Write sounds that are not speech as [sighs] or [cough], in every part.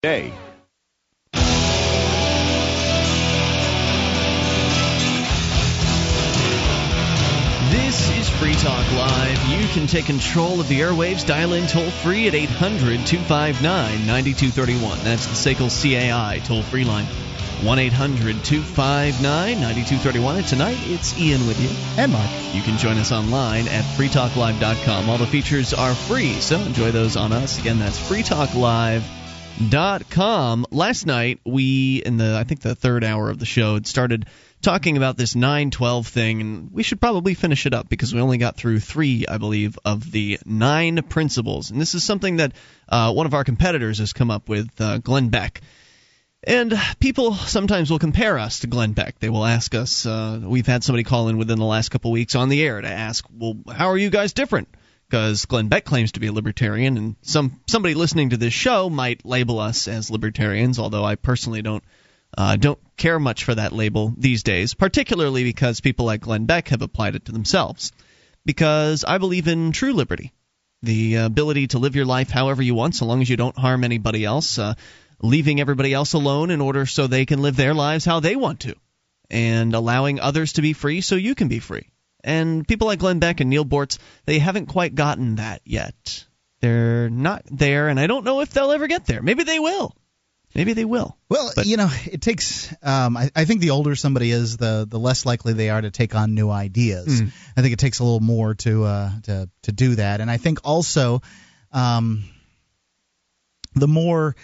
Day. This is Free Talk Live. You can take control of the airwaves. Dial in toll free at 800 259 9231. That's the SACL CAI toll free line. 1 800 259 9231. And tonight it's Ian with you. And Mark. You can join us online at freetalklive.com. All the features are free, so enjoy those on us. Again, that's freetalklive.com. Last night, we, in the, I think the third hour of the show, had started talking about this 912 thing, and we should probably finish it up because we only got through three, I believe, of the nine principles. And this is something that uh, one of our competitors has come up with, uh, Glenn Beck. And people sometimes will compare us to Glenn Beck. They will ask us. Uh, we've had somebody call in within the last couple weeks on the air to ask, "Well, how are you guys different?" Because Glenn Beck claims to be a libertarian, and some somebody listening to this show might label us as libertarians. Although I personally don't uh, don't care much for that label these days, particularly because people like Glenn Beck have applied it to themselves. Because I believe in true liberty, the ability to live your life however you want, so long as you don't harm anybody else. Uh, leaving everybody else alone in order so they can live their lives how they want to, and allowing others to be free so you can be free. And people like Glenn Beck and Neal Boortz, they haven't quite gotten that yet. They're not there, and I don't know if they'll ever get there. Maybe they will. Maybe they will. Well, But- you know, it takes. Um, I, I think the older somebody is, the the less likely they are to take on new ideas. Mm. I think it takes a little more to uh, to to do that, and I think also, um, the more.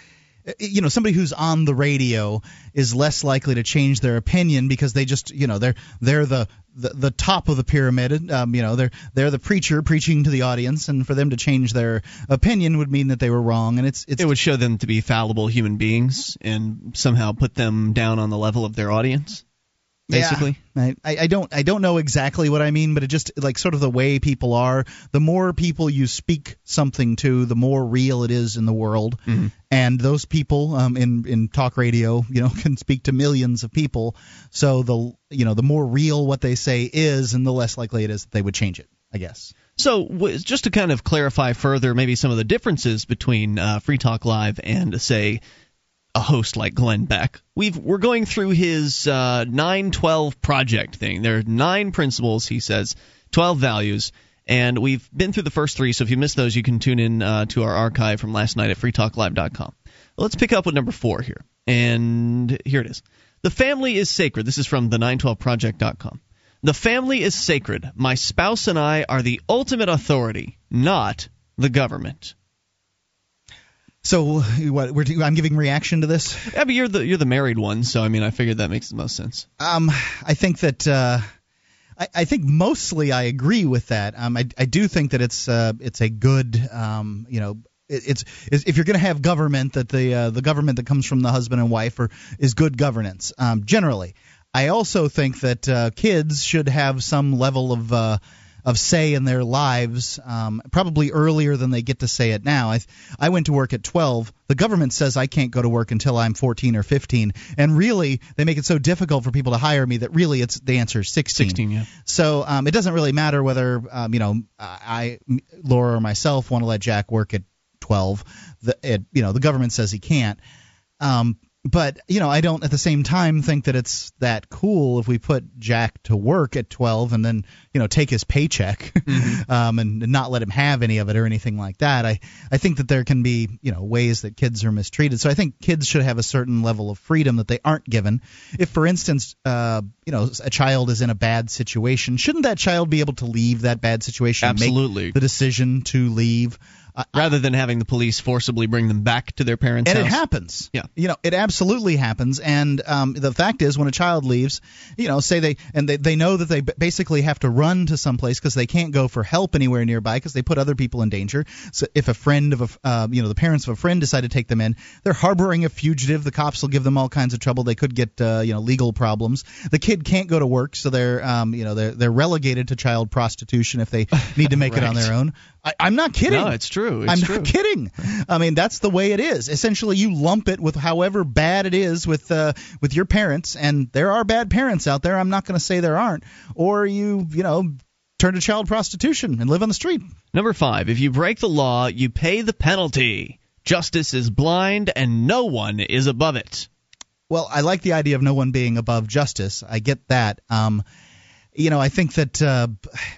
You know, somebody who's on the radio is less likely to change their opinion because they just, you know, they're they're the the, the top of the pyramid. Um, you know, they're they're the preacher preaching to the audience, and for them to change their opinion would mean that they were wrong. And it's it's It would show them to be fallible human beings and somehow put them down on the level of their audience. Basically. Yeah. I, I don't I don't know exactly what I mean, but it just like sort of the way people are. The more people you speak something to, the more real it is in the world. Mm-hmm. And those people um, in in talk radio, you know, [laughs] can speak to millions of people. So the you know the more real what they say is, and the less likely it is that they would change it. I guess. So, w- just to kind of clarify further, maybe some of the differences between uh, Free Talk Live and, say, a host like Glenn Beck, we've we're going through his uh, 912 project thing. There are nine principles, he says, 12 values, and we've been through the first three. So if you missed those, you can tune in uh, to our archive from last night at freetalklive.com. Let's pick up with number four here, and here it is. The family is sacred. This is from the 912project.com. The family is sacred. My spouse and I are the ultimate authority, not the government. So what we're I'm giving reaction to this. Yeah, but you're the you're the married one, so I mean, I figured that makes the most sense. Um, I think that uh, I, I think mostly I agree with that. Um, I, I do think that it's uh, it's a good um, you know. It's, it's if you're going to have government that the uh, the government that comes from the husband and wife or is good governance um, generally. I also think that uh, kids should have some level of uh, of say in their lives, um, probably earlier than they get to say it now. I I went to work at 12. The government says I can't go to work until I'm 14 or 15, and really they make it so difficult for people to hire me that really it's the answer is 16. 16, yeah. So um, it doesn't really matter whether um, you know I, Laura or myself want to let Jack work at 12. The it, you know the government says he can't. Um, but you know I don't at the same time think that it's that cool if we put Jack to work at 12 and then you know take his paycheck [laughs] um, and, and not let him have any of it or anything like that. I I think that there can be you know ways that kids are mistreated. So I think kids should have a certain level of freedom that they aren't given. If for instance uh, you know a child is in a bad situation, shouldn't that child be able to leave that bad situation? and Absolutely. Make the decision to leave. Rather than having the police forcibly bring them back to their parents' house. and house. it happens. Yeah. you know, it absolutely happens. And um, the fact is, when a child leaves, you know, say they and they, they know that they basically have to run to some place because they can't go for help anywhere nearby because they put other people in danger. So if a friend of a, uh, you know, the parents of a friend decide to take them in, they're harboring a fugitive. The cops will give them all kinds of trouble. They could get uh, you know legal problems. The kid can't go to work, so they're um, you know they're they're relegated to child prostitution if they [laughs] need to make it on their own. I, I'm not kidding. No, it's true. It's I'm true. not [laughs] kidding. I mean, that's the way it is. Essentially, you lump it with however bad it is with uh, with your parents, and there are bad parents out there. I'm not going to say there aren't. Or you, you know, turn to child prostitution and live on the street. Number five, if you break the law, you pay the penalty. Justice is blind and no one is above it. Well, I like the idea of no one being above justice. I get that. Um, you know, I think that uh,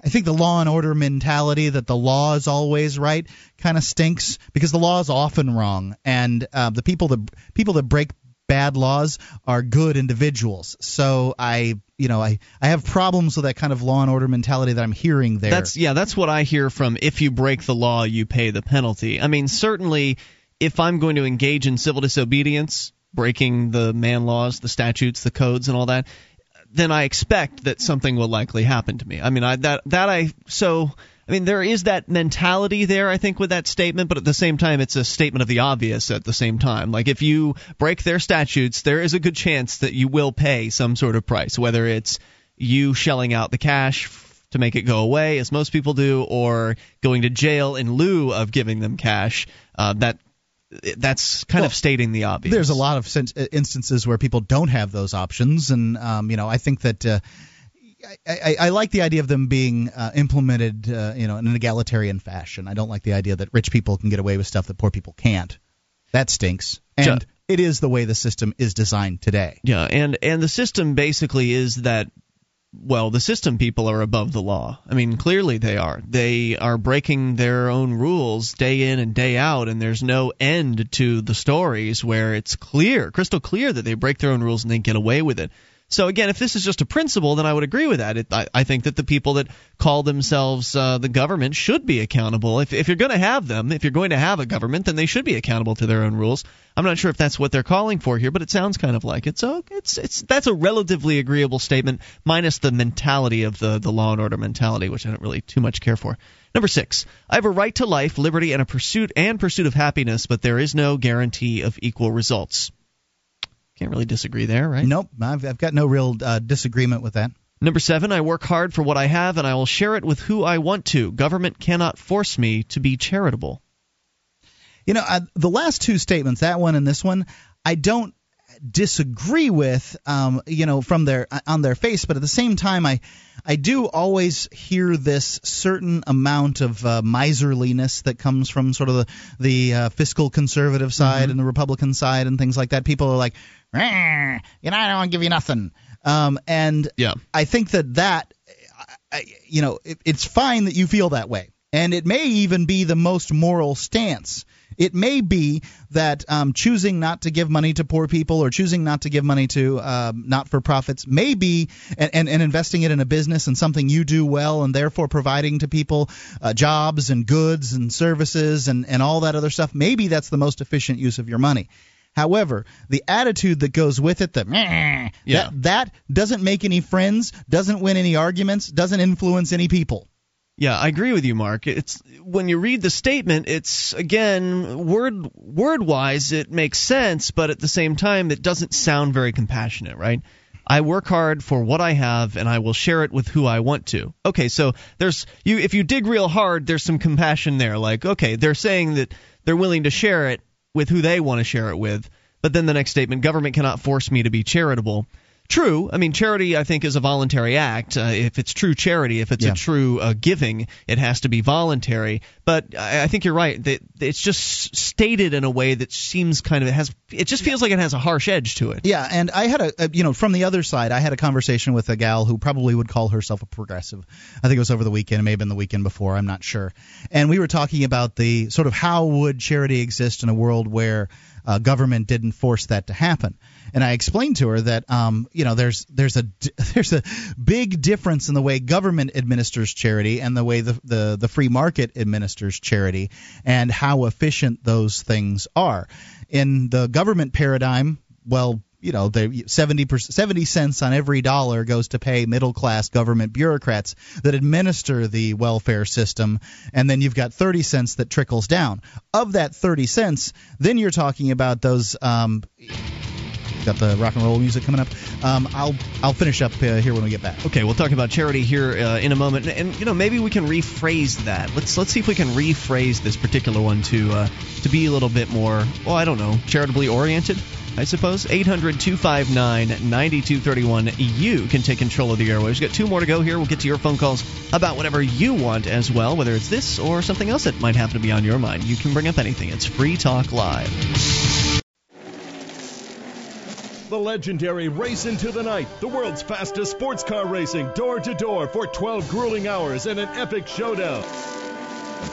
I think the law and order mentality that the law is always right kind of stinks because the law is often wrong, and uh, the people that people that break bad laws are good individuals. So I, you know, I I have problems with that kind of law and order mentality that I'm hearing there. That's yeah, that's what I hear from if you break the law, you pay the penalty. I mean, certainly if I'm going to engage in civil disobedience, breaking the man laws, the statutes, the codes and all that, then I expect that something will likely happen to me. I mean, I that that I so I mean there is that mentality there I think with that statement, but at the same time it's a statement of the obvious at the same time. Like if you break their statutes, there is a good chance that you will pay some sort of price, whether it's you shelling out the cash to make it go away, as most people do, or going to jail in lieu of giving them cash. Uh, that that's kind Well, of stating the obvious. There's a lot of sen- instances where people don't have those options, and um, you know, I think that. Uh, I, I, I like the idea of them being uh, implemented, uh, you know, in an egalitarian fashion. I don't like the idea that rich people can get away with stuff that poor people can't. That stinks, and it is the way the system is designed today. Yeah, and and the system basically is that well, the system people are above the law. I mean, clearly they are. They are breaking their own rules day in and day out, and there's no end to the stories where it's clear, crystal clear, that they break their own rules and they get away with it. So again, if this is just a principle, then I would agree with that. It, I, I think that the people that call themselves uh, the government should be accountable. If, if you're going to have them, if you're going to have a government, then they should be accountable to their own rules. I'm not sure if that's what they're calling for here, but it sounds kind of like it. So it's it's that's a relatively agreeable statement, minus the mentality of the the law and order mentality, which I don't really too much care for. Number six, I have a right to life, liberty, and a pursuit and pursuit of happiness, but there is no guarantee of equal results. Can't really disagree there, right? Nope, I've, I've got no real uh, disagreement with that. Number seven, I work hard for what I have and I will share it with who I want to. Government cannot force me to be charitable. You know, I, the last two statements, that one and this one, I don't disagree with um, you know from their on their face but at the same time i i do always hear this certain amount of uh, miserliness that comes from sort of the the uh, fiscal conservative side and the republican side and things like that people are like "Rah, you know i don't want to give you nothing um, and Yeah. I think that that, I, you know, it, it's fine that you feel that way, and it may even be the most moral stance. It may be that um, choosing not to give money to poor people or choosing not to give money to um, not-for-profits may be and, and, and investing it in a business and something you do well and therefore providing to people uh, jobs and goods and services and, and all that other stuff. Maybe that's the most efficient use of your money. However, the attitude that goes with it, the yeah. that, that doesn't make any friends, doesn't win any arguments, doesn't influence any people. Yeah, I agree with you, Mark. It's when you read the statement, it's again word word wise, it makes sense, but at the same time, it doesn't sound very compassionate, right? I work hard for what I have, and I will share it with who I want to. Okay, so there's you. If you dig real hard, there's some compassion there. Like, okay, they're saying that they're willing to share it with who they want to share it with, but then the next statement, government cannot force me to be charitable. True. I mean, charity, I think, is a voluntary act. Uh, if it's true charity, if it's Yeah. a true uh, giving, it has to be voluntary. But I, I think you're right. That it's just stated in a way that seems kind of it has. It just feels like it has a harsh edge to it. Yeah, and I had a, a you know from the other side, I had a conversation with a gal who probably would call herself a progressive. I think it was over the weekend, it may have been the weekend before, I'm not sure. And we were talking about the sort of how would charity exist in a world where uh, government didn't force that to happen. And I explained to her that um, you know there's there's a [laughs] there's a big difference in the way government administers charity and the way the the, the free market administers charity and how efficient those things are. In the government paradigm, well, you know, the 70 70 cents on every dollar goes to pay middle class government bureaucrats that administer the welfare system, and then you've got 30 cents that trickles down. Of that 30 cents, then you're talking about those. Um, got the rock and roll music coming up. Um, I'll I'll finish up uh, here when we get back. Okay, we'll talk about charity here uh, in a moment, and, and, you know maybe we can rephrase that. Let's let's see if we can rephrase this particular one to uh, to be a little bit more, well, I don't know, charitably oriented. I suppose. 800 259 9231. You can take control of the airwaves. We've got two more to go here. We'll get to your phone calls about whatever you want as well, whether it's this or something else that might happen to be on your mind. You can bring up anything. It's Free Talk Live. The legendary Race into the Night, the world's fastest sports car racing, door to door for 12 grueling hours and an epic showdown.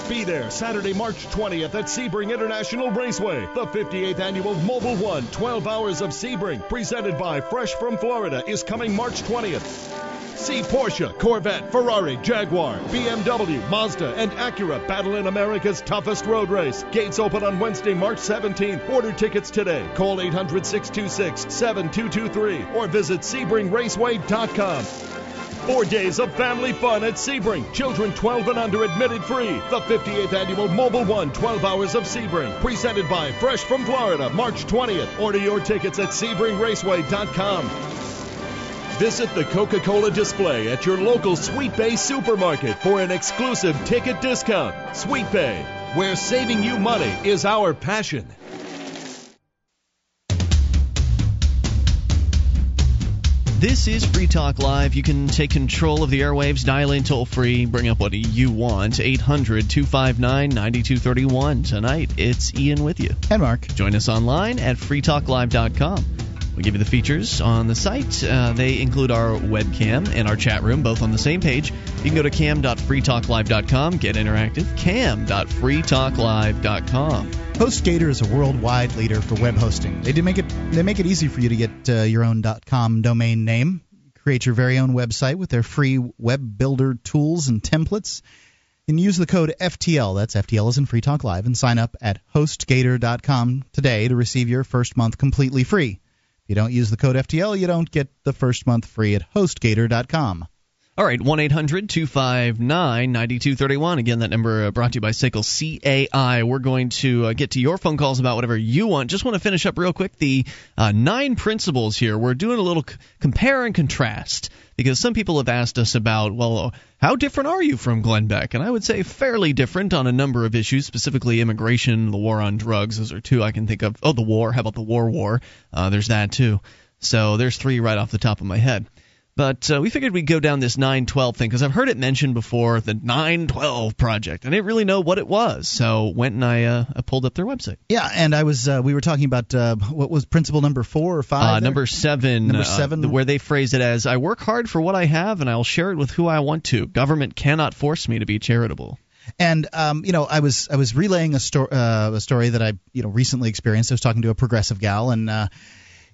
Be there Saturday, March 20th at Sebring International Raceway. The 58th annual Mobil One 12 Hours of Sebring, presented by Fresh from Florida, is coming March 20th. See Porsche, Corvette, Ferrari, Jaguar, BMW, Mazda, and Acura battle in America's toughest road race. Gates open on Wednesday, March 17th. Order tickets today. Call 800 626 7223 or visit SebringRaceway.com. Four days of family fun at Sebring. Children 12 and under admitted free. The 58th annual Mobil One 12 Hours of Sebring. Presented by Fresh from Florida, March 20th. Order your tickets at SebringRaceway.com. Visit the Coca Cola display at your local Sweetbay supermarket for an exclusive ticket discount. Sweetbay, where saving you money is our passion. This is Free Talk Live. You can take control of the airwaves, dial in toll free, bring up what you want. 800 259 9231. Tonight, it's Ian with you. And Mark. Join us online at freetalklive.com. We give you the features on the site. Uh, they include our webcam and our chat room, both on the same page. You can go to cam.freetalklive.com, get interactive, cam.freetalklive.com. HostGator is a worldwide leader for web hosting. They make it they make it easy for you to get uh, your own .com domain name, create your very own website with their free web builder tools and templates. And use the code FTL, that's FTL is in Free Talk Live, and sign up at HostGator.com today to receive your first month completely free. If you don't use the code FTL, you don't get the first month free at HostGator.com. All right, 1 800 259 9231. Again, that number uh, brought to you by SACL CAI. We're going to uh, get to your phone calls about whatever you want. Just want to finish up real quick the uh, nine principles here. We're doing a little c- compare and contrast because some people have asked us about, well, how different are you from Glenn Beck? And I would say fairly different on a number of issues, specifically immigration, the war on drugs. Those are two I can think of. Oh, the war. How about the war war? Uh, there's that too. So there's three right off the top of my head. But uh, we figured we'd go down this 912 thing because I've heard it mentioned before, the 912 project. I didn't really know what it was, so went and I, uh, I pulled up their website. Yeah, and I was uh, we were talking about uh, what was principle number four or five? Uh, number seven. Number uh, seven? where they phrase it as I work hard for what I have and I'll share it with who I want to. Government cannot force me to be charitable. And um, you know, I was I was relaying a, sto- uh, a story that I you know recently experienced. I was talking to a progressive gal, and uh,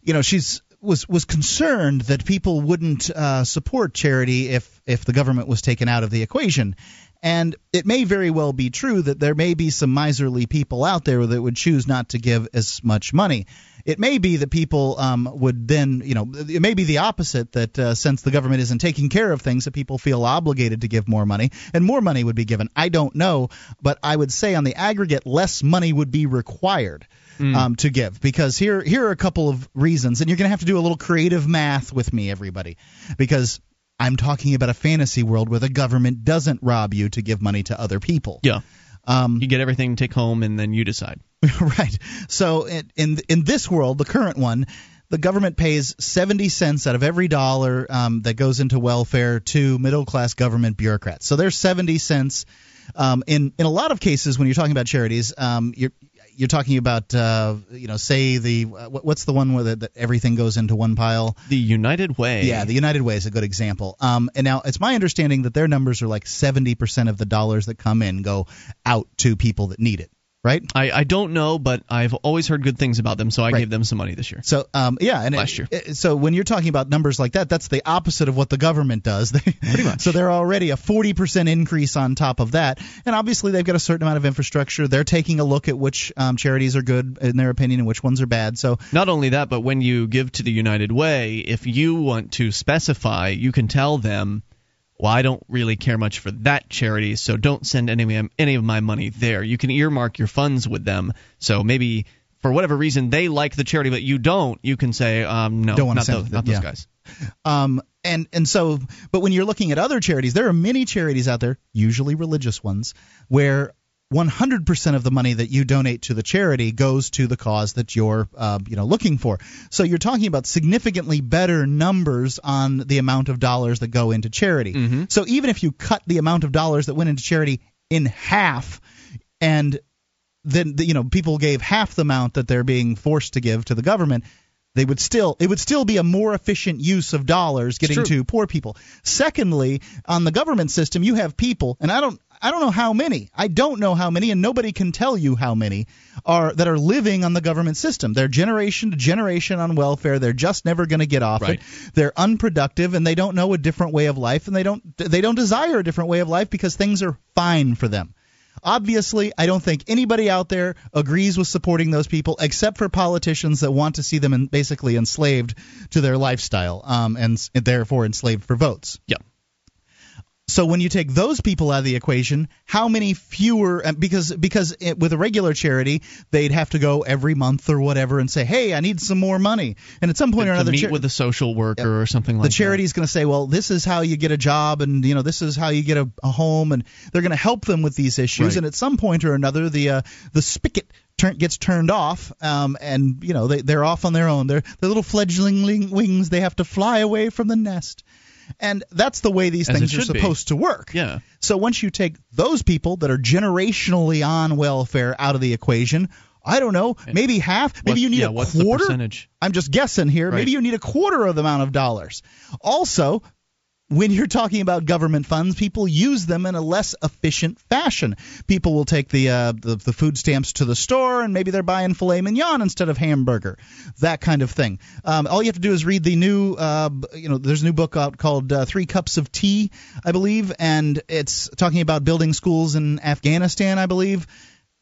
you know, she's was was concerned that people wouldn't uh, support charity if if the government was taken out of the equation. And it may very well be true that there may be some miserly people out there that would choose not to give as much money. It may be that people um, would then, you know, it may be the opposite that uh, since the government isn't taking care of things, that people feel obligated to give more money and more money would be given. I don't know, but I would say on the aggregate, less money would be required. Um, to give because here here are a couple of reasons and you're going to have to do a little creative math with me everybody because I'm talking about a fantasy world where the government doesn't rob you to give money to other people. Yeah. Um, You get everything, take home, and then you decide. [laughs] right. So in, in in this world, the current one, the government pays 70 cents out of every dollar um, that goes into welfare to middle class government bureaucrats. So there's 70 cents. Um, in in a lot of cases, when you're talking about charities, um, you're you're talking about uh, you know say the uh, what's the one where the, that everything goes into one pile? The United Way. yeah the united way is a good example. Um, and now it's my understanding that their numbers are like 70% of the dollars that come in go out to people that need it right I, I don't know, but I've always heard good things about them, so I Right. gave them some money this year. So um, yeah, and Last year. it- so when you're talking about numbers like that, that's the opposite of what the government does. They, [laughs] Pretty much. So they're already a 40% increase on top of that, and obviously they've got a certain amount of infrastructure. They're taking a look at which um, charities are good in their opinion and which ones are bad. So Not only that, but when you give to the United Way, if you want to specify, you can tell them, well, I don't really care much for that charity, so don't send any of, any of my money there. You can earmark your funds with them. So maybe for whatever reason they like the charity but you don't, you can say um, no, Don't not, send those, not those yeah. guys. Um, and and so, but when you're looking at other charities, there are many charities out there, usually religious ones, where 100% of the money that you donate to the charity goes to the cause that you're, uh, you know, looking for. So you're talking about significantly better numbers on the amount of dollars that go into charity. So even if you cut the amount of dollars that went into charity in half, and then the, you know people gave half the amount that they're being forced to give to the government they would still it would still be a more efficient use of dollars getting to poor people secondly on the government system you have people and i don't i don't know how many i don't know how many and nobody can tell you how many are that are living on the government system they're generation to generation on welfare they're just never going to get off Right. it they're unproductive and they don't know a different way of life and they don't they don't desire a different way of life because things are fine for them Obviously, I don't think anybody out there agrees with supporting those people, except for politicians that want to see them in, basically enslaved to their lifestyle, um, and s- therefore enslaved for votes. Yeah. So when you take those people out of the equation, how many fewer? Because because it, with a regular charity, they'd have to go every month or whatever and say, "Hey, I need some more money." And at some point or to another, meet with a social worker or something like that. The charity's going to say, well, this is how you get a job, and you know, this is how you get a, a home, and they're going to help them with these issues. Right. And at some point or another, the uh, the spigot turn, gets turned off, um, and you know, they they're off on their own. They're the little fledgling wings. They have to fly away from the nest. And that's the way these As things are should be. supposed to work. Yeah. So once you take those people that are generationally on welfare out of the equation, I don't know, maybe half, maybe you need yeah, a quarter. percentage? I'm just guessing here. Right. Maybe you need a quarter of the amount of dollars. Also, when you're talking about government funds, people use them in a less efficient fashion. People will take the uh, the, the food stamps to the store, and maybe they're buying filet mignon instead of hamburger, that kind of thing. Um, all you have to do is read the new, uh, you know, there's a new book out called uh, Three Cups of Tea, I believe, and it's talking about building schools in Afghanistan, I believe.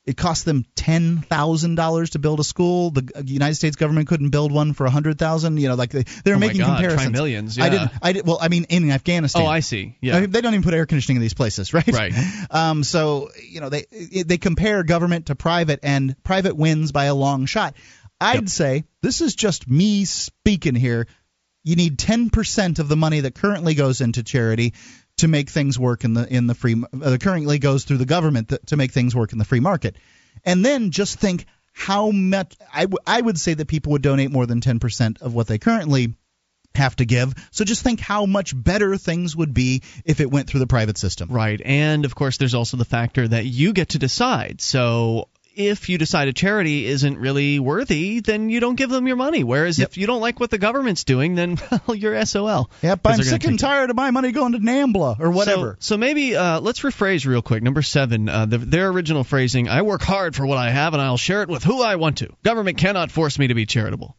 It cost them ten thousand dollars to build a school. The United States government couldn't build one for a hundred thousand. You know, like they, they're Oh making God, comparisons. millions, Yeah. I didn't. I did. Well, I mean, in Afghanistan. Oh, I see. Yeah. They don't even put air conditioning in these places, [laughs] right? Right. Um, so you know they they compare government to private, and private wins by a long shot. I'd Yep. say this is just me speaking here. You need 10% of the money that currently goes into charity to make things work in the in the free uh, currently goes through the government th- to make things work in the free market. And then just think how much I, w- I would say that people would donate more than 10% of what they currently have to give. So just think how much better things would be if it went through the private system. Right. And of course, there's also the factor that you get to decide. So if you decide a charity isn't really worthy, then you don't give them your money. Whereas Yep. if you don't like what the government's doing, then [laughs] well, you're SOL. Yep, I'm sick and take it. tired of my money going to NAMBLA or whatever. So, so maybe uh, let's rephrase real quick. Number seven, uh, the, their original phrasing: "I work hard for what I have, and I'll share it with who I want to. Government cannot force me to be charitable."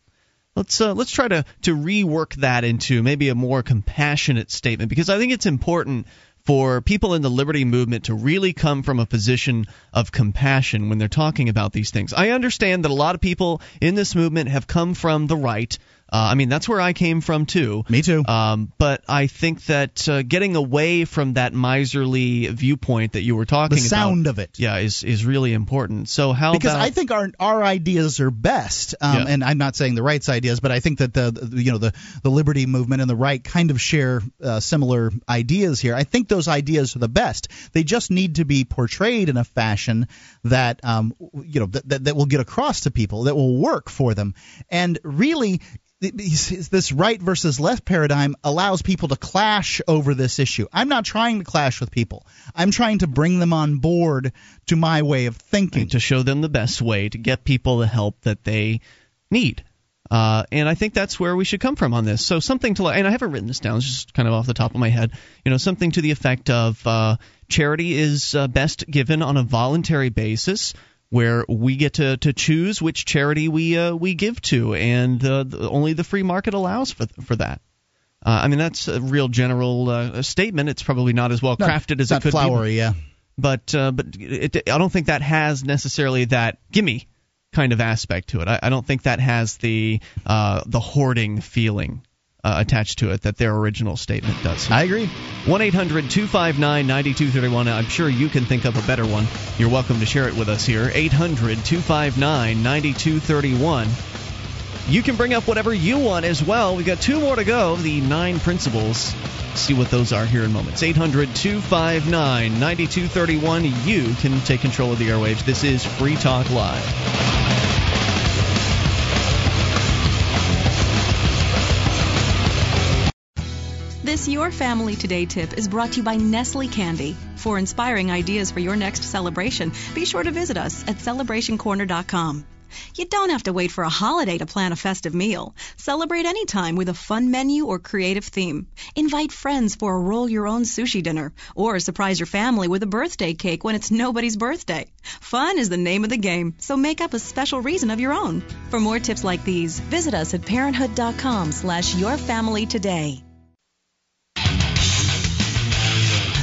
Let's uh, let's try to to rework that into maybe a more compassionate statement because I think it's important for people in the liberty movement to really come from a position of compassion when they're talking about these things. I understand that a lot of people in this movement have come from the right. Uh, I mean, that's where I came from too. Me too. Um, but I think that uh, getting away from that miserly viewpoint that you were talking about the sound of it. yeah, is is really important. So how because about I think our our ideas are best, um, Yeah. and I'm not saying the right's ideas, but I think that the, the you know the the liberty movement and the right kind of share uh, similar ideas here. I think those ideas are the best. They just need to be portrayed in a fashion that um, you know that, that will get across to people, that will work for them, and really. This right versus left paradigm allows people to clash over this issue. I'm not trying to clash with people. I'm trying to bring them on board to my way of thinking. to show them the best way to get people the help that they need. Uh, and I think that's where we should come from on this. So something to, and I haven't written this down, it's just kind of off the top of my head. You know, something to the effect of uh, charity is uh, best given on a voluntary basis, where we get to, to choose which charity we uh, we give to, and uh, the, only the free market allows for for that. Uh, I mean, that's a real general uh, statement. It's probably not as well crafted as it could be flowery, yeah. but uh, but it, I don't think that has necessarily that gimme kind of aspect to it. I, I don't think that has the uh, the hoarding feeling. uh, attached to it that their original statement does. I agree. 1 800 259 9231. I'm sure you can think of a better one. You're welcome to share it with us here. 800 259 9231. You can bring up whatever you want as well. We've got two more to go. The nine principles. See what those are here in moments. 800 259 9231. You can take control of the airwaves. This is Free Talk Live. This Your Family Today tip is brought to you by Nestle Candy. For inspiring ideas for your next celebration, be sure to visit us at celebrationcorner.com. You don't have to wait for a holiday to plan a festive meal. Celebrate anytime with a fun menu or creative theme. Invite friends for a roll your own sushi dinner or surprise your family with a birthday cake when it's nobody's birthday. Fun is the name of the game, so make up a special reason of your own. For more tips like these, visit us at parenthood.com slash yourfamilytoday.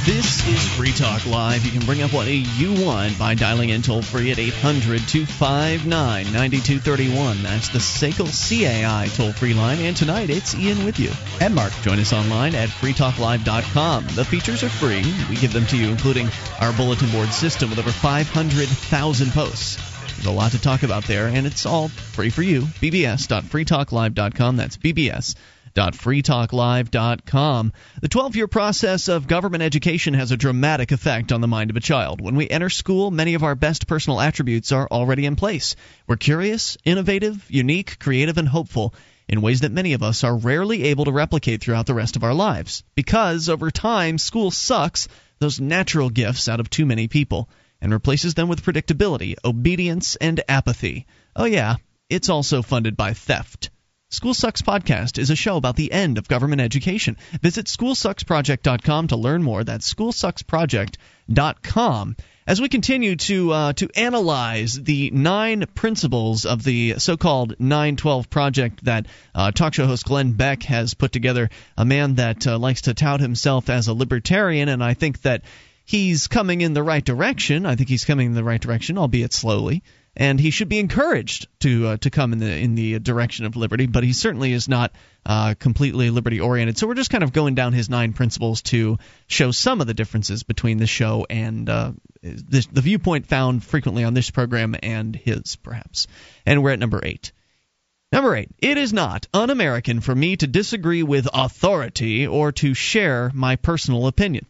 This is Free Talk Live. You can bring up what you want by dialing in toll free at 800 259 9231. That's the SACL CAI toll free line. And tonight it's Ian with you. And Mark. Join us online at freetalklive.com. The features are free. We give them to you, including our bulletin board system with over 500,000 posts. There's a lot to talk about there, and it's all free for you. bbs.freetalklive.com. That's bbs www.freetalklive.com. The 12 year process of government education has a dramatic effect on the mind of a child. When we enter school, many of our best personal attributes are already in place. We're curious, innovative, unique, creative, and hopeful in ways that many of us are rarely able to replicate throughout the rest of our lives. Because over time, school sucks those natural gifts out of too many people and replaces them with predictability, obedience, and apathy. Oh, yeah, it's also funded by theft. School Sucks Podcast is a show about the end of government education. Visit schoolsucksproject.com to learn more. That's schoolsucksproject.com. As we continue to uh, to analyze the nine principles of the so-called 912 project that uh, talk show host Glenn Beck has put together, a man that uh, likes to tout himself as a libertarian, and I think that he's coming in the right direction. I think he's coming in the right direction, albeit slowly and he should be encouraged to uh, to come in the in the direction of liberty. But he certainly is not uh, completely liberty oriented. So we're just kind of going down his nine principles to show some of the differences between the show and uh, this, the viewpoint found frequently on this program and his, perhaps. And we're at number eight. Number eight, it is not un American for me to disagree with authority or to share my personal opinion.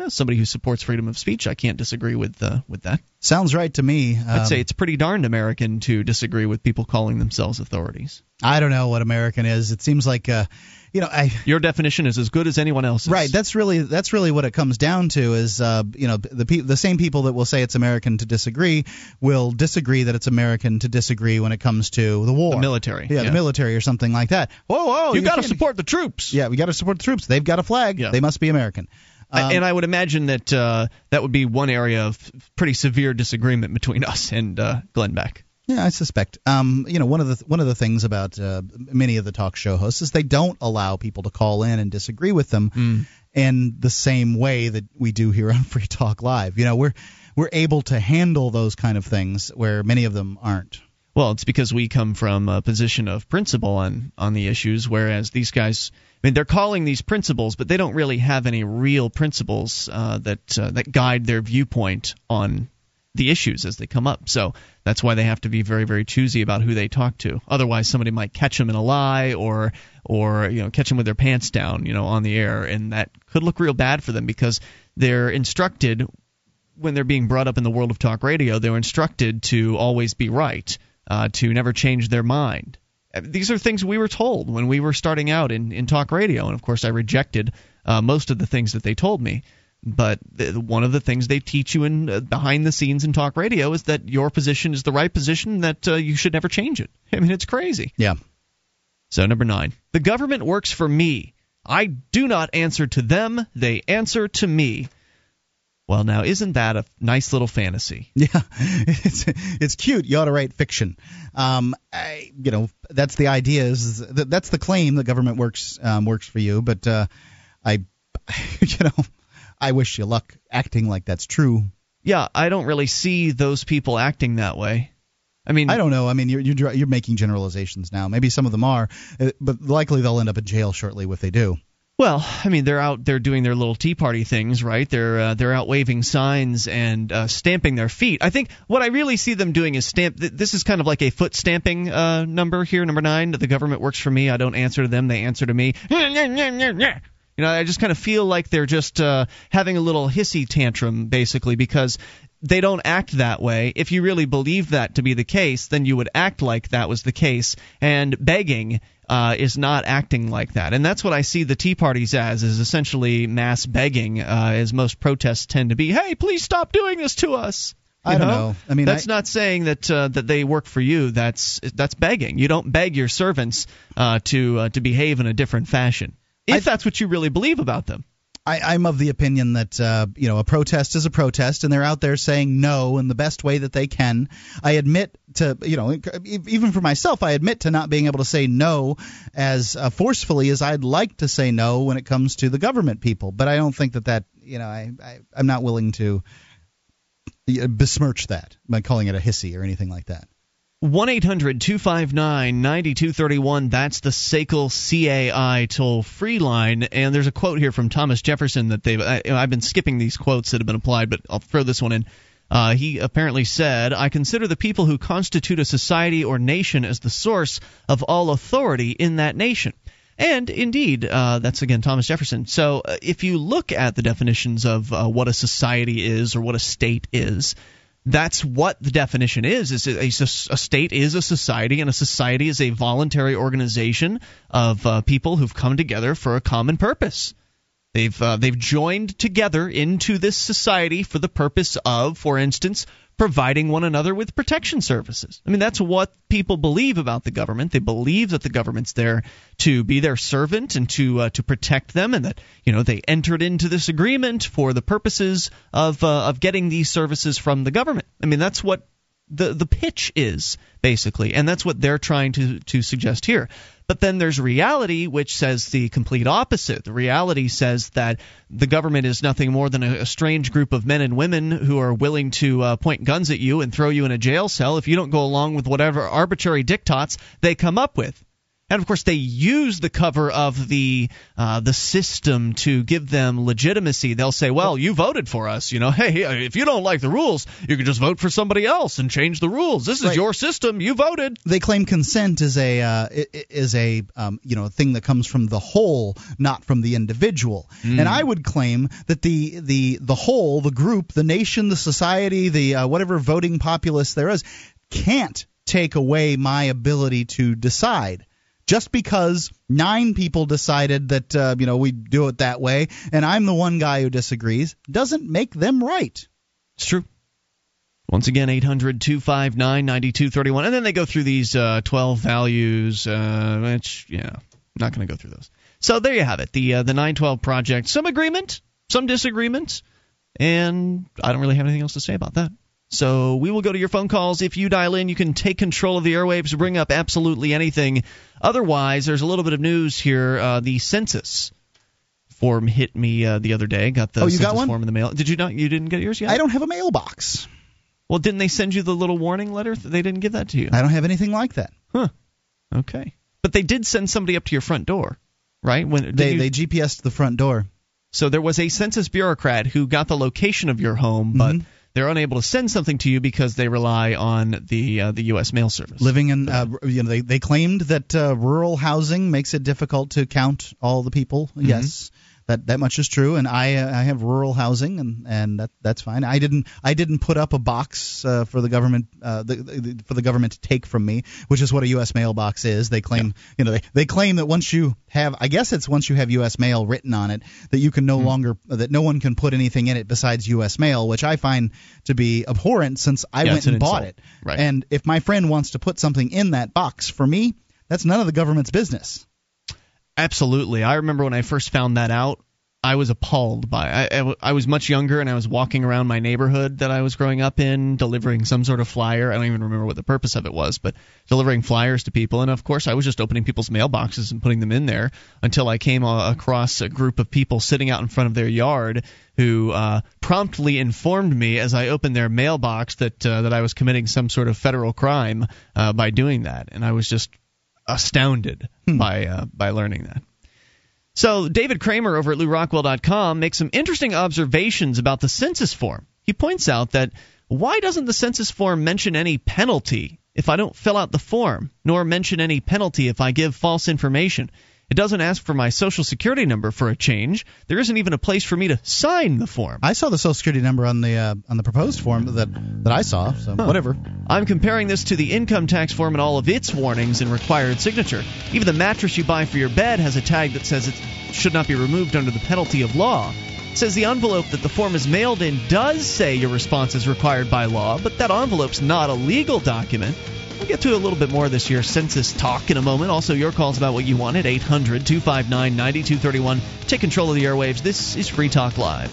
As somebody who supports freedom of speech, I can't disagree with uh, with that. Sounds right to me. Um, I'd say it's pretty darned American to disagree with people calling themselves authorities. I don't know what American is. It seems like, uh, you know, I. Your definition is as good as anyone else's. Right. That's really that's really what it comes down to. Is uh, you know the pe- the same people that will say it's American to disagree will disagree that it's American to disagree when it comes to the war, the military, yeah, yeah. the military or something like that. Whoa, whoa! You, you got to support the troops. Yeah, we got to support the troops. They've got a flag. Yeah. They must be American. Um, and I would imagine that uh, that would be one area of pretty severe disagreement between [laughs] us and uh, Glenn Beck. Yeah, I suspect. Um, you know, one of the one of the things about uh, many of the talk show hosts is they don't allow people to call in and disagree with them mm. in the same way that we do here on [laughs] Free Talk Live. You know, we're we're able to handle those kind of things where many of them aren't. Well, it's because we come from a position of principle on on the issues, whereas these guys mean, they're calling these principles, but they don't really have any real principles uh, that uh, that guide their viewpoint on the issues as they come up. So that's why they have to be very, very choosy about who they talk to. Otherwise, somebody might catch them in a lie, or or you know catch them with their pants down, you know, on the air, and that could look real bad for them because they're instructed when they're being brought up in the world of talk radio, they're instructed to always be right, uh, to never change their mind. These are things we were told when we were starting out in, in talk radio, and of course I rejected uh, most of the things that they told me. But the, one of the things they teach you in uh, behind the scenes in talk radio is that your position is the right position, that uh, you should never change it. I mean, it's crazy. Yeah. So number nine, the government works for me. I do not answer to them; they answer to me. Well, now isn't that a nice little fantasy? [laughs] Yeah, it's it's cute. You ought to write fiction. Um, I, you know, that's the idea. Is that, that's the claim. The government works um, works for you, but uh, I, [laughs] you know, I wish you luck acting like that's true. Yeah, I don't really see those people acting that way. I mean, I don't know. I mean, you're you're, you're making generalizations now. Maybe some of them are, uh, but likely they'll end up in jail shortly if they do. Well, I mean, they're out there doing their little Tea Party things, right? They're uh, they're out waving signs and uh, stamping their feet. I think what I really see them doing is stamp. This is kind of like a foot stamping uh, number here, number nine. The government works for me. I don't answer to them. They answer to me. You know, I just kind of feel like they're just uh, having a little hissy tantrum, basically, because they don't act that way. If you really believe that to be the case, then you would act like that was the case. And begging uh, is not acting like that. And that's what I see the Tea Parties as, is essentially mass begging, uh, as most protests tend to be. Hey, please stop doing this to us. You I don't know? I mean, that's I, not saying that uh, that they work for you. That's that's begging. You don't beg your servants uh, to uh, to behave in a different fashion if I, that's what you really believe about them. I, am of the opinion that uh, you know a protest is a protest, and they're out there saying no in the best way that they can. I admit to you know even for myself, I admit to not being able to say no as uh, forcefully as I'd like to say no when it comes to the government people. But I don't think that that you know I, I I'm not willing to besmirch that by calling it a hissy or anything like that. 1 800 259 9231. That's the SACL CAI toll free line. And there's a quote here from Thomas Jefferson that they've. I, have been skipping these quotes that have been applied, but I'll throw this one in. Uh, he apparently said, I consider the people who constitute a society or nation as the source of all authority in that nation. And indeed, uh, that's again Thomas Jefferson. So uh, if you look at the definitions of uh, what a society is or what a state is, that's what the definition is is a, a, state is a society and a society is a voluntary organization of uh, people who've come together for a common purpose. They've uh, they've joined together into this society for the purpose of for instance providing one another with protection services. I mean, that's what people believe about the government. They believe that the government's there to be their servant and to uh, to protect them, and that you know they entered into this agreement for the purposes of uh, of getting these services from the government. I mean, that's what the the pitch is basically, and that's what they're trying to to suggest here. But then there's reality, which says the complete opposite. The reality says that the government is nothing more than a, a strange group of men and women who are willing to uh, point guns at you and throw you in a jail cell if you don't go along with whatever arbitrary diktats they come up with and of course they use the cover of the uh, the system to give them legitimacy. They'll say, "Well, you voted for us. You know, [laughs] hey, if you don't like the rules, you can just vote for somebody else and change the rules. This is right. your system. You voted." They claim consent is a uh, is a um, you know thing that comes from the whole, not from the individual. Mm. And I would claim that the the the whole, the group, the nation, the society, the uh, whatever voting populace there is, can't take away my ability to decide just because nine people decided that uh, you know we do it that way and I'm the one guy who disagrees doesn't make them right. It's true. Once again, 800 259 9231. And then they go through these uh, 12 values, uh, which, yeah, not going to go through those. So there you have it. The, uh, the 912 project. Some agreement, some disagreements, and I don't really have anything else to say about that. So we will go to your phone calls. If you dial in, you can take control of the airwaves, bring up absolutely anything. Otherwise, there's a little bit of news here. Uh, the census form hit me uh, the other day. Got the oh, you census got one? form in the mail. Did you not? You didn't get yours yet? I don't have a mailbox. Well, didn't they send you the little warning letter? They didn't give that to you. I don't have anything like that. Huh. Okay. But they did send somebody up to your front door, right? When they you... they GPSed the front door. So there was a census bureaucrat who got the location of your home, but mm-hmm they're unable to send something to you because they rely on the uh, the U.S. mail service. Living in, uh, you know, they they claimed that uh, rural housing makes it difficult to count all the people. Mm-hmm. Yes, that that much is true, and I uh, I have rural housing, and and that that's fine. I didn't I didn't put up a box uh, for the government uh, the, the, for the government to take from me, which is what a U.S. mailbox is. They claim yeah. you know they they claim that once you have I guess it's once you have U.S. mail written on it that you can no mm-hmm. longer that no one can put anything in it besides U.S. mail, which I find to be abhorrent since I yeah, went and bought insult. it. Right. And if my friend wants to put something in that box for me, that's none of the government's business. Absolutely. I remember when I first found that out, I was appalled by. I I was much younger and I was walking around my neighborhood that I was growing up in, delivering some sort of flyer. I don't even remember what the purpose of it was, but delivering flyers to people. And of course, I was just opening people's mailboxes and putting them in there until I came across a group of people sitting out in front of their yard who uh, promptly informed me as I opened their mailbox that uh, that I was committing some sort of federal crime uh, by doing that, and I was just astounded Hmm. by uh, by learning that. So David Kramer over at LewRockwell.com makes some interesting observations about the census form. He points out that why doesn't the census form mention any penalty if I don't fill out the form, nor mention any penalty if I give false information? It doesn't ask for my social security number for a change. There isn't even a place for me to sign the form. I saw the social security number on the uh, on the proposed form that that I saw. So whatever. I'm comparing this to the income tax form and all of its warnings and required signature. Even the mattress you buy for your bed has a tag that says it should not be removed under the penalty of law. It says the envelope that the form is mailed in does say your response is required by law, but that envelope's not a legal document. We'll get to a little bit more this year's census talk in a moment. Also, your calls about what you want at 800 259 9231. Take control of the airwaves. This is Free Talk Live.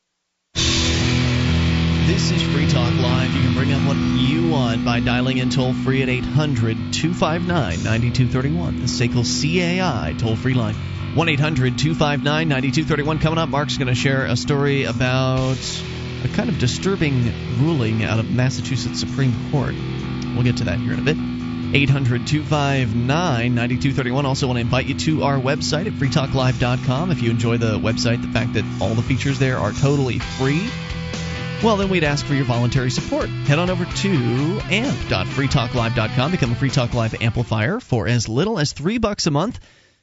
This is Free Talk Live. You can bring up what you want by dialing in toll free at 800 259 9231. The SACL CAI toll free line. 1 800 259 9231. Coming up, Mark's going to share a story about a kind of disturbing ruling out of Massachusetts Supreme Court. We'll get to that here in a bit. 800 259 9231. Also, want to invite you to our website at freetalklive.com. If you enjoy the website, the fact that all the features there are totally free, well, then we'd ask for your voluntary support. Head on over to amp.freetalklive.com, become a Free Talk Live amplifier for as little as three bucks a month.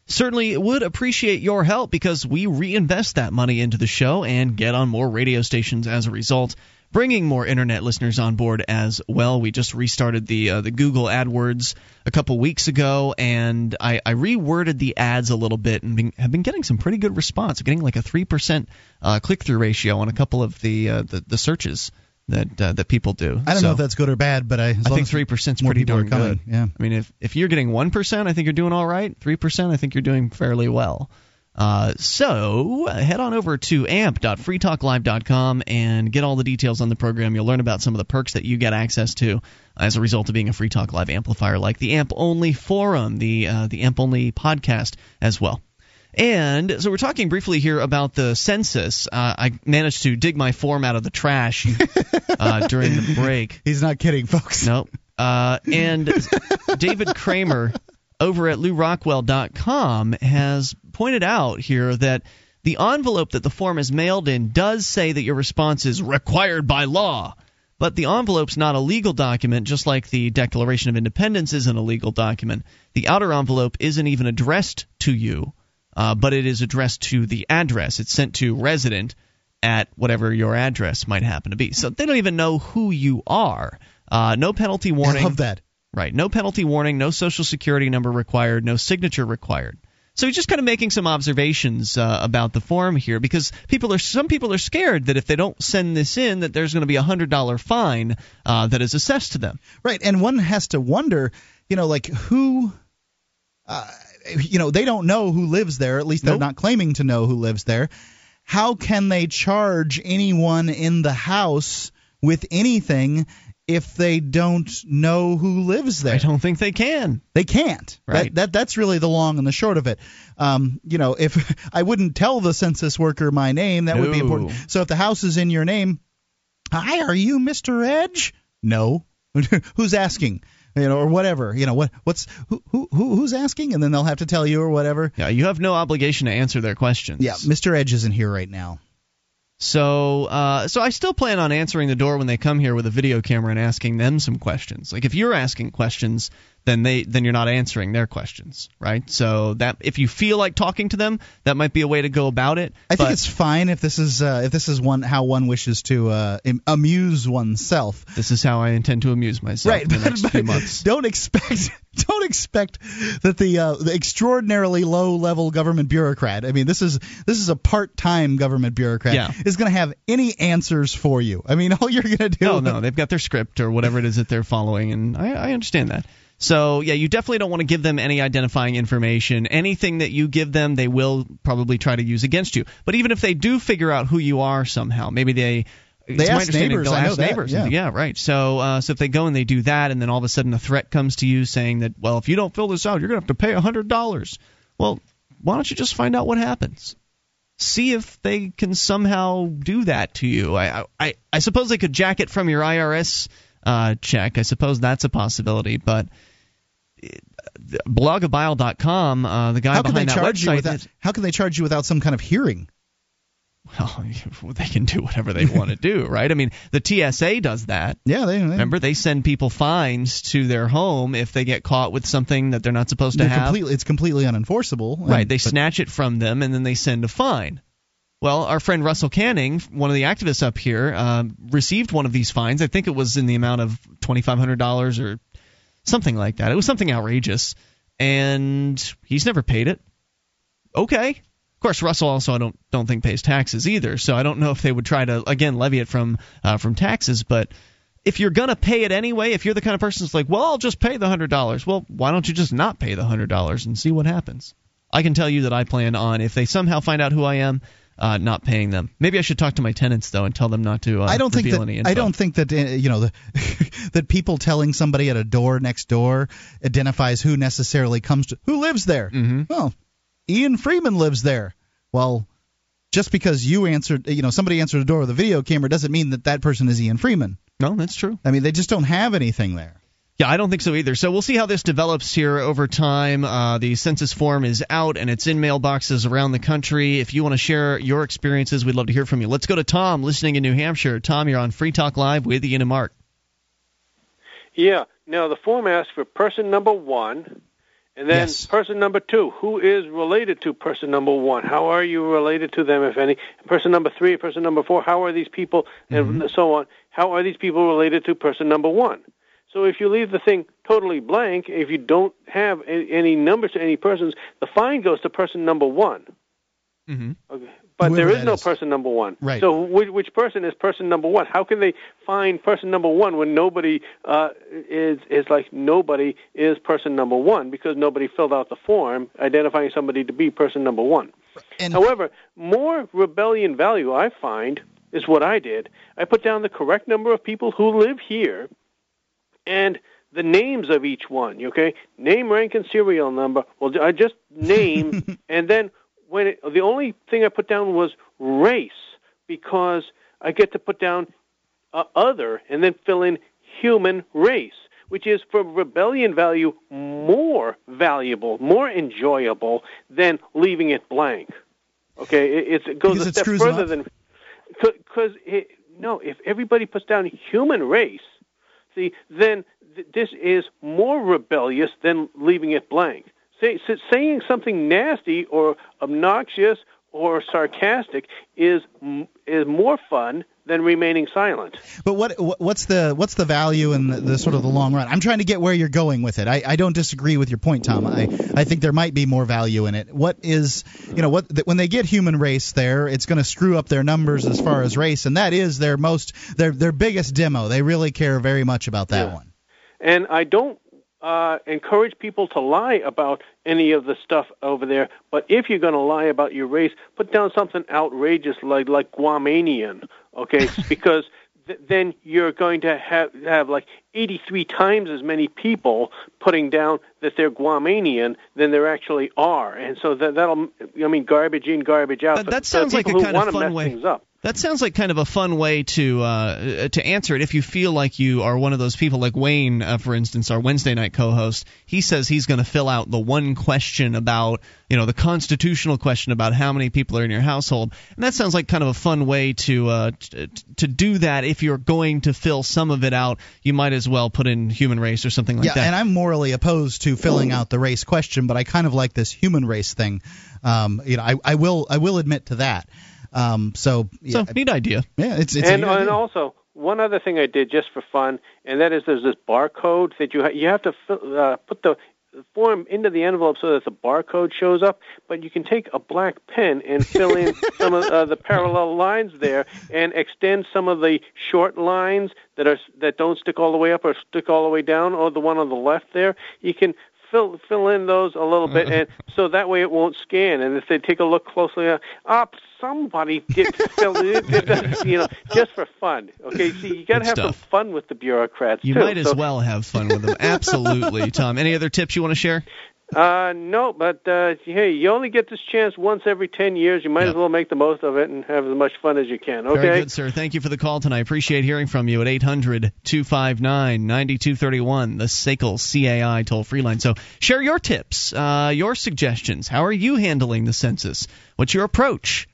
Certainly would appreciate your help because we reinvest that money into the show and get on more radio stations as a result, bringing more internet listeners on board as well. We just restarted the uh, the Google AdWords a couple weeks ago, and I, I reworded the ads a little bit and been, have been getting some pretty good response. I'm getting like a three percent uh, click through ratio on a couple of the uh, the, the searches that uh, that people do. I don't So know if that's good or bad, but I, I think three percent is pretty darn good. yeah. I mean, if if you're getting one percent, I think you're doing all right. Three percent, I think you're doing fairly well. Uh, so head on over to amp.freetalklive.com and get all the details on the program. You'll learn about some of the perks that you get access to as a result of being a Free Talk Live amplifier, like the AMP Only forum, the uh, the AMP Only podcast as well. And so we're talking briefly here about the census. Uh, I managed to dig my form out of the trash uh, [laughs] during the break. He's not kidding, folks. Nope. Uh, and David Kramer over at LewRockwell.com has pointed out here that the envelope that the form is mailed in does say that your response is required by law. But the envelope's not a legal document, just like the Declaration of Independence isn't a legal document. The outer envelope isn't even addressed to you, uh, but it is addressed to the address. It's sent to resident at whatever your address might happen to be. So they don't even know who you are. Uh, no penalty warning. I love that. Right. No penalty warning, no social security number required, no signature required. So he's just kind of making some observations uh, about the form here because people are some people are scared that if they don't send this in that there's going to be a hundred dollar fine uh, that is assessed to them. Right, and one has to wonder, you know, like who, uh, you know, they don't know who lives there. At least they're Nope. not claiming to know who lives there. How can they charge anyone in the house with anything if they don't know who lives there? I don't think they can. They can't. Right. That, that that's really the long and the short of it. Um, you know, if [laughs] I wouldn't tell the census worker my name, that would be important. So if the house is in your name, hi, are you Mr. Edge? No. [laughs] Who's asking? You know, or whatever. You know, what what's who, who who- who's asking, and then they'll have to tell you or whatever. Yeah, you have no obligation to answer their questions. Yeah, Mr. Edge isn't here right now. So, uh, so I still plan on answering the door when they come here with a video camera and asking them some questions. Like if you're asking questions, then they then you're not answering their questions, right? So that if you feel like talking to them, that might be a way to go about it. I think it's fine if this is uh, if this is one how one wishes to uh, amuse oneself. this is how I intend to amuse myself Right, in the but, but few months. don't expect [laughs] don't expect that the uh, the extraordinarily low level government bureaucrat. I mean, this is this is a part time government bureaucrat Yeah. is going to have any answers for you. I mean, [laughs] all you're going to do. No, no, they've got their script or whatever it is that they're following, and I, I understand that. So yeah, you definitely don't want to give them any identifying information. Anything that you give them, they will probably try to use against you. But even if they do figure out who you are somehow, maybe they it's my ask neighbors, They'll I know ask neighbors. yeah. right. So, uh, so if they go and they do that, and then all of a sudden a threat comes to you saying that, well, if you don't fill this out, you're gonna have to pay a hundred dollars. Well, why don't you just find out what happens? See if they can somehow do that to you. I, I, I suppose they could jack it from your IRS uh, check. I suppose that's a possibility, but blogabile.com, uh, the guy how can they behind that charge you website, without? How can they charge you without some kind of hearing? [laughs] well, they can do whatever they want to [laughs] do, right? I mean, the TSA does that. Yeah, they, they Remember, they send people fines to their home if they get caught with something that they're not supposed to they're have. completely it's completely unenforceable. Right, they but- snatch it from them and then they send a fine. Well, our friend Russell Canning, one of the activists up here, uh, received one of these fines. I think it was in the amount of twenty five hundred dollars or something like that. It was something outrageous, and he's never paid it. Okay. Of course, Russell also I don't don't think pays taxes either, so I don't know if they would try to again levy it from uh, from taxes. But if you're gonna pay it anyway, if you're the kind of person that's like, well, I'll just pay the hundred dollars. Well, why don't you just not pay the hundred dollars and see what happens? I can tell you that I plan on if they somehow find out who I am, uh, not paying them. Maybe I should talk to my tenants though and tell them not to. Uh, I don't think that. I don't think that uh, you know the, [laughs] that people telling somebody at a door next door identifies who necessarily comes to who lives there. Mhm. Well, Ian Freeman lives there. Well, just because you answered, you know, somebody answered the door with a video camera doesn't mean that that person is Ian Freeman. No, that's true. I mean, they just don't have anything there. Yeah, I don't think so either. So we'll see how this develops here over time. Uh, the census form is out and it's in mailboxes around the country. If you want to share your experiences, we'd love to hear from you. Let's go to Tom, listening in New Hampshire. Tom, you're on Free Talk Live with Ian and Mark. Yeah. Now the form asks for person number one, and then Yes. person number two. Who is related to person number one? How are you related to them, if any? Person number three, person number four. How are these people, and so on? How are these people related to person number one? So if you leave the thing totally blank, if you don't have any numbers to any persons, the fine goes to person number one. Mm-hmm. Okay. But Whoever there is no is. person number one. Right. So which, which person is person number one? How can they find person number one when nobody uh, is is like nobody is person number one because nobody filled out the form identifying somebody to be person number one. And However, more rebellion value I find is what I did. I put down the correct number of people who live here and the names of each one. Okay, name, rank, and serial number. Well, I just name, [laughs] and then when it, the only thing I put down was race because I get to put down uh, other and then fill in human race, which is for rebellion value more valuable, more enjoyable than leaving it blank. Okay, it, it's, it goes Because a step further than because no, if everybody puts down human race, see, then th- this is more rebellious than leaving it blank. Say, saying something nasty or obnoxious or sarcastic is is more fun than remaining silent. But what what- what's the what's the value in the, the sort of the long run? I'm trying to get where you're going with it. I, I don't disagree with your point, Tom. I I think there might be more value in it. What is you know what th- when they get human race there, it's going to screw up their numbers as far as race, and that is their most their their biggest demo. They really care very much about that Yeah. one. And I don't uh, encourage people to lie about any of the stuff over there. But if you're going to lie about your race, put down something outrageous like like Guamanian, okay? [laughs] because th- then you're going to have have like 83 times as many people putting down that they're Guamanian than there actually are, and so that that'll I mean garbage in, garbage out. That- for- that sounds like a kind of fun mess way. things up. That sounds like kind of a fun way to uh, to answer it. If you feel like you are one of those people, like Wayne, uh, for instance, our Wednesday night co-host, he says he's going to fill out the one question about, you know, the constitutional question about how many people are in your household, and that sounds like kind of a fun way to uh, t- to do that. If you're going to fill some of it out, you might as well put in human race or something like yeah, that. Yeah, and I'm morally opposed to filling out the race question, but I kind of like this human race thing. Um, you know, I, I will I will admit to that. Um, so yeah, so neat idea. yeah, it's it's and a and idea. also one other thing I did just for fun, and that is there's this barcode that you ha- you have to fill, uh, put the form into the envelope so that the barcode shows up, but you can take a black pen and fill in [laughs] some of uh, the parallel lines there and extend some of the short lines that are that don't stick all the way up or stick all the way down, or the one on the left there. You can fill fill in those a little bit, and [laughs] so that way it won't scan. And if they take a look closely, uh, up somebody did fill it, in, [laughs] you know, just for fun. Okay, see, you got to have stuff. some fun with the bureaucrats You too. might as So, well have fun with them. Absolutely, [laughs] Tom. Any other tips you want to share? Uh, no, but uh, hey, you only get this chance once every ten years. You might Yeah. as well make the most of it and have as much fun as you can. Okay. Very good, sir. Thank you for the call tonight. I appreciate hearing from you at 800 259 9231, the SACL CAI toll free line. So share your tips, uh, your suggestions. How are you handling the census? What's your approach?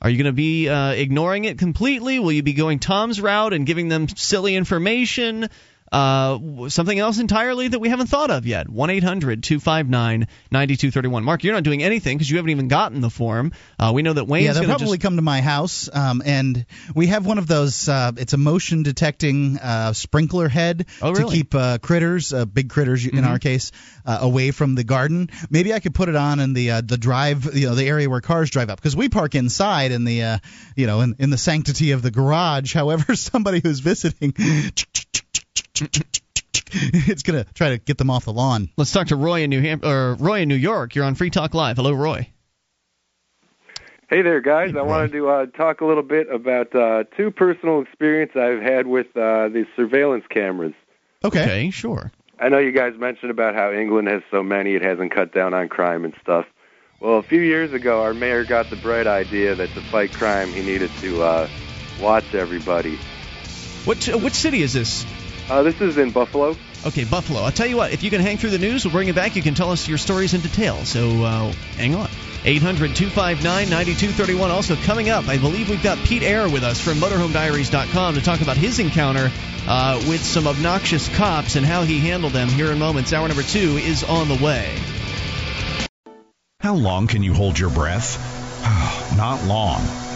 Are you going to be uh, ignoring it completely? Will you be going Tom's route and giving them silly information? Uh, something else entirely that we haven't thought of yet. 1 800 259 9231. Mark, you're not doing anything because you haven't even gotten the form. Uh, we know that Wayne's yeah, they'll probably just. come to my house, um, and we have one of those. Uh, it's a motion detecting uh, sprinkler head Oh, to keep uh, critters, uh, big critters in our case, uh, away from the garden. Maybe I could put it on in the uh, the drive, you know, the area where cars drive up, because we park inside in the, uh, you know, in, in the sanctity of the garage. [laughs] However, somebody who's visiting. [laughs] It's gonna try to get them off the lawn. Let's talk to Roy in New Ham- or Roy in New York. You're on Free Talk Live. Hello, Roy. Hey there, guys. I wanted to uh, talk a little bit about uh, two personal experience I've had with uh, the surveillance cameras. Okay. sure. I know you guys mentioned about how England has so many, it hasn't cut down on crime and stuff. Well, a few years ago, our mayor got the bright idea that to fight crime, he needed to uh, watch everybody. What uh, which city is this? Uh, this is in Buffalo. Okay, Buffalo. I'll tell you what. If you can hang through the news, we'll bring it back. You can tell us your stories in detail. So uh, hang on. 800 259 9231. Also, coming up, I believe we've got Pete Eyre with us from MotorHomeDiaries.com to talk about his encounter uh, with some obnoxious cops and how he handled them here in moments. Hour number two is on the way. How long can you hold your breath? [sighs] Not long.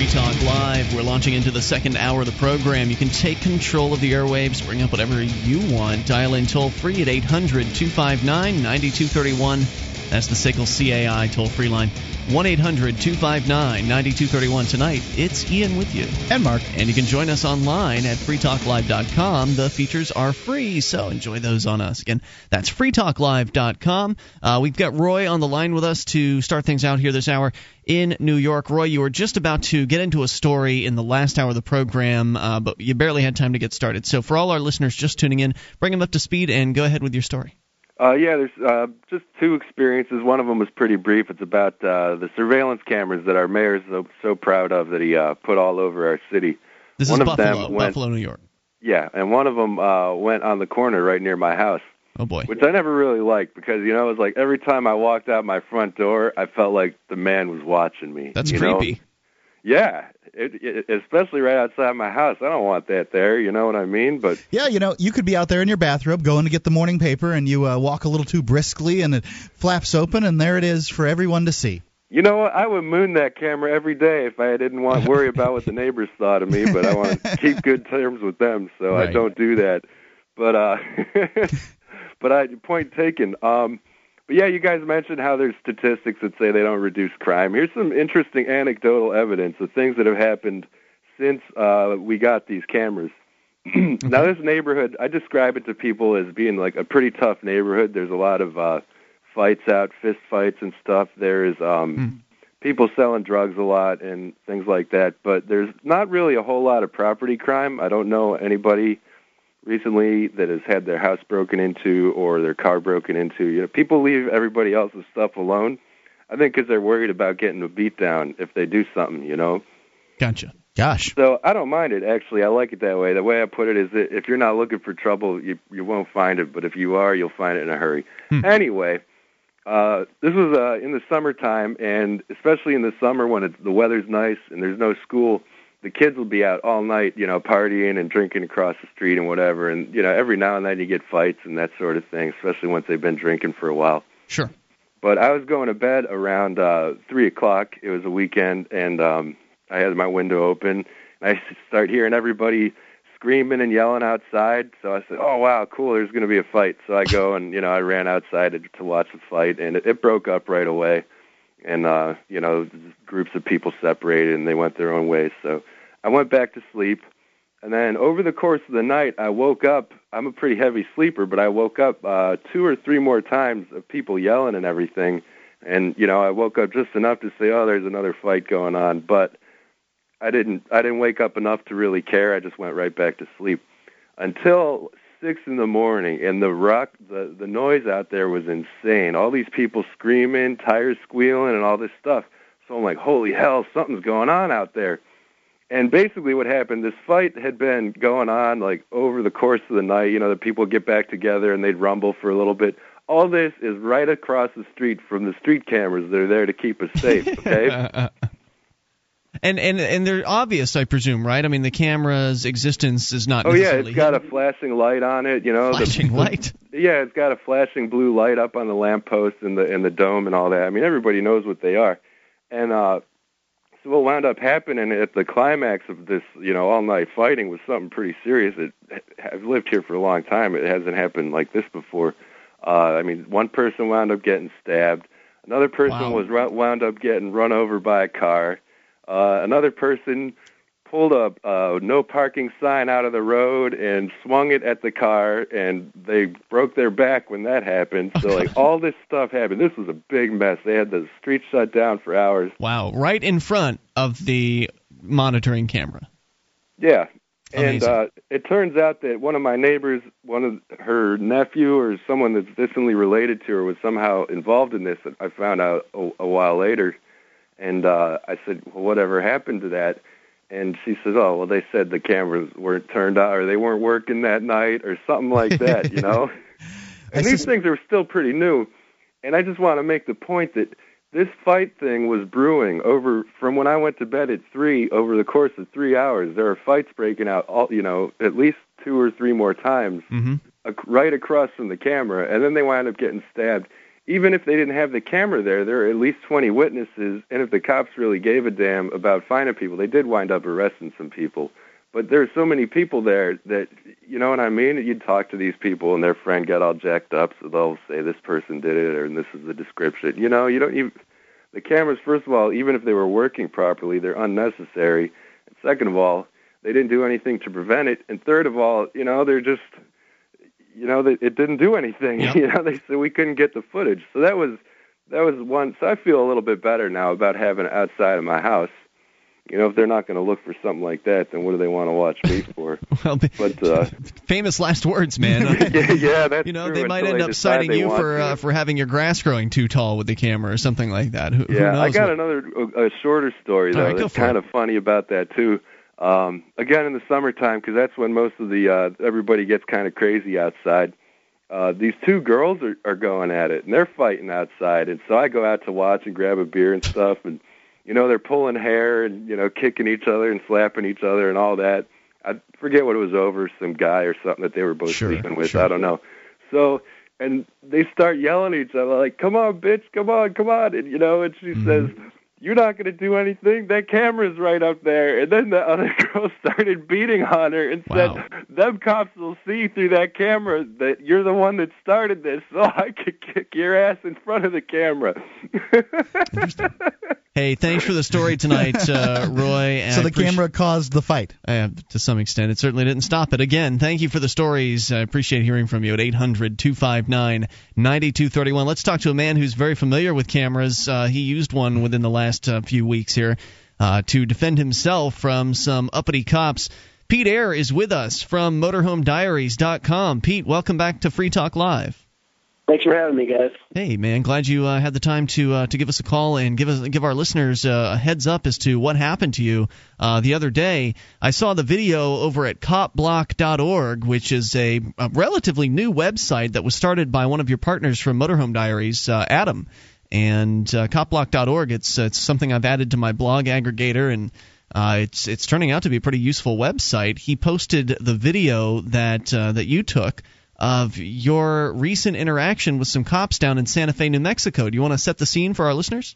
Free Talk Live. We're launching into the second hour of the program. You can take control of the airwaves, bring up whatever you want. Dial in toll free at 800 259 9231. That's the SACL CAI toll free line. 1 800 259 9231. Tonight, it's Ian with you. And Mark. And you can join us online at freetalklive.com. The features are free, so enjoy those on us. Again, that's freetalklive.com. Uh, we've got Roy on the line with us to start things out here this hour in New York. Roy, you were just about to get into a story in the last hour of the program, uh, but you barely had time to get started. So, for all our listeners just tuning in, bring them up to speed and go ahead with your story. Uh, yeah, there's uh, just two experiences. One of them was pretty brief. It's about uh, the surveillance cameras that our mayor is so, so proud of that he uh, put all over our city. This One is of them Buffalo, went- Buffalo, New York. Yeah, and one of them uh, went on the corner right near my house. Oh boy. which I never really liked because you know it was like every time I walked out my front door, I felt like the man was watching me. That's creepy. know? Yeah, it, it, especially right outside my house. I don't want that there. You know what I mean? But Yeah, you know, you could be out there in your bathrobe going to get the morning paper, and you uh, walk a little too briskly, and it flaps open, and there it is for everyone to see. you know what? I would moon that camera every day if I didn't want worry [laughs] about what the neighbors thought of me. But I want to [laughs] keep good terms with them, so Right. I don't do that. But uh, [laughs] but I point taken. Um, but yeah, you guys mentioned how there's statistics that say they don't reduce crime. Here's some interesting anecdotal evidence of things that have happened since uh, we got these cameras. [clears throat] now, this neighborhood, I describe it to people as being like a pretty tough neighborhood. There's a lot of uh, fights out, fist fights and stuff. There's um, people selling drugs a lot and things like that. But there's not really a whole lot of property crime. I don't know anybody recently that has had their house broken into or their car broken into. You know, people leave everybody else's stuff alone. I think because they're worried about getting a beat down if they do something. You know. Gotcha. Gosh. So I don't mind it actually. I like it that way. The way I put it is that if you're not looking for trouble, you you won't find it. But if you are, you'll find it in a hurry. Anyway, uh, this was uh, in the summertime, and especially in the summer when it's, the weather's nice and there's no school, the kids will be out all night, you know, partying and drinking across the street and whatever. And you know, every now and then you get fights and that sort of thing, especially once they've been drinking for a while. Sure. But I was going to bed around uh, three o'clock. It was a weekend, and um, I had my window open. And [laughs] I start hearing everybody screaming and yelling outside. So I said, "Oh wow, cool! There's going to be a fight." So I go and you know I ran outside to, to watch the fight, and it, it broke up right away. And uh, you know, groups of people separated and they went their own ways. So I went back to sleep. And then over the course of the night, I woke up. I'm a pretty heavy sleeper, but I woke up uh, two or three more times of people yelling and everything. And you know, I woke up just enough to say, "Oh, there's another fight going on," but I didn't. I didn't wake up enough to really care. I just went right back to sleep until six in the morning, and the rock, the the noise out there was insane. All these people screaming, tires squealing, and all this stuff. So I'm like, "Holy hell, something's going on out there." And basically, what happened? This fight had been going on like over the course of the night. You know, the people get back together and they'd rumble for a little bit. All this is right across the street from the street cameras that are there to keep us safe. Okay. [laughs] And and and they're obvious, I presume, right? I mean, the camera's existence is not oh yeah, it's got a flashing light on it. You know, the- flashing [laughs] light. Yeah, it's got a flashing blue light up on the lamppost and the and the dome and all that. I mean, everybody knows what they are. And uh so what wound up happening at the climax of this, you know, all night fighting was something pretty serious. It I've lived here for a long time. It hasn't happened like this before. Uh I mean, one person wound up getting stabbed. Another person Wow. was wound up getting run over by a car. Uh another person pulled a uh, no parking sign out of the road and swung it at the car, and they broke their back when that happened. So like [laughs] all this stuff happened. This was a big mess. They had the street shut down for hours. Wow, right in front of the monitoring camera. Yeah. And Amazing. uh, it turns out that one of my neighbors, one of her nephew or someone that's distantly related to her, was somehow involved in this. I found out a, a while later, and uh, I said, "Well, whatever happened to that?" And she says, "Oh, well, they said the cameras weren't turned on, or they weren't working that night, or something like that." You know. [laughs] and these things are still pretty new. And I just want to make the point that this fight thing was brewing over from when I went to bed at three. Over the course of three hours, there are fights breaking out. All you know, at least two or three more times, Mm-hmm. right across from the camera, and then they wind up getting stabbed. Even if they didn't have the camera there, there are at least 20 witnesses, and if the cops really gave a damn about finding people, they did wind up arresting some people. But there are so many people there that, you know what I mean? You'd talk to these people, and their friend got all jacked up, so they'll say this person did it, or this is the description. You know, you don't even. The cameras, first of all, even if they were working properly, they're unnecessary. And second of all, they didn't do anything to prevent it. And third of all, you know, they're just, you know, it didn't do anything. Yep. [laughs] You know, they said we couldn't get the footage. So that was that was one. So I feel a little bit better now about having it outside of my house. You know, if they're not going to look for something like that, then what do they want to watch me [laughs] for? Well, But uh, [laughs] famous last words, man. yeah, yeah, that's you know, true they might end up citing you for uh, for having your grass growing too tall with the camera or something like that. Who, who Yeah, knows I got what- another a, a shorter story though right, that's kind it. of funny about that too. Um, again, in the summertime, because that's when most of the uh, everybody gets kind of crazy outside. Uh, these two girls are, are going at it, and they're fighting outside. And so I go out to watch and grab a beer and stuff, and you know, they're pulling hair and you know, kicking each other and slapping each other and all that. I forget what it was over, some guy or something that they were both Sure, sleeping with. sure. I don't know. So, and they start yelling at each other like, "Come on, bitch! Come on, come on!" And you know, and she says, "You're not going to do anything. That camera's right up there." And then the other [laughs] girl started beating on her and Wow. said, "Them cops will see through that camera that you're the one that started this, so I could kick your ass in front of the camera." [laughs] Hey, thanks for the story tonight, uh, Roy. [laughs] and So the appreciate- camera caused the fight. Uh, to some extent. It certainly didn't stop it. Again, thank you for the stories. I appreciate hearing from you at 800 259 9231. Let's talk to a man who's very familiar with cameras. Uh, he used one within the last uh, few weeks here uh, to defend himself from some uppity cops. Pete Air is with us from MotorhomeDiaries.com. Pete, welcome back to Free Talk Live. Thanks for having me, guys. Hey man, glad you uh, had the time to uh, to give us a call and give us give our listeners uh, a heads up as to what happened to you uh, the other day. I saw the video over at copblock.org, which is a, a relatively new website that was started by one of your partners from Motorhome Diaries, uh, Adam. And uh, copblock.org, it's it's something I've added to my blog aggregator and. Uh, it's it's turning out to be a pretty useful website. He posted the video that uh, that you took of your recent interaction with some cops down in Santa Fe, New Mexico. Do you want to set the scene for our listeners?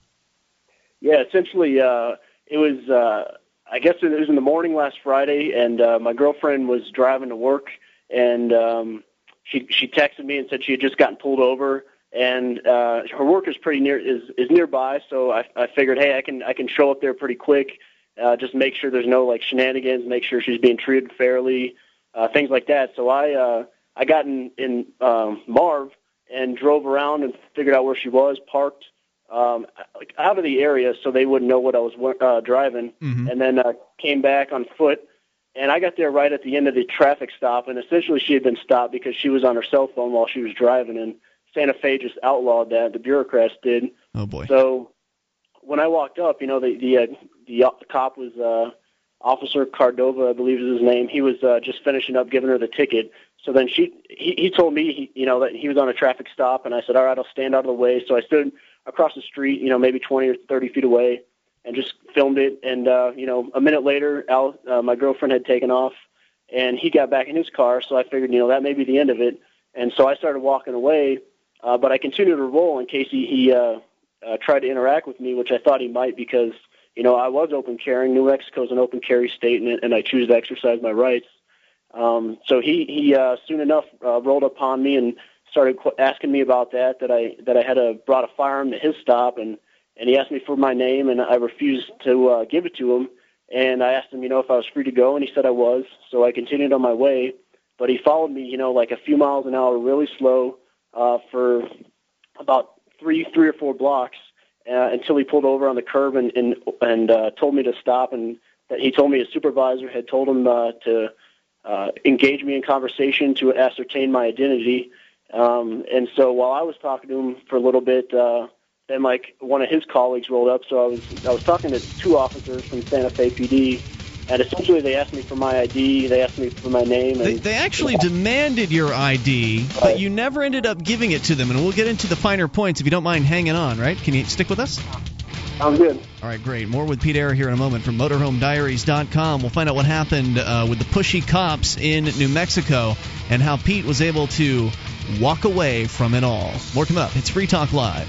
Yeah, essentially, uh, it was. Uh, I guess it was in the morning last Friday, and uh, my girlfriend was driving to work, and um, she she texted me and said she had just gotten pulled over, and uh, her work is pretty near is is nearby, so I I figured, hey, I can I can show up there pretty quick, uh, just make sure there's no like shenanigans, make sure she's being treated fairly, uh, things like that. So I uh, I got in in um, Marv and drove around and figured out where she was, parked um, like out of the area so they wouldn't know what I was uh, driving, Mhm. and then uh, came back on foot. And I got there right at the end of the traffic stop, and essentially she had been stopped because she was on her cell phone while she was driving, and Santa Fe just outlawed that. The bureaucrats did. Oh boy. So when I walked up, you know, the the uh, the uh, cop was uh, Officer Cardova, I believe is his name. He was uh, just finishing up giving her the ticket. So then she he, he told me, he, you know, that he was on a traffic stop, and I said, all right, I'll stand out of the way. So I stood across the street, you know, maybe 20 or 30 feet away, and just filmed it. And uh, you know, a minute later, Al, uh, my girlfriend had taken off, and he got back in his car. So I figured, you know, that may be the end of it. And so I started walking away, uh, but I continued to roll in case he he uh, uh, tried to interact with me, which I thought he might because you know I was open carrying. New Mexico is an open carry state, and, and I choose to exercise my rights. Um, so he he uh, soon enough uh, rolled upon me and started qu- asking me about that that I that I had a, brought a firearm to his stop and and he asked me for my name and I refused to uh, give it to him and I asked him you know if I was free to go and he said I was so I continued on my way but he followed me you know like a few miles an hour really slow uh, for about three three or four blocks uh, until he pulled over on the curb and and and uh, told me to stop and that he told me his supervisor had told him uh, to uh, engage me in conversation to ascertain my identity. Um, and so while I was talking to him for a little bit, uh, then like one of his colleagues rolled up. So I was I was talking to two officers from Santa Fe PD, and essentially they asked me for my ID, they asked me for my name, and They, they actually demanded your ID, but you never ended up giving it to them. And we'll get into the finer points if you don't mind hanging on, right? Can you stick with us? I'm good. All right, great. More with Pete Eyre here in a moment from MotorhomeDiaries.com. We'll find out what happened uh, with the pushy cops in New Mexico and how Pete was able to walk away from it all. More coming up. It's Free Talk Live.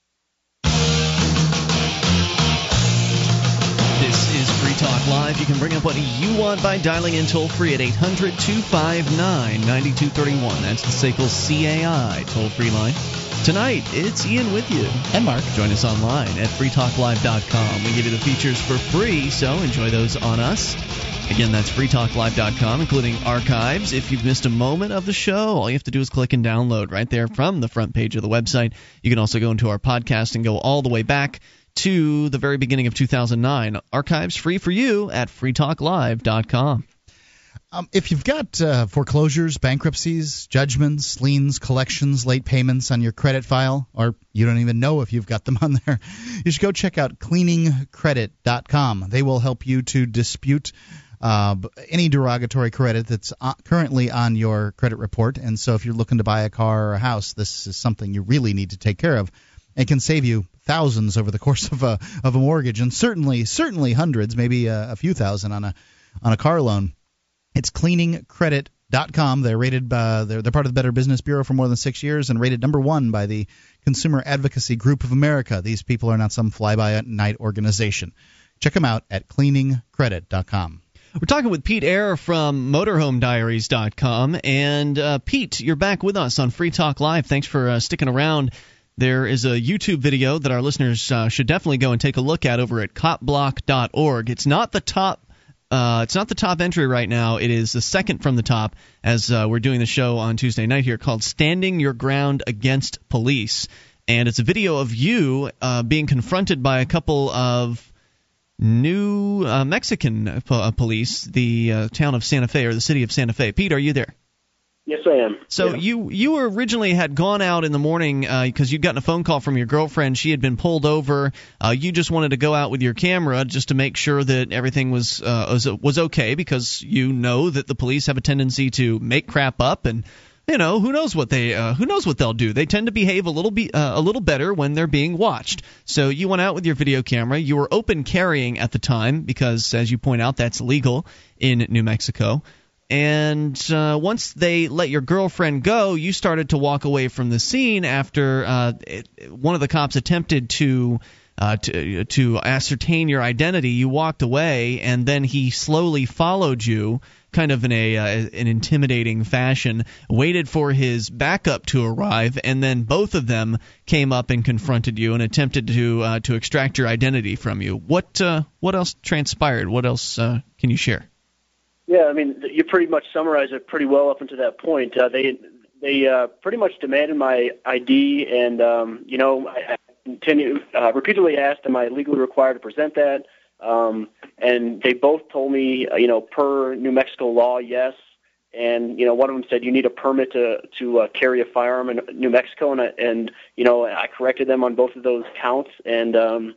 Talk Live. You can bring up what you want by dialing in toll free at 800 259 9231. That's the SACL CAI toll free line. Tonight, it's Ian with you. And Mark. Join us online at freetalklive.com. We give you the features for free, so enjoy those on us. Again, that's freetalklive.com, including archives. If you've missed a moment of the show, all you have to do is click and download right there from the front page of the website. You can also go into our podcast and go all the way back to the very beginning of 2009. Archives free for you at freetalklive.com. Um, if you've got uh, foreclosures, bankruptcies, judgments, liens, collections, late payments on your credit file, or you don't even know if you've got them [laughs] on there, you should go check out cleaningcredit.com. They will help you to dispute uh, any derogatory credit that's uh, currently on your credit report. And so if you're looking to buy a car or a house, this is something you really need to take care of. It can save you thousands over the course of a of a mortgage, and certainly certainly hundreds, maybe a, a few thousand on a on a car loan. It's cleaningcredit.com. They're rated by they're, they're part of the Better Business Bureau for more than six years and rated number one by the Consumer Advocacy Group of America. These people are not some fly by night organization. Check them out at cleaningcredit.com. We're talking with Pete Eyre from MotorhomeDiaries.com. And uh, Pete, you're back with us on Free Talk Live. Thanks for uh, sticking around. There is a YouTube video that our listeners uh, should definitely go and take a look at over at copblock.org. It's not the top uh, it's not the top entry right now. It is the second from the top as uh, we're doing the show on Tuesday night here called Standing Your Ground Against Police. And it's a video of you uh, being confronted by a couple of new uh, Mexican po- uh, police, the uh, town of Santa Fe or the city of Santa Fe. Pete, are you there? Yes, I am. So yeah. you you originally had gone out in the morning because uh, you'd gotten a phone call from your girlfriend. She had been pulled over. Uh, you just wanted to go out with your camera just to make sure that everything was uh, was was okay because you know that the police have a tendency to make crap up and you know who knows what they uh, who knows what they'll do. They tend to behave a little be, uh, a little better when they're being watched. So you went out with your video camera. You were open carrying at the time because, as you point out, that's legal in New Mexico. And uh, once they let your girlfriend go, you started to walk away from the scene after uh, it, one of the cops attempted to. Uh, to to ascertain your identity, you walked away, and then he slowly followed you, kind of in a uh, an intimidating fashion. Waited for his backup to arrive, and then both of them came up and confronted you and attempted to uh, to extract your identity from you. What uh, what else transpired? What else uh, can you share? Yeah, I mean, you pretty much summarized it pretty well up until that point. Uh, they they uh, pretty much demanded my ID, and um, you know, I, I continue uh, repeatedly asked, "Am I legally required to present that?" Um, and they both told me, uh, you know, per New Mexico law, yes. And you know, one of them said you need a permit to to uh, carry a firearm in New Mexico, and and you know, I corrected them on both of those counts, and um,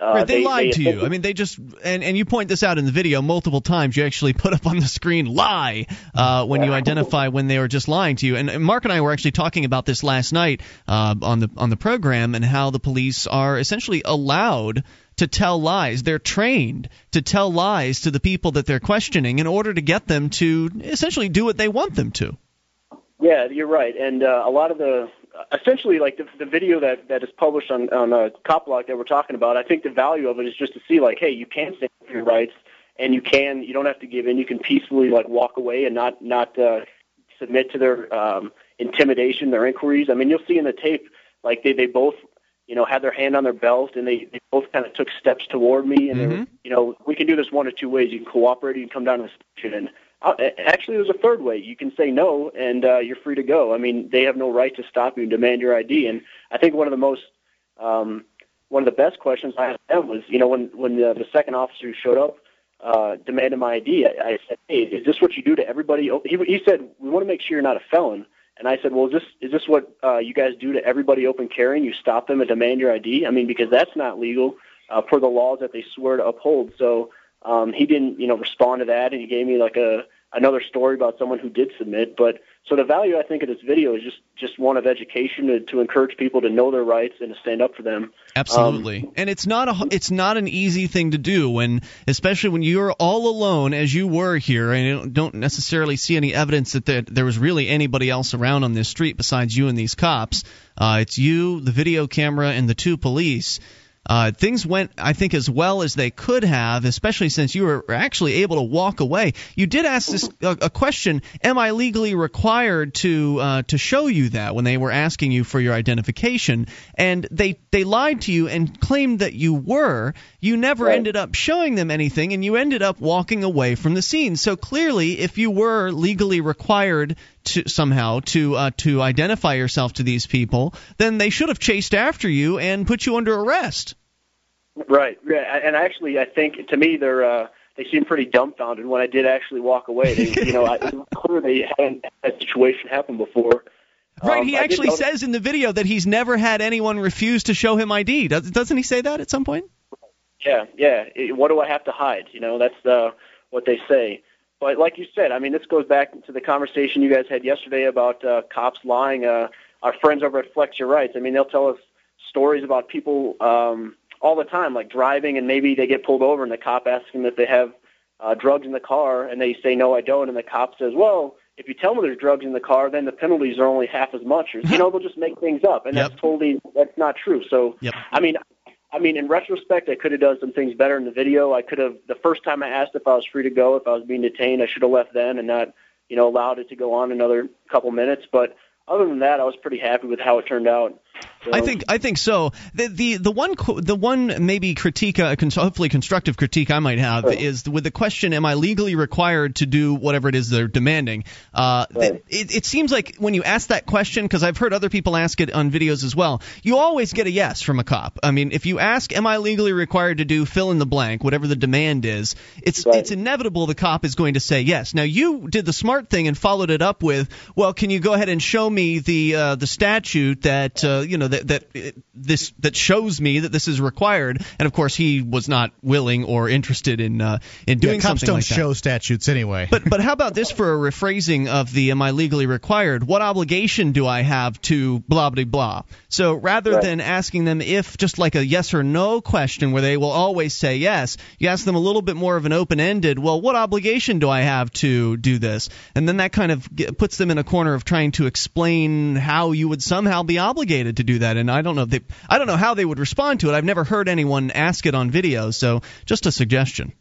uh, right, they, they lied they to you. I mean, they just and and you point this out in the video multiple times. You actually [laughs] put up on the screen "lie" uh, when you identify when they were just lying to you. And, and Mark and I were actually talking about this last night uh, on the on the program and how the police are essentially allowed to tell lies. They're trained to tell lies to the people that they're questioning in order to get them to essentially do what they want them to. Yeah, you're right. And uh, a lot of the essentially like the, the video that that is published on on a cop block that we're talking about. I think the value of it is just to see like, hey, you can stand up for your rights, and you can you don't have to give in. You can peacefully like walk away and not not uh, submit to their um, intimidation, their inquiries. I mean, you'll see in the tape like they they both you know had their hand on their belt and they, they both kind of took steps toward me and mm-hmm. they were, you know we can do this one of two ways. You can cooperate, you can come down to the station and uh, actually, there's a third way. You can say no, and uh, you're free to go. I mean, they have no right to stop you and demand your ID. And I think one of the most, um, one of the best questions I asked them was, you know, when when the, the second officer showed up uh, demanded my ID, I, I said, "Hey, is this what you do to everybody?" He, he said, "We want to make sure you're not a felon." And I said, "Well, is this is this what uh, you guys do to everybody open carrying? You stop them and demand your ID? I mean, because that's not legal uh, per the laws that they swear to uphold." So um, he didn't, you know, respond to that, and he gave me like a another story about someone who did submit. But so the value I think of this video is just just one of education to, to encourage people to know their rights and to stand up for them. Absolutely, Um, and it's not a it's not an easy thing to do when, especially when you're all alone as you were here, and you don't necessarily see any evidence that there, there was really anybody else around on this street besides you and these cops. Uh, it's you, the video camera, and the two police. Uh, things went, I think, as well as they could have, especially since you were actually able to walk away. You did ask this a, a question: Am I legally required to uh, to show you that when they were asking you for your identification? And they they lied to you and claimed that you were. You never Right. ended up showing them anything, and you ended up walking away from the scene. So clearly, if you were legally required to somehow to uh, to identify yourself to these people, then they should have chased after you and put you under arrest. Right. Yeah. And actually, I think to me they're uh, they seem pretty dumbfounded when I did actually walk away. They, you know, I, it was clear they hadn't had a situation happen before. Right, Um, he actually notice- says in the video that he's never had anyone refuse to show him ID. Does, doesn't he say that at some point? Yeah, yeah. It- What do I have to hide? You know, that's uh, what they say. But like you said, I mean, this goes back to the conversation you guys had yesterday about uh, cops lying. Uh, our friends over at Flex Your Rights, I mean, they'll tell us stories about people um, all the time, like driving and maybe they get pulled over and the cop asks them if they have uh, drugs in the car and they say, no, I don't. And the cop says, well, if you tell me there's drugs in the car, then the penalties are only half as much. Or, you know, they'll just make things up. And Yep. that's totally, that's not true. So, Yep. I mean, I mean, in retrospect, I could have done some things better in the video. I could have the first time I asked if I was free to go, if I was being detained, I should have left then and not, you know, allowed it to go on another couple minutes. But other than that, I was pretty happy with how it turned out. So, I think I think so. The the the one the one maybe critique, uh, hopefully constructive critique I might have is with the question: Am I legally required to do whatever it is they're demanding? Uh, Right. it, it seems like when you ask that question, because I've heard other people ask it on videos as well, you always get a yes from a cop. I mean, if you ask, "Am I legally required to do fill in the blank, whatever the demand is?" It's Right. it's inevitable the cop is going to say yes. Now you did the smart thing and followed it up with, "Well, can you go ahead and show me the uh, the statute that uh, you know that that uh, this that shows me that this is required?" And of course, he was not willing or interested in uh, in doing yeah, cops something don't like that. show statutes anyway. But but how about this for a rephrasing of the am I legally required? What obligation do I have to blah blah blah? So rather Right. than asking them if just like a yes or no question where they will always say yes, you ask them a little bit more of an open ended. Well, what obligation do I have to do this? And then that kind of puts them in a corner of trying to explain how you would somehow be obligated to do that. And I don't know if they I don't know how they would respond to it. I've never heard anyone ask it on video. So just a suggestion.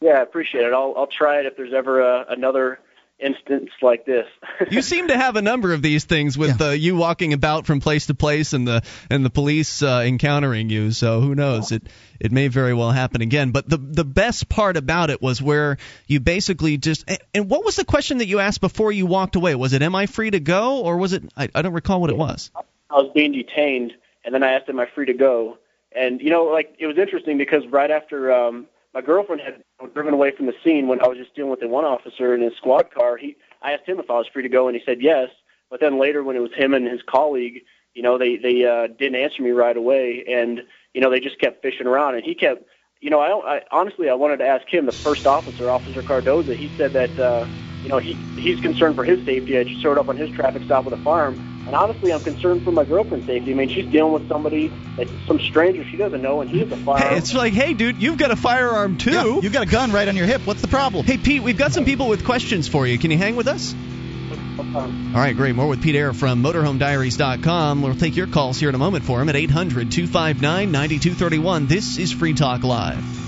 yeah, I appreciate it. I'll I'll try it if there's ever uh, another instance like this. [laughs] You seem to have a number of these things with uh, you walking about from place to place and the and the police uh, encountering you. So who knows? It it may very well happen again. But the the best part about it was where you basically just and- and what was the question that you asked before you walked away? Was it am I free to go or was it I, I don't recall what it was. I was being detained, and then I asked, "Am I free to go?" And you know, like it was interesting because right after um, my girlfriend had driven away from the scene when I was just dealing with the one officer in his squad car, he I asked him if I was free to go, and he said yes. But then later, when it was him and his colleague, you know, they they uh, didn't answer me right away, and you know, they just kept fishing around, and he kept. You know, I, I honestly I wanted to ask him, the first officer, Officer Cardoza. He said that uh, you know he he's concerned for his safety. I just showed up on his traffic stop with a firearm, and honestly, I'm concerned for my girlfriend's safety. I mean, she's dealing with somebody, that's some stranger she doesn't know, and he has a [laughs] firearm. Hey, it's like, hey, dude, you've got a firearm too. Yeah, you got a gun right on your hip. What's the problem? Hey, Pete, we've got some people with questions for you. Can you hang with us? Um, All right, great. More with Pete Eyre from MotorhomeDiaries.com. We'll take your calls here in a moment for him at 800 259 9231. This is Free Talk Live.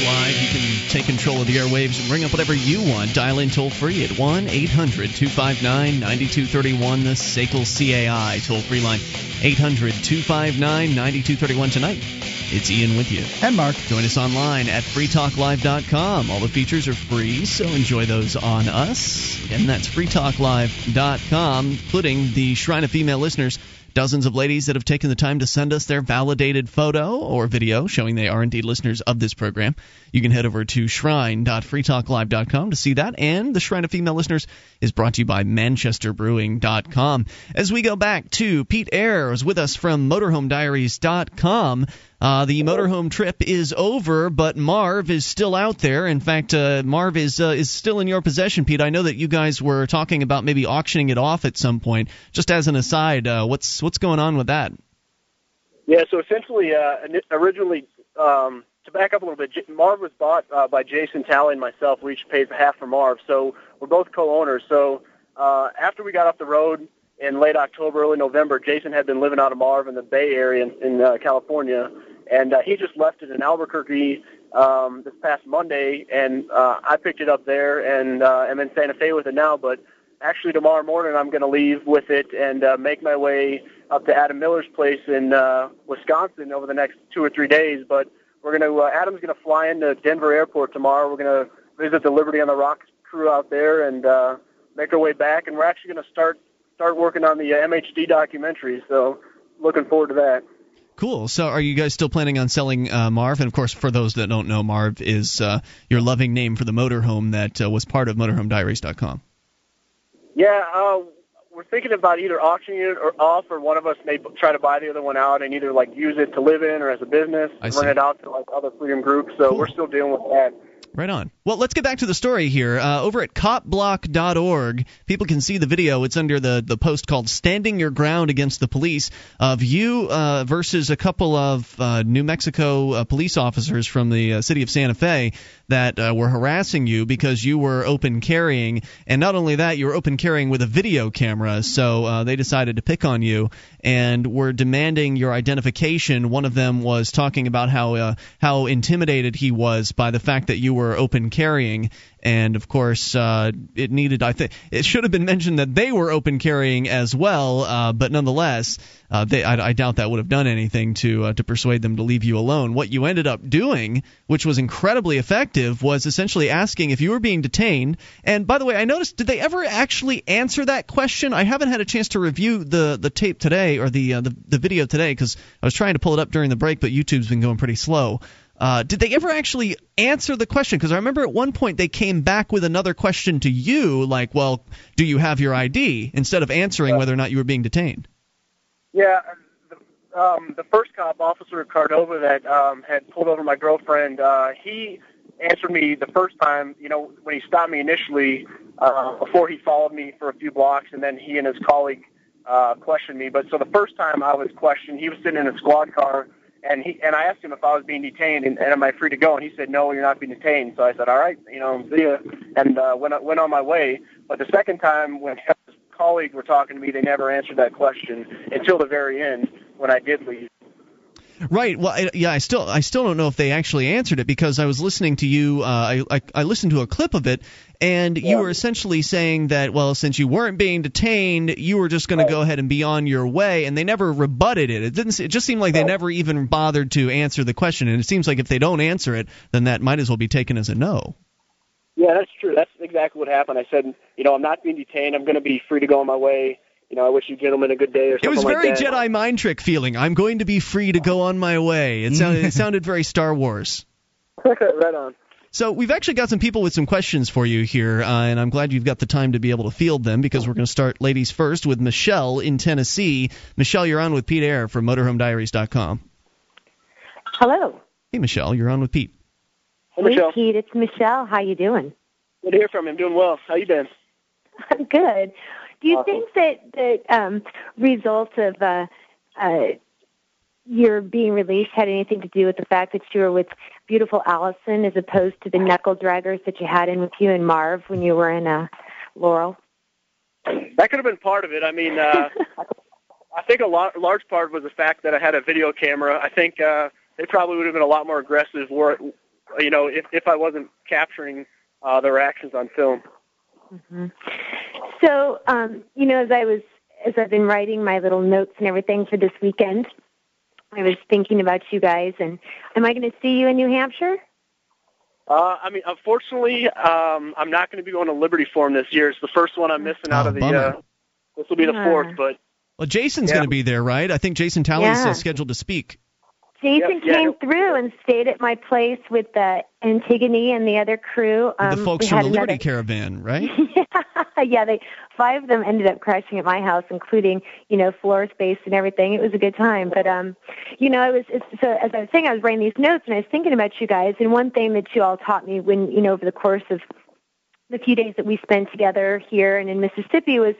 take control of the airwaves and bring up whatever you want. Dial in toll free at 1 800 259 9231, the SACL CAI toll free line. 800 259 9231 tonight. It's Ian with you. And Mark. Join us online at freetalklive.com. All the features are free, so enjoy those on us. And that's freetalklive.com, including the Shrine of Female Listeners. Dozens of ladies that have taken the time to send us their validated photo or video showing they are indeed listeners of this program. You can head over to shrine.freetalklive.com to see that. And the Shrine of Female Listeners is brought to you by manchesterbrewing.com. As we go back to Pete Eyre's with us from motorhomediaries.com. Uh, the motorhome trip is over, but Marv is still out there. In fact, uh, Marv is uh, is still in your possession, Pete. I know that you guys were talking about maybe auctioning it off at some point. Just as an aside, uh, what's what's going on with that? Yeah, so essentially, uh, originally, um, to back up a little bit, J- Marv was bought uh, by Jason Talley and myself. We each paid half for Marv, so we're both co-owners. So uh, after we got off the road in late October, early November, Jason had been living out of Marv in the Bay Area in, in uh, California, and uh, he just left it in Albuquerque um, this past Monday, and uh, I picked it up there, and uh, I'm in Santa Fe with it now. But actually tomorrow morning I'm going to leave with it and uh, make my way up to Adam Mueller's place in uh, Wisconsin over the next two or three days. But we're going to uh, Adam's going to fly into Denver Airport tomorrow. We're going to visit the Liberty on the Rocks crew out there and uh, make our way back. And we're actually going to start start working on the uh, MHD documentary. So looking forward to that. Cool. So, are you guys still planning on selling uh, Marv? And of course, for those that don't know, Marv is uh, your loving name for the motorhome that uh, was part of MotorhomeDiaries.com. Yeah, uh, we're thinking about either auctioning it or off, or one of us may try to buy the other one out and either like use it to live in or as a business, I rent see. it out to like other freedom groups. So Cool. we're still dealing with that. Right on. Well, let's get back to the story here. Uh, over at copblock.org, people can see the video. It's under the, the post called Standing Your Ground Against the Police of you uh, versus a couple of uh, New Mexico uh, police officers from the uh, city of Santa Fe that uh, were harassing you because you were open carrying. And not only that, you were open carrying with a video camera. So they decided to pick on you and were demanding your identification. One of them was talking about how how intimidated he was by the fact that you were open carrying, and of course uh, it needed. I think it should have been mentioned that they were open carrying as well, uh, but nonetheless, uh, they I, I doubt that would have done anything to uh, to persuade them to leave you alone. What you ended up doing, which was incredibly effective, was essentially asking if you were being detained. And by the way, I noticed did they ever actually answer that question? I haven't had a chance to review the the tape today or the uh, the, the video today because I was trying to pull it up during the break, but YouTube's been going pretty slow. Uh, did they ever actually answer the question? Because I remember at one point they came back with another question to you, like, "Well, do you have your ID?" instead of answering whether or not you were being detained. Yeah, the, um, the first cop, Officer Cardova, that um, had pulled over my girlfriend, uh, he answered me the first time. You know, when he stopped me initially, uh, before he followed me for a few blocks, and then he and his colleague uh, questioned me. But so the first time I was questioned, he was sitting in a squad car, and he and I asked him if I was being detained and, and am I free to go, and he said no, you're not being detained. So I said all right, you know, see ya, and uh, went went on my way. But the second time when his colleagues were talking to me, they never answered that question until the very end when I did leave. Right. Well, I, yeah. I still, I still don't know if they actually answered it because I was listening to you. Uh, I, I, I listened to a clip of it, and you were essentially saying that, well, since you weren't being detained, you were just going to go ahead and be on your way, and they never rebutted it. It didn't. It just seemed like they never even bothered to answer the question, and it seems like if they don't answer it, then that might as well be taken as a no. Yeah, that's true. That's exactly what happened. I said, you know, I'm not being detained. I'm going to be free to go on my way. You know, I wish you gentlemen a good day or It something was like very that. Jedi mind trick feeling. I'm going to be free to go on my way. It sounded, it [laughs] sounded very Star Wars. [laughs] right on. So we've actually got some people with some questions for you here, uh, and I'm glad you've got the time to be able to field them because we're going to start ladies first with Michelle in Tennessee. Michelle, you're on with Pete Eyre from MotorhomeDiaries.com. Hello. Hey, Michelle, you're on with Pete. Hey, Michelle. Hey, Pete. It's Michelle. How you doing? Good to hear from you. I'm doing well. How you been? [laughs] I'm good. Do you Awesome. think that that um, result of uh, uh, your being released had anything to do with the fact that you were with beautiful Allison as opposed to the knuckle draggers that you had in with you and Marv when you were in uh, Laurel? That could have been part of it. I mean, uh, [laughs] I think a lot, large part was the fact that I had a video camera. I think uh, they probably would have been a lot more aggressive, were, you know, if if I wasn't capturing uh, their actions on film. Hmm So, um, you know, as I was as I've been writing my little notes and everything for this weekend, I was thinking about you guys. And am I going to see you in New Hampshire? Uh, I mean, unfortunately, um, I'm not going to be going to Liberty Forum this year. It's the first one I'm missing out Oh, of the. bummer. Uh, this will be the fourth, but Well, Jason's Yeah. going to be there, right? I think Jason Talley's Yeah. uh, scheduled to speak. Jason Yep, yeah. came through and stayed at my place with uh, Antigone and the other crew. Um, the folks we from had the Liberty another- Caravan, right? [laughs] yeah, they five of them ended up crashing at my house, including you know floor space and everything. It was a good time, but um, you know, it was it's, so as I was saying, I was writing these notes and I was thinking about you guys. And one thing that you all taught me when you know over the course of the few days that we spent together here and in Mississippi was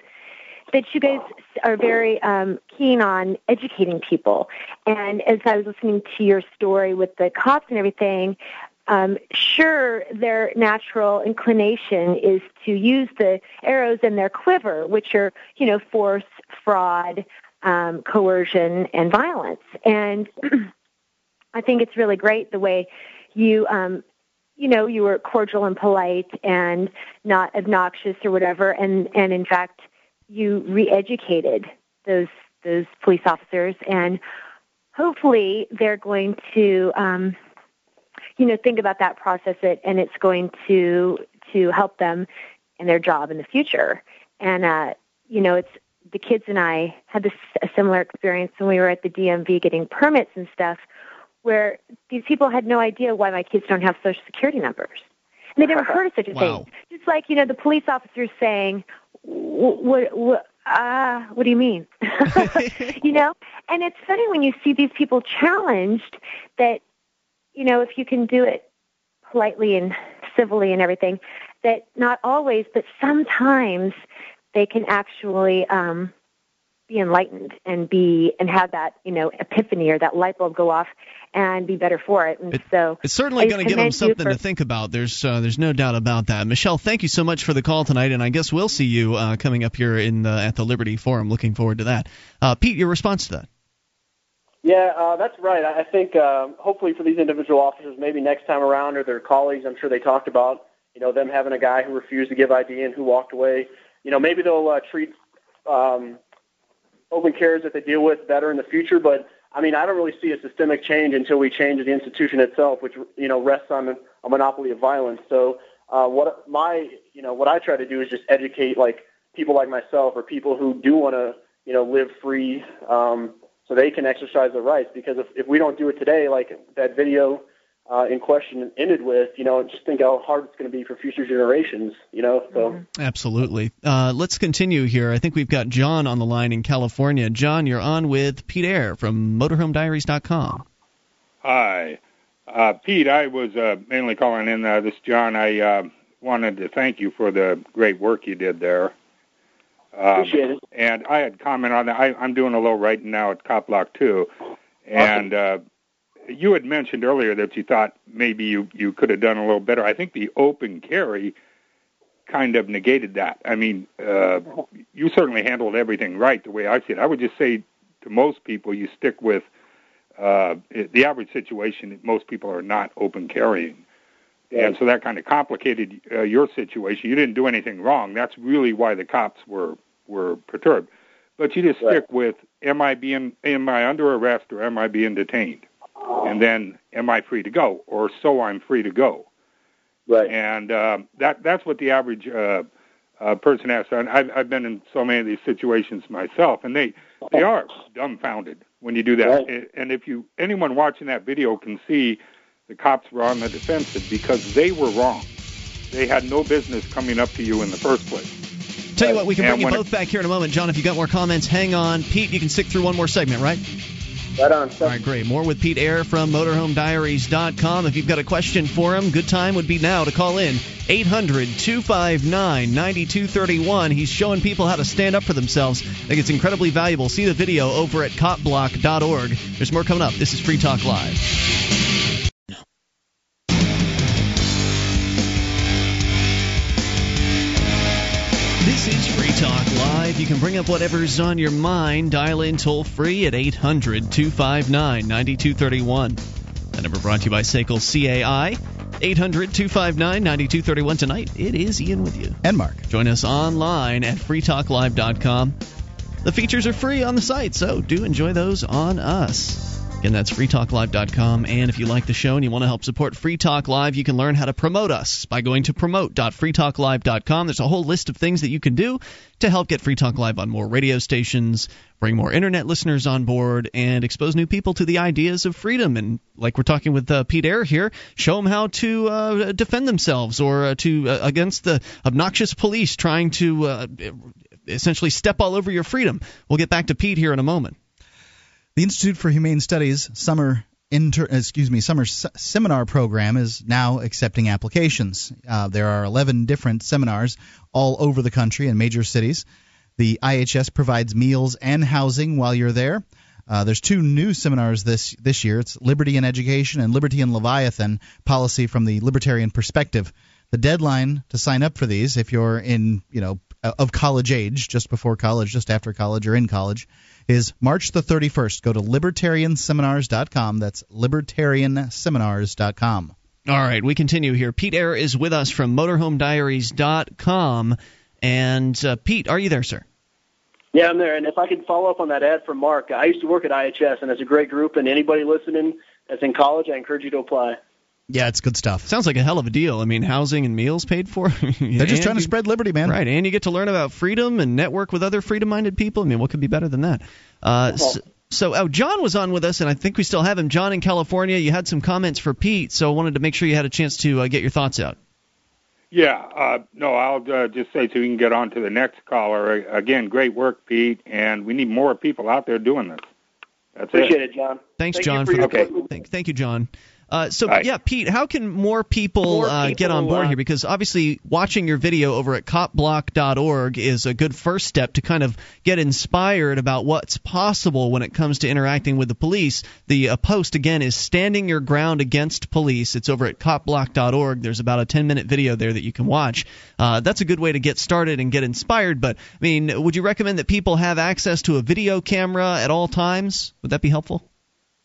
that you guys are very um, keen on educating people. And as I was listening to your story with the cops and everything, um, sure, their natural inclination is to use the arrows in their quiver, which are, you know, force, fraud, um, coercion, and violence. And [clears throat] I think it's really great the way you um, you know, you were cordial and polite and not obnoxious or whatever, and and in fact, you re-educated those those police officers, and hopefully they're going to, um, you know, think about that, process it, and it's going to to help them in their job in the future. And uh, you know, it's the kids and I had this a similar experience when we were at the DMV getting permits and stuff, where these people had no idea why my kids don't have social security numbers, they never heard of such a Wow. thing. Just like you know, the police officers saying, "What? What? Ah, what do you mean?" [laughs] you know, and it's funny when you see these people challenged that, you know, if you can do it politely and civilly and everything, that not always, but sometimes they can actually um, be enlightened and be and have that you know epiphany or that light bulb go off and be better for it. And so It's certainly going to give them something for- to think about. There's uh, there's no doubt about that. Michelle, thank you so much for the call tonight, and I guess we'll see you uh, coming up here in the, at the Liberty Forum. Looking forward to that. Uh, Pete, your response to that? Yeah, uh, that's right. I I think uh, hopefully for these individual officers, maybe next time around or their colleagues, I'm sure they talked about, you know, them having a guy who refused to give ID and who walked away. You know, maybe they'll uh, treat um, open carriers that they deal with better in the future. But I mean, I don't really see a systemic change until we change the institution itself, which you know rests on a monopoly of violence. So uh, what my you know what I try to do is just educate like people like myself or people who do want to you know live free. Um, so they can exercise their rights. Because if, if we don't do it today, like that video uh, in question ended with, you know, and just think how hard it's going to be for future generations, you know. So Absolutely. Uh, let's continue here. I think we've got John on the line in California. John, you're on with Pete Eyre from MotorhomeDiaries.com. Hi. Uh, Pete, I was uh, mainly calling in. Uh, this John. I uh, wanted to thank you for the great work you did there. Um, Appreciate it. And I had comment on that. I, I'm doing a little writing now at Cop Block 2. And uh, you had mentioned earlier that you thought maybe you, you could have done a little better. I think the open carry kind of negated that. I mean, uh, you certainly handled everything right the way I see it. I would just say to most people, you stick with uh, the average situation. Most people are not open carrying. And so that kind of complicated uh, your situation. You didn't do anything wrong. That's really why the cops were were perturbed. But you just stick with am I being am I under arrest or am I being detained? And then am I free to go or so I'm free to go? Right. And uh, that that's what the average uh, uh, person has. And I've I've been in so many of these situations myself, and they they are dumbfounded when you do that. Right. And if you anyone watching that video can see the cops were on the defensive because they were wrong. They had no business coming up to you in the first place. Tell you what, we can bring you both back here in a moment. John, if you got more comments, hang on. Pete, you can stick through one more segment, right? Right on. All right, great. More with Pete Eyre from MotorhomeDiaries.com. If you've got a question for him, good time would be now to call in. 800 259 9231. He's showing people how to stand up for themselves. I think it's incredibly valuable. See the video over at copblock.org. There's more coming up. This is Free Talk Live. This is Free Talk Live. You can bring up whatever's on your mind. Dial in toll free at 800 259 9231. That number brought to you by Sekel CAI. 800 259 9231. Tonight, it is Ian with you. And Mark. Join us online at freetalklive.com. The features are free on the site, so do enjoy those on us. Again, that's freetalklive.com. And if you like the show and you want to help support Free Talk Live, you can learn how to promote us by going to promote.freetalklive.com. There's a whole list of things that you can do to help get Free Talk Live on more radio stations, bring more internet listeners on board, and expose new people to the ideas of freedom. And like we're talking with uh, Pete Eyre here, show them how to uh, defend themselves or uh, to uh, against the obnoxious police trying to uh, essentially step all over your freedom. We'll get back to Pete here in a moment. The Institute for Humane Studies summer inter, excuse me summer seminar program is now accepting applications. Uh, there are 11 different seminars all over the country in major cities. The IHS provides meals and housing while you're there. Uh, there's two new seminars this this year. It's Liberty and Education and Liberty and Leviathan Policy from the Libertarian Perspective. The deadline to sign up for these, if you're in you know of college age, just before college, just after college, or in college, is March the 31st. Go to libertarianseminars.com. That's libertarianseminars.com. All right, we continue here. Pete Eyre is with us from motorhomediaries.com. And uh, Pete, are you there, sir? Yeah, I'm there. And if I could follow up on that ad from Mark, I used to work at IHS, and it's a great group. And anybody listening that's in college, I encourage you to apply. Yeah, it's good stuff. Sounds like a hell of a deal. I mean, housing and meals paid for. [laughs] They're just trying to spread liberty, man. Right, and you get to learn about freedom and network with other freedom-minded people. I mean, what could be better than that? Uh, so, so oh, John was on with us, and I think we still have him. John in California. You had some comments for Pete, so I wanted to make sure you had a chance to uh, get your thoughts out. Yeah, uh, no, I'll uh, just say so we can get on to the next caller. Again, great work, Pete, and we need more people out there doing this. That's Appreciate it. it, John. Thanks, Thank John. You for, for your okay. Thank, thank you, John. Uh, so Right. yeah, Pete, how can more people, More uh, get on board uh, here? Because obviously, watching your video over at copblock.org is a good first step to kind of get inspired about what's possible when it comes to interacting with the police. The uh, post again is "Standing Your Ground Against Police." It's over at copblock.org. There's about a 10 minute video there that you can watch. Uh, that's a good way to get started and get inspired. But I mean, would you recommend that people have access to a video camera at all times? Would that be helpful?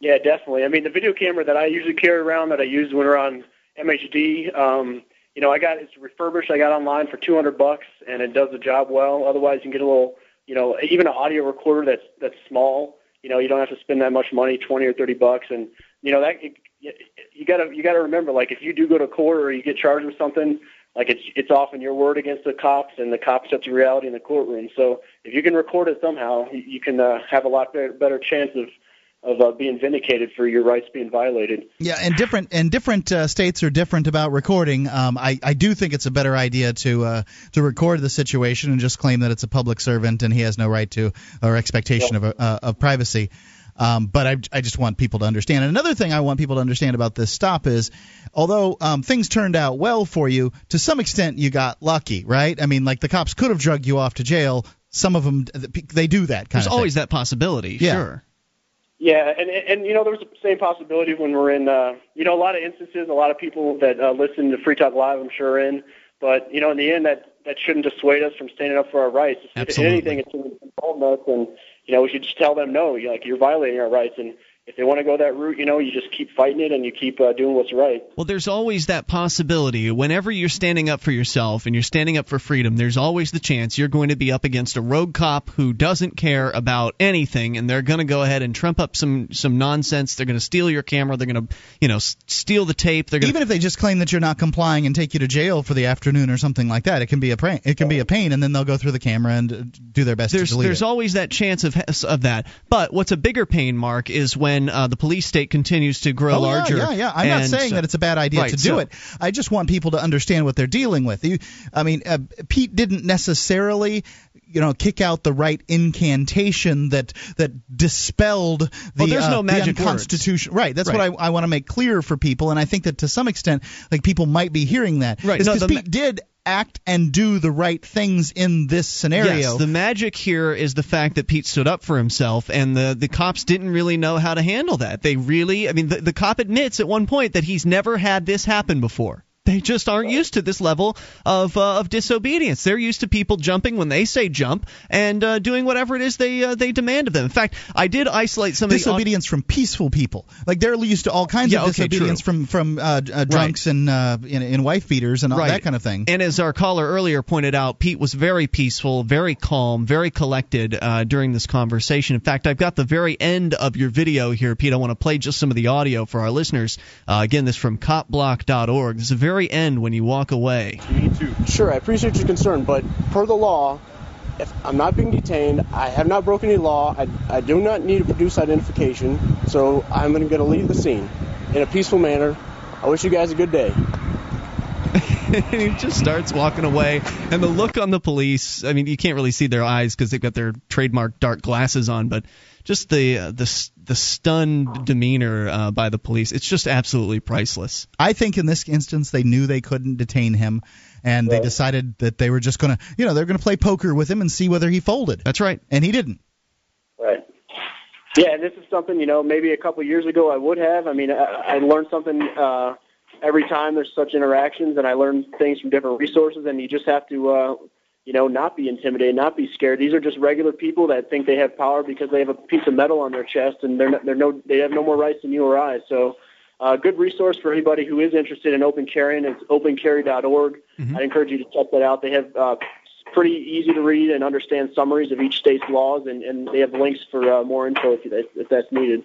Yeah, definitely. I mean, the video camera that I usually carry around that I use when we're on MHD, um, you know, I got it's refurbished. I got online for 200 bucks, and it does the job well. Otherwise, you can get a little, you know, even an audio recorder that's that's small. You know, you don't have to spend that much money, 20 or 30 bucks, and you know that you, you gotta you gotta remember, like if you do go to court or you get charged with something, like it's it's often your word against the cops, and the cops up to reality in the courtroom. So if you can record it somehow, you, you can uh, have a lot better, better chance of of uh, being vindicated for your rights being violated. Yeah, and different and different uh, states are different about recording. Um, I I do think it's a better idea to uh, to record the situation and just claim that it's a public servant and he has no right to or expectation of uh, of privacy. Um, but I, I just want people to understand. And another thing I want people to understand about this stop is, although um, things turned out well for you, to some extent you got lucky, right? I mean, like the cops could have drugged you off to jail. Some of them they do that kind There's of There's always that possibility. Yeah. Sure. Yeah, and and you know there's the same possibility when we're in uh you know a lot of instances a lot of people that uh, listen to Free Talk Live I'm sure in but you know in the end that that shouldn't dissuade us from standing up for our rights. Absolutely. If anything it's involved us and you know we should just tell them no you like you're violating our rights and if they want to go that route you know you just keep fighting it and you keep uh, doing what's right. Well, there's always that possibility. Whenever you're standing up for yourself and you're standing up for freedom, there's always the chance you're going to be up against a rogue cop who doesn't care about anything, and they're going to go ahead and trump up some some nonsense. They're going to steal your camera. They're going to, you know, s- steal the tape. They're going Even if they just claim that you're not complying and take you to jail for the afternoon or something like that, it can be a pain. It can be a pain, and then they'll go through the camera and uh, do their best there's to delete there's it. always that chance of of that. But what's a bigger pain, Mark, is when uh, the police state continues to grow oh, larger. Yeah, yeah, yeah. I'm not saying that it's a bad idea right, to do so- it. I just want people to understand what they're dealing with. You, I mean, uh, Pete didn't necessarily, you know, kick out the right incantation that that dispelled the, Well, there's uh, no the magic unconstitution. Right. That's Right. what I, I want to make clear for people, and I think that to some extent, like people might be hearing that. Right, It's no, the Pete did act and do the right things in this scenario. Yes, the magic here is the fact that Pete stood up for himself, and the the cops didn't really know how to handle that. They really, I mean, the, the cop admits at one point that he's never had this happen before. They just aren't used to this level of uh, of disobedience. They're used to people jumping when they say jump and uh, doing whatever it is they uh, they demand of them. In fact, I did isolate some of the disobedience from peaceful people. Like they're used to all kinds Yeah, of disobedience from from uh, uh, drunks and uh, in, in wife beaters and all Right. that kind of thing. And as our caller earlier pointed out, Pete was very peaceful, very calm, very collected uh, during this conversation. In fact, I've got the very end of your video here, Pete. I want to play just some of the audio for our listeners. Uh, again, this is from copblock.org. This is the very end when you walk away. Sure, I appreciate your concern, but per the law, if I'm not being detained, I have not broken any law, I, I do not need to produce identification, so I'm going to leave the scene in a peaceful manner. I wish you guys a good day. [laughs] and [laughs] he just starts walking away. And the look on the police, I mean, you can't really see their eyes because they've got their trademark dark glasses on, but just the uh, the the stunned demeanor uh, by the police, it's just absolutely priceless. I think in this instance they knew they couldn't detain him, and they decided that they were just going to, you know, they're going to play poker with him and see whether he folded. That's right. And he didn't. Right. Yeah, and this is something you know maybe a couple years ago I would have. I mean, I, I learned something uh, every time there's such interactions, and I learn things from different resources, and you just have to. Uh, you know, not be intimidated, not be scared. These are just regular people that think they have power because they have a piece of metal on their chest, and they're not, they're no they have no more rights than you or I. So, a good resource for anybody who is interested in open carrying. It's opencarry.org. Mm-hmm. I'd encourage you to check that out. They have uh, pretty easy to read and understand summaries of each state's laws, and, and they have links for uh, more info if, if that's needed.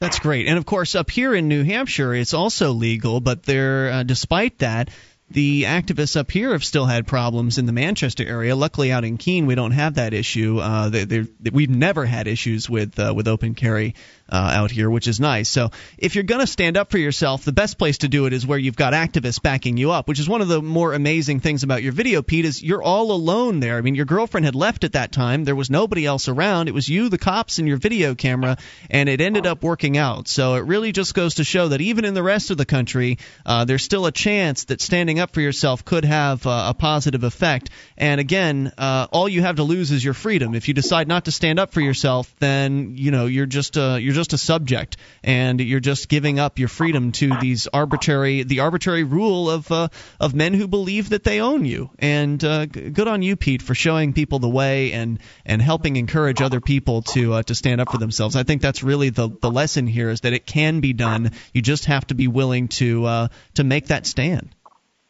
That's great. And of course, up here in New Hampshire, it's also legal, but there, uh, despite that, the activists up here have still had problems in the Manchester area. Luckily, out in Keene, we don't have that issue. Uh, they, we've never had issues with uh, with open carry uh, out here, which is nice. So, if you're going to stand up for yourself, the best place to do it is where you've got activists backing you up. Which is one of the more amazing things about your video, Pete, is you're all alone there. I mean, your girlfriend had left at that time. There was nobody else around. It was you, the cops, and your video camera, and it ended up working out. So it really just goes to show that even in the rest of the country, uh, there's still a chance that standing up for yourself could have uh, a positive effect. And again, uh, all you have to lose is your freedom. If you decide not to stand up for yourself, then you know you're just a, you're just a subject, and you're just giving up your freedom to these arbitrary the arbitrary rule of uh, of men who believe that they own you. And uh, good on you, Pete, for showing people the way and and helping encourage other people to uh, to stand up for themselves. I think that's really the the lesson here is that it can be done. You just have to be willing to uh, to make that stand.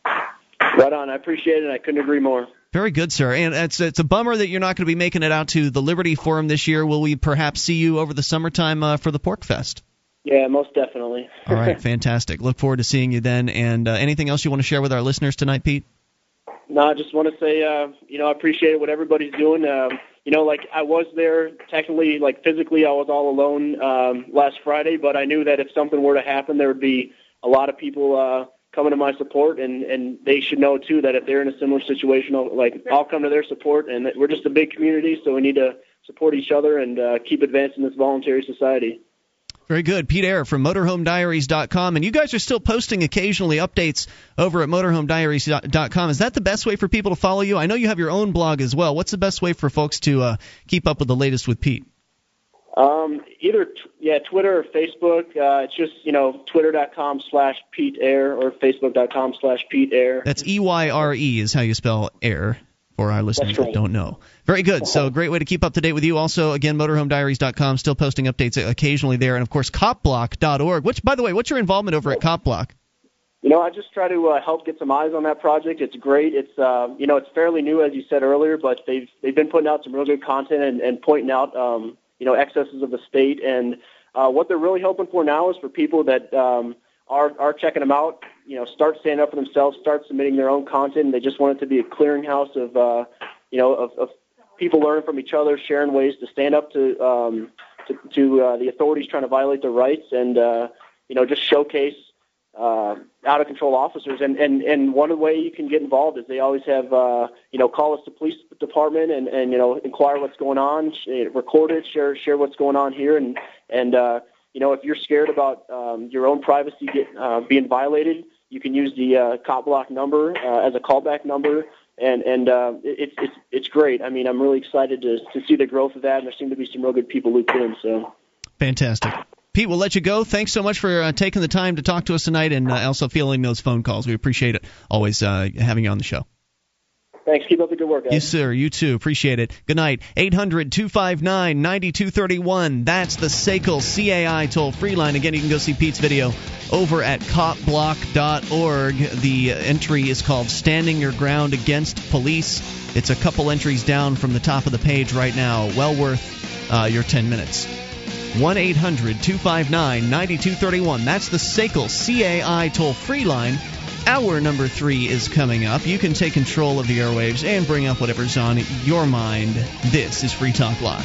Right on. I appreciate it. I couldn't agree more. Very good, sir. And it's it's a bummer that you're not going to be making it out to the Liberty Forum this year. Will we perhaps see you over the summertime uh, for the PorcFest? Yeah, most definitely. All right, [laughs] fantastic. Look forward to seeing you then. And uh, anything else you want to share with our listeners tonight, Pete? No, I just want to say, uh, you know, I appreciate what everybody's doing. Um, you know, like I was there technically, like physically, I was all alone um, last Friday, but I knew that if something were to happen, there would be a lot of people uh, coming to my support, and and they should know too that if they're in a similar situation, I'll, like I'll come to their support, and we're just a big community, so we need to support each other and uh, keep advancing this voluntary society. Very good. Pete Eyre from MotorhomeDiaries.com. And you guys are still posting occasionally updates over at MotorhomeDiaries.com. Is that the best way for people to follow you? I know you have your own blog as well. What's the best way for folks to uh, keep up with the latest with Pete? Um, either t- yeah, Twitter or Facebook. Uh, it's just you know twitter.com slash Pete Eyre or facebook.com slash Pete Eyre. That's E Y R E is how you spell air for our listeners that don't know. Very good. So great way to keep up to date with you. Also, again, motorhomediaries.com, still posting updates occasionally there, and of course, copblock.org. Which, by the way, what's your involvement over at Copblock? You know, I just try to uh, help get some eyes on that project. It's great. It's uh, you know, it's fairly new as you said earlier, but they've they've been putting out some real good content and, and pointing out um, you know excesses of the state. And uh, what they're really hoping for now is for people that um, are are checking them out. You know, start standing up for themselves, start submitting their own content. And They just want it to be a clearinghouse of uh, you know of, of people learning from each other, sharing ways to stand up to um, to, to uh, the authorities trying to violate their rights, and uh, you know just showcase uh, out of control officers. And, and and one way you can get involved is they always have uh, you know call us to police department and and you know inquire what's going on, record it, share share what's going on here, and and uh, you know if you're scared about um, your own privacy get, uh, being violated, you can use the uh, cop block number uh, as a callback number. And and uh, it's it's it's great. I mean, I'm really excited to to see the growth of that, and there seem to be some real good people looped in. So Fantastic. Pete, we'll let you go. Thanks so much for uh, taking the time to talk to us tonight and uh, also fielding those phone calls. We appreciate it. Always uh, having you on the show. thanks. Keep up the good work, guys. Yes, sir. You too. Appreciate it. Good night. 800 259 9231. That's the SACL CAI toll free line. Again, you can go see Pete's video over at copblock.org. The entry is called Standing Your Ground Against Police. It's a couple entries down from the top of the page right now. Well worth uh, your 10 minutes. 1 800 259 9231. That's the SACL CAI toll free line. Hour number three is coming up. You can take control of the airwaves and bring up whatever's on your mind. This is Free Talk Live.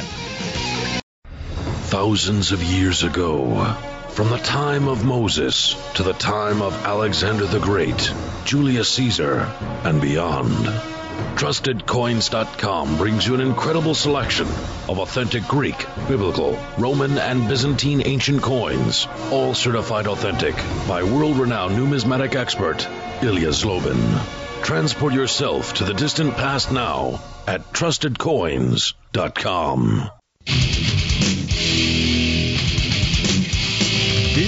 Thousands of years ago, from the time of Moses to the time of Alexander the Great, Julius Caesar, and beyond. TrustedCoins.com brings you an incredible selection of authentic Greek, Biblical, Roman, and Byzantine ancient coins, all certified authentic by world renowned numismatic expert Ilya Zlobin. Transport yourself to the distant past now at TrustedCoins.com.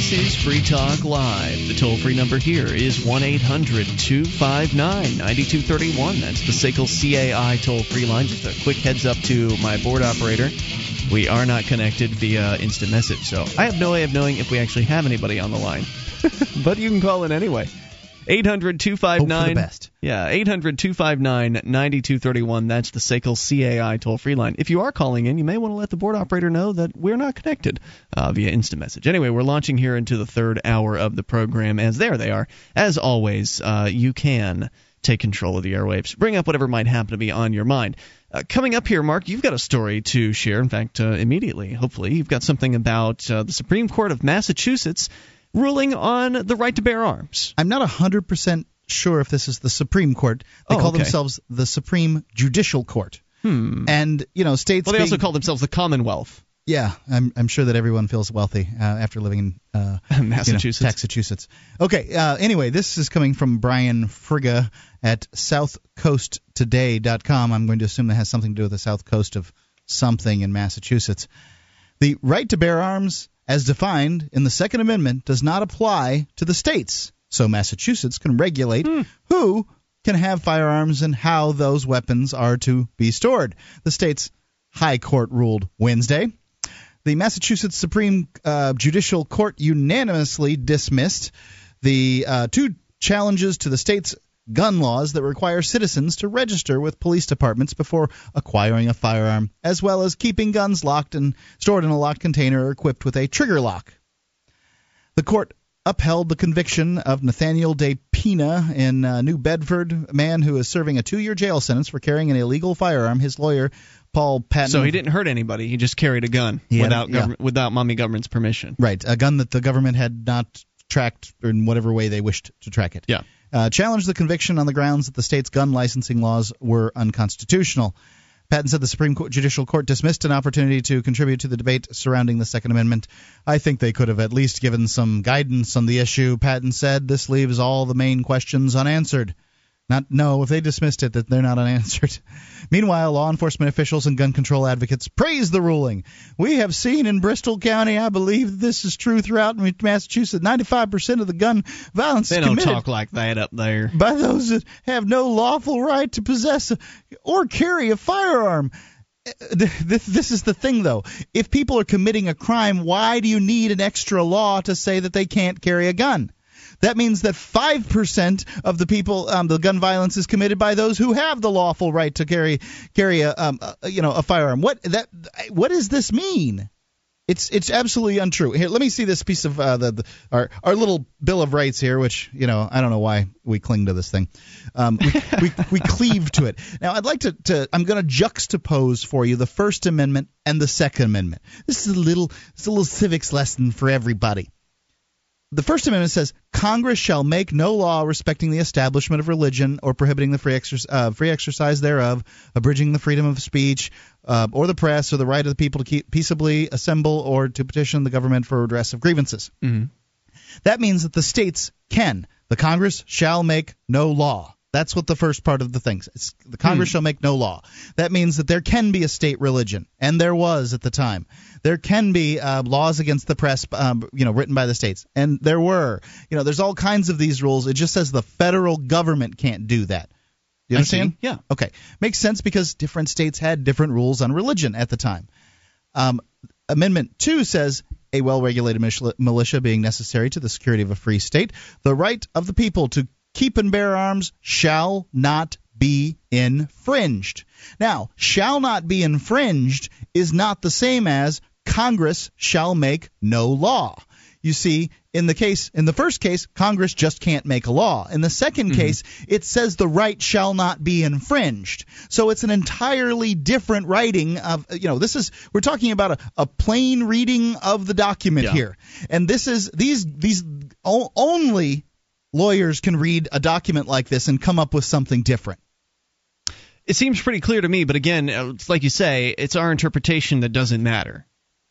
This is Free Talk Live. The toll free number here is 1 800 259 9231. That's the SACL CAI toll free line. Just a quick heads up to my board operator. We are not connected via instant message, so I have no way of knowing if we actually have anybody on the line. [laughs] but you can call in anyway. 800 259 best. Yeah, 800 259 9231. That's the SACL CAI toll free line. If you are calling in, you may want to let the board operator know that we're not connected uh, via instant message. Anyway, we're launching here into the third hour of the program. As there they are. As always, uh, you can take control of the airwaves. Bring up whatever might happen to be on your mind. Uh, coming up here, Mark, you've got a story to share. In fact, uh, immediately, hopefully, you've got something about uh, the Supreme Court of Massachusetts ruling on the right to bear arms. I'm not 100% sure if this is the Supreme Court. They Oh, call okay. themselves the Supreme Judicial Court. Hmm. And, you know, states. Well, they also call themselves the Commonwealth. Yeah, I'm, I'm sure that everyone feels wealthy uh, after living in uh, Massachusetts. [laughs] You know, Massachusetts. Okay. Uh, anyway, this is coming from Brian Fraga at SouthCoastToday.com. I'm going to assume that has something to do with the south coast of something in Massachusetts. The right to bear arms, as defined in the Second Amendment, does not apply to the states. So Massachusetts can regulate who can have firearms and how those weapons are to be stored. The state's High Court ruled Wednesday. The Massachusetts Supreme uh, Judicial Court unanimously dismissed the uh, two challenges to the state's gun laws that require citizens to register with police departments before acquiring a firearm, as well as keeping guns locked and stored in a locked container or equipped with a trigger lock. The court upheld the conviction of Nathaniel De Pina in uh, New Bedford, a man who is serving a two-year jail sentence for carrying an illegal firearm. His lawyer, Paul Patton, So he didn't hurt anybody. He just carried a gun without yeah. without mommy government's permission. Right, a gun that the government had not tracked in whatever way they wished to track it. Yeah. Uh, challenged the conviction on the grounds that the state's gun licensing laws were unconstitutional. Patton said the Supreme Court, Judicial Court dismissed an opportunity to contribute to the debate surrounding the Second Amendment. I think they could have at least given some guidance on the issue. Patton said this leaves all the main questions unanswered. Not no, if they dismissed it, that they're not unanswered. [laughs] Meanwhile, law enforcement officials and gun control advocates praise the ruling. We have seen in Bristol County, I believe this is true throughout Massachusetts, 95% of the gun violence They don't committed talk like that up there. by those that have no lawful right to possess or carry a firearm. Uh, This, this is the thing, though. If people are committing a crime, why do you need an extra law to say that they can't carry a gun? That means that five percent of the people, um, the gun violence is committed by those who have the lawful right to carry carry a, um, a you know a firearm. What that what does this mean? It's it's absolutely untrue. Here, let me see this piece of uh, the, the our our little Bill of Rights here, which you know I don't know why we cling to this thing. Um, we, we we cleave to it. Now I'd like to, to I'm going to juxtapose for you the First Amendment and the Second Amendment. This is a little it's a little civics lesson for everybody. The First Amendment says Congress shall make no law respecting the establishment of religion or prohibiting the free, exer- uh, free exercise thereof, abridging the freedom of speech uh, or the press or the right of the people to keep peaceably assemble or to petition the government for redress of grievances. Mm-hmm. That means that the states can. The Congress shall make no law. That's what the first part of the thing says. The Congress Hmm. shall make no law. That means that there can be a state religion, and there was at the time. There can be uh, laws against the press, um, you know, written by the states, and there were. You know, there's all kinds of these rules. It just says the federal government can't do that. You understand? Yeah. Okay. Makes sense because different states had different rules on religion at the time. Um, Amendment 2 says a well regulated militia being necessary to the security of a free state, the right of the people to keep and bear arms shall not be infringed. Now, shall not be infringed is not the same as Congress shall make no law. You see, in the case in the first case, Congress just can't make a law. In the 2nd case, it says the right shall not be infringed. So it's an entirely different writing of you know, this is we're talking about a, a plain reading of the document Yeah. here. And this is these these o- only lawyers can read a document like this and come up with something different. It seems pretty clear to me, but again, uh, it's like you say, it's our interpretation that doesn't matter.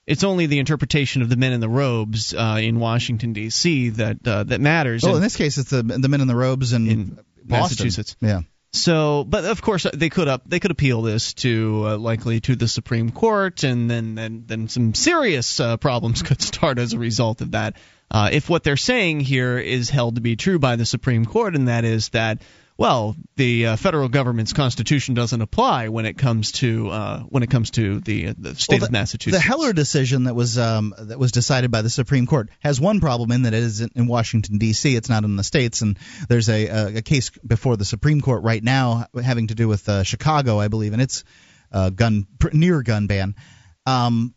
It's only the interpretation of the men in the robes uh, in Washington D.C. that uh, that matters. Well, And- in this case, it's the the men in the robes in, In Boston. Massachusetts. Yeah. So, but of course they could up they could appeal this to uh, likely to the Supreme Court, and then then then some serious uh, problems [laughs] could start as a result of that. Uh, if what they're saying here is held to be true by the Supreme Court, and that is that well, the uh, federal government's constitution doesn't apply when it comes to uh, when it comes to the, uh, the state Well, the, of Massachusetts. The Heller decision that was um, that was decided by the Supreme Court has one problem in that it is in Washington D.C. It's not in the states, and there's a, a, a case before the Supreme Court right now having to do with uh, Chicago, I believe, and its uh, gun near gun ban. Um,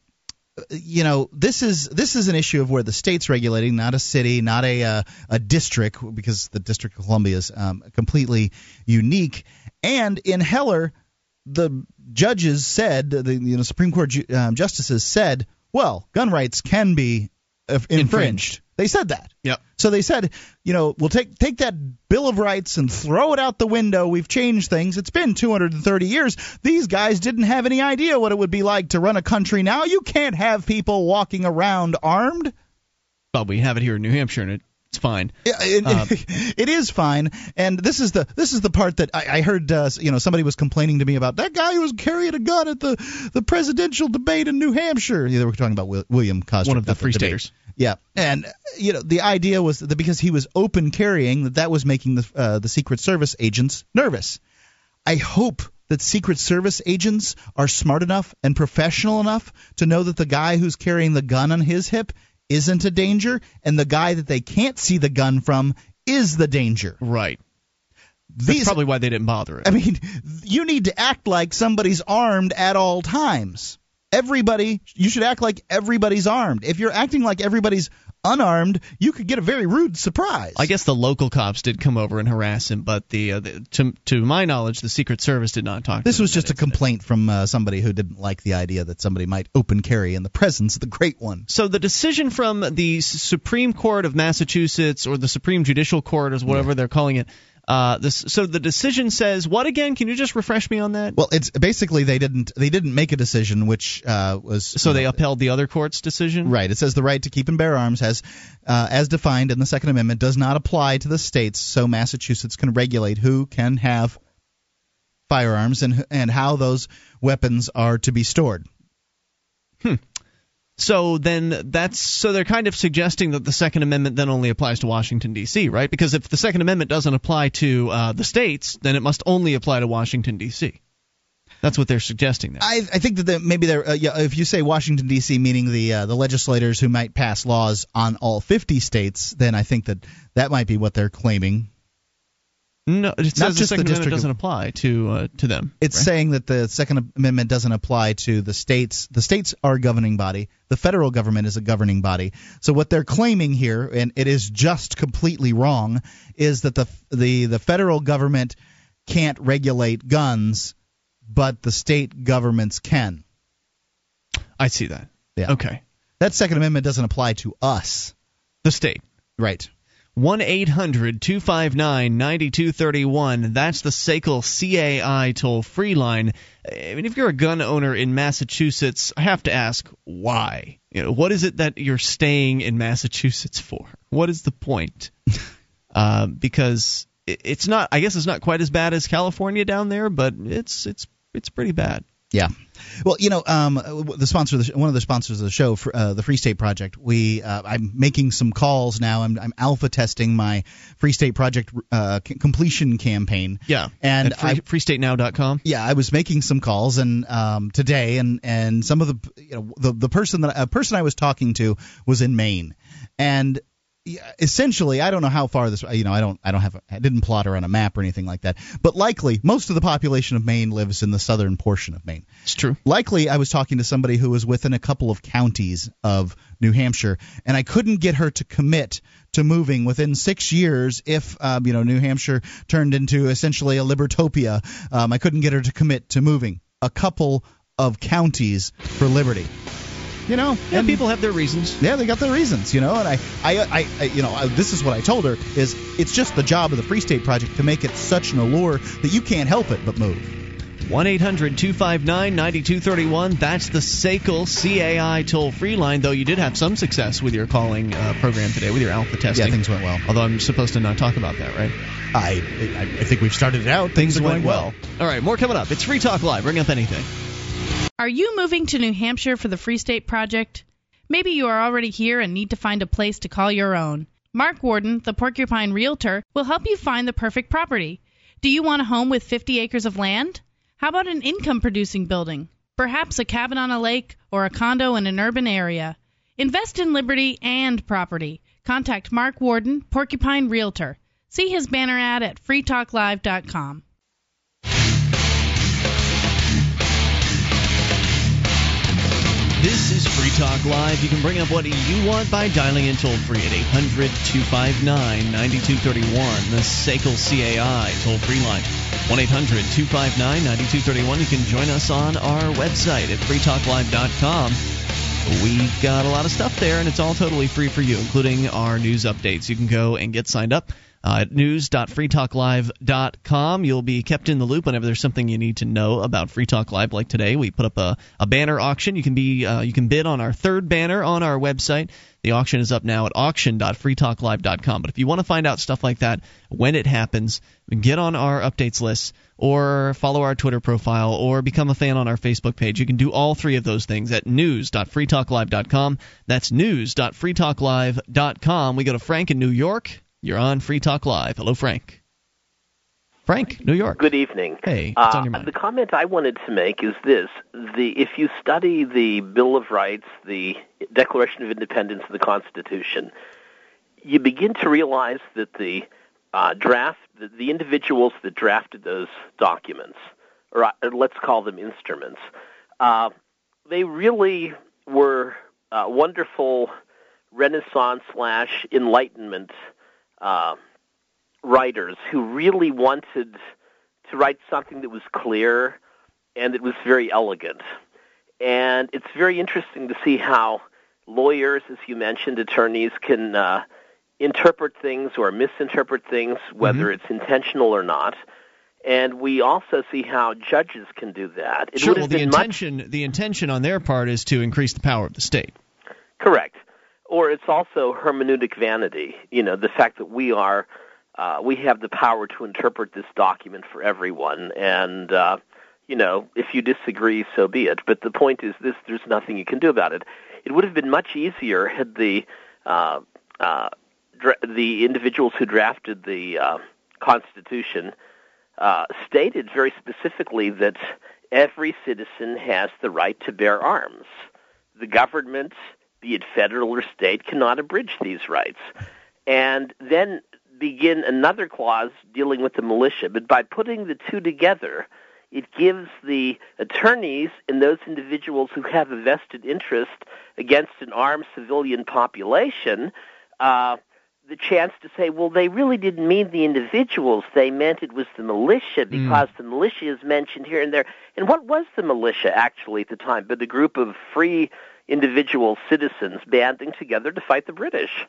you know this is this is an issue of where the state's regulating, not a city, not a uh, a district, because the District of Columbia is um, completely unique. And in Heller, the judges said, the you know Supreme Court ju- um, justices said, well, gun rights can be uh, infringed. Infringed. They said that. Yep. So they said, you know, we'll take take that Bill of Rights and throw it out the window. We've changed things. It's been 230 years. These guys didn't have any idea what it would be like to run a country now. You can't have people walking around armed. Well, we have it here in New Hampshire, and it, it's fine. Yeah, it, Uh, [laughs] it is fine, and this is the this is the part that I, I heard. Uh, you know, somebody was complaining to me about that guy who was carrying a gun at the the presidential debate in New Hampshire. Yeah, they were talking about William Cosby, One of the free debate. staters. Yeah, and you know the idea was that because he was open carrying, that that was making the uh, the Secret Service agents nervous. I hope that Secret Service agents are smart enough and professional enough to know that the guy who's carrying the gun on his hip isn't a danger, and the guy that they can't see the gun from is the danger. Right. That's probably why they didn't bother it. I mean, you need to act like somebody's armed at all times. Everybody, you should act like everybody's armed. If you're acting like everybody's unarmed, you could get a very rude surprise. I guess the local cops did come over and harass him, but the, uh, the to to my knowledge, the Secret Service did not talk. This him was just a complaint from uh, somebody who didn't like the idea that somebody might open carry in the presence of the Great One. So the decision from the Supreme Court of Massachusetts, or the Supreme Judicial Court, or whatever they're calling it, uh, this, so the decision says what again? Can you just refresh me on that? Well, it's basically they didn't they didn't make a decision which uh, was So they upheld the other court's decision. Right. It says the right to keep and bear arms has, uh, as defined in the Second Amendment, does not apply to the states. So Massachusetts can regulate who can have firearms and and how those weapons are to be stored. So then that's so they're kind of suggesting that the Second Amendment then only applies to Washington D.C., right? Because if the Second Amendment doesn't apply to uh, the states, then it must only apply to Washington D.C. That's what they're suggesting there. I, I think that the, maybe they're uh, yeah, if you say Washington D.C. meaning the uh, the legislators who might pass laws on all 50 states, then I think that that might be what they're claiming. No, it Not says the just the Amendment District doesn't apply to uh, to them. It's right? saying that the Second Amendment doesn't apply to the states. The states are a governing body. The federal government is a governing body. So what they're claiming here, and it is just completely wrong, is that the the the federal government can't regulate guns, but the state governments can. I see that. Yeah. Okay. That Second Amendment doesn't apply to us. The state. Right. 1 800 259 9231. That's the SACL CAI toll free line. I mean, if you're a gun owner in Massachusetts, I have to ask why? You know, what is it that you're staying in Massachusetts for? What is the point? [laughs] uh, because it's not, I guess it's not quite as bad as California down there, but it's it's it's pretty bad. Yeah. Well, you know, um, the sponsor, of the sh- one of the sponsors of the show, for, uh, the Free State Project. We, uh, I'm making some calls now. I'm, I'm alpha testing my Free State Project uh, c- completion campaign. Yeah. And At free, I, freestatenow.com. yeah, I was making some calls and um, today, and and some of the, you know, the the person that a person I was talking to was in Maine, and essentially, I don't know how far this. You know, I don't. I don't have. I didn't plot her on a map or anything like that. But likely, most of the population of Maine lives in the southern portion of Maine. It's true. Likely, I was talking to somebody who was within a couple of counties of New Hampshire, and I couldn't get her to commit to moving within six years if um, you know New Hampshire turned into essentially a libertopia. Um, I couldn't get her to commit to moving a couple of counties for liberty. You know, Yeah, and people have their reasons. yeah, they got their reasons, you know, and I, I, I, I you know, I, this is what I told her is it's just the job of the Free State Project to make it such an allure that you can't help it but move. 1 800 259 9231. That's the SACL CAI toll free line, though you did have some success with your calling uh, program today, with your alpha testing. Yeah, things went well. Although I'm supposed to not talk about that, right? I, I, I think we've started it out. Things, are going well. All right, more coming up. It's Free Talk Live. Bring up anything. Are you moving to New Hampshire for the Free State Project? Maybe you are already here and need to find a place to call your own. Mark Warden, the Porcupine Realtor, will help you find the perfect property. Do you want a home with 50 acres of land? How about an income producing building? Perhaps a cabin on a lake or a condo in an urban area. Invest in liberty and property. Contact Mark Warden, Porcupine Realtor. See his banner ad at freetalklive.com. This is Free Talk Live. You can bring up what you want by dialing in toll free at 800 259 9231. The SACL CAI toll free line. 1 800 259 9231. You can join us on our website at freetalklive.com. We've got a lot of stuff there, and it's all totally free for you, including our news updates. You can go and get signed up uh, at news.freetalklive.com. You'll be kept in the loop whenever there's something you need to know about Free Talk Live. Like today, we put up a, a banner auction. You can be uh, you can bid on our third banner on our website. The auction is up now at auction.freetalklive.com. But if you want to find out stuff like that when it happens, get on our updates list or follow our Twitter profile or become a fan on our Facebook page. You can do all three of those things at news.freetalklive.com. That's news.freetalklive.com. We go to Frank in New York. You're on Free Talk Live. Hello, Frank. Frank, New York. Good evening. Hey, what's uh, on your mind? The comment I wanted to make is this: the if you study the Bill of Rights, the Declaration of Independence, and the Constitution, you begin to realize that the uh, draft, the, the individuals that drafted those documents, or uh, let's call them instruments, uh, they really were uh, wonderful Renaissance slash Enlightenment uh, writers who really wanted to write something that was clear and that was very elegant. And it's very interesting to see how lawyers, as you mentioned, attorneys can uh, interpret things or misinterpret things, whether Mm-hmm. it's intentional or not. And we also see how judges can do that. It sure. Well, the been much the intention on their part is to increase the power of the state. Correct. Or it's also hermeneutic vanity. You know, the fact that we are, uh, we have the power to interpret this document for everyone. And, uh, you know, if you disagree, so be it. But the point is this there's nothing you can do about it. It would have been much easier had the, uh, uh, dra- the individuals who drafted the uh, Constitution uh, stated very specifically that every citizen has the right to bear arms. The government, be it federal or state, cannot abridge these rights. And then begin another clause dealing with the militia. But by putting the two together, it gives the attorneys and those individuals who have a vested interest against an armed civilian population uh, the chance to say, well, they really didn't mean the individuals. They meant it was the militia because the militia is mentioned here and there. And what was the militia actually at the time? But a group of free individual citizens banding together to fight the British.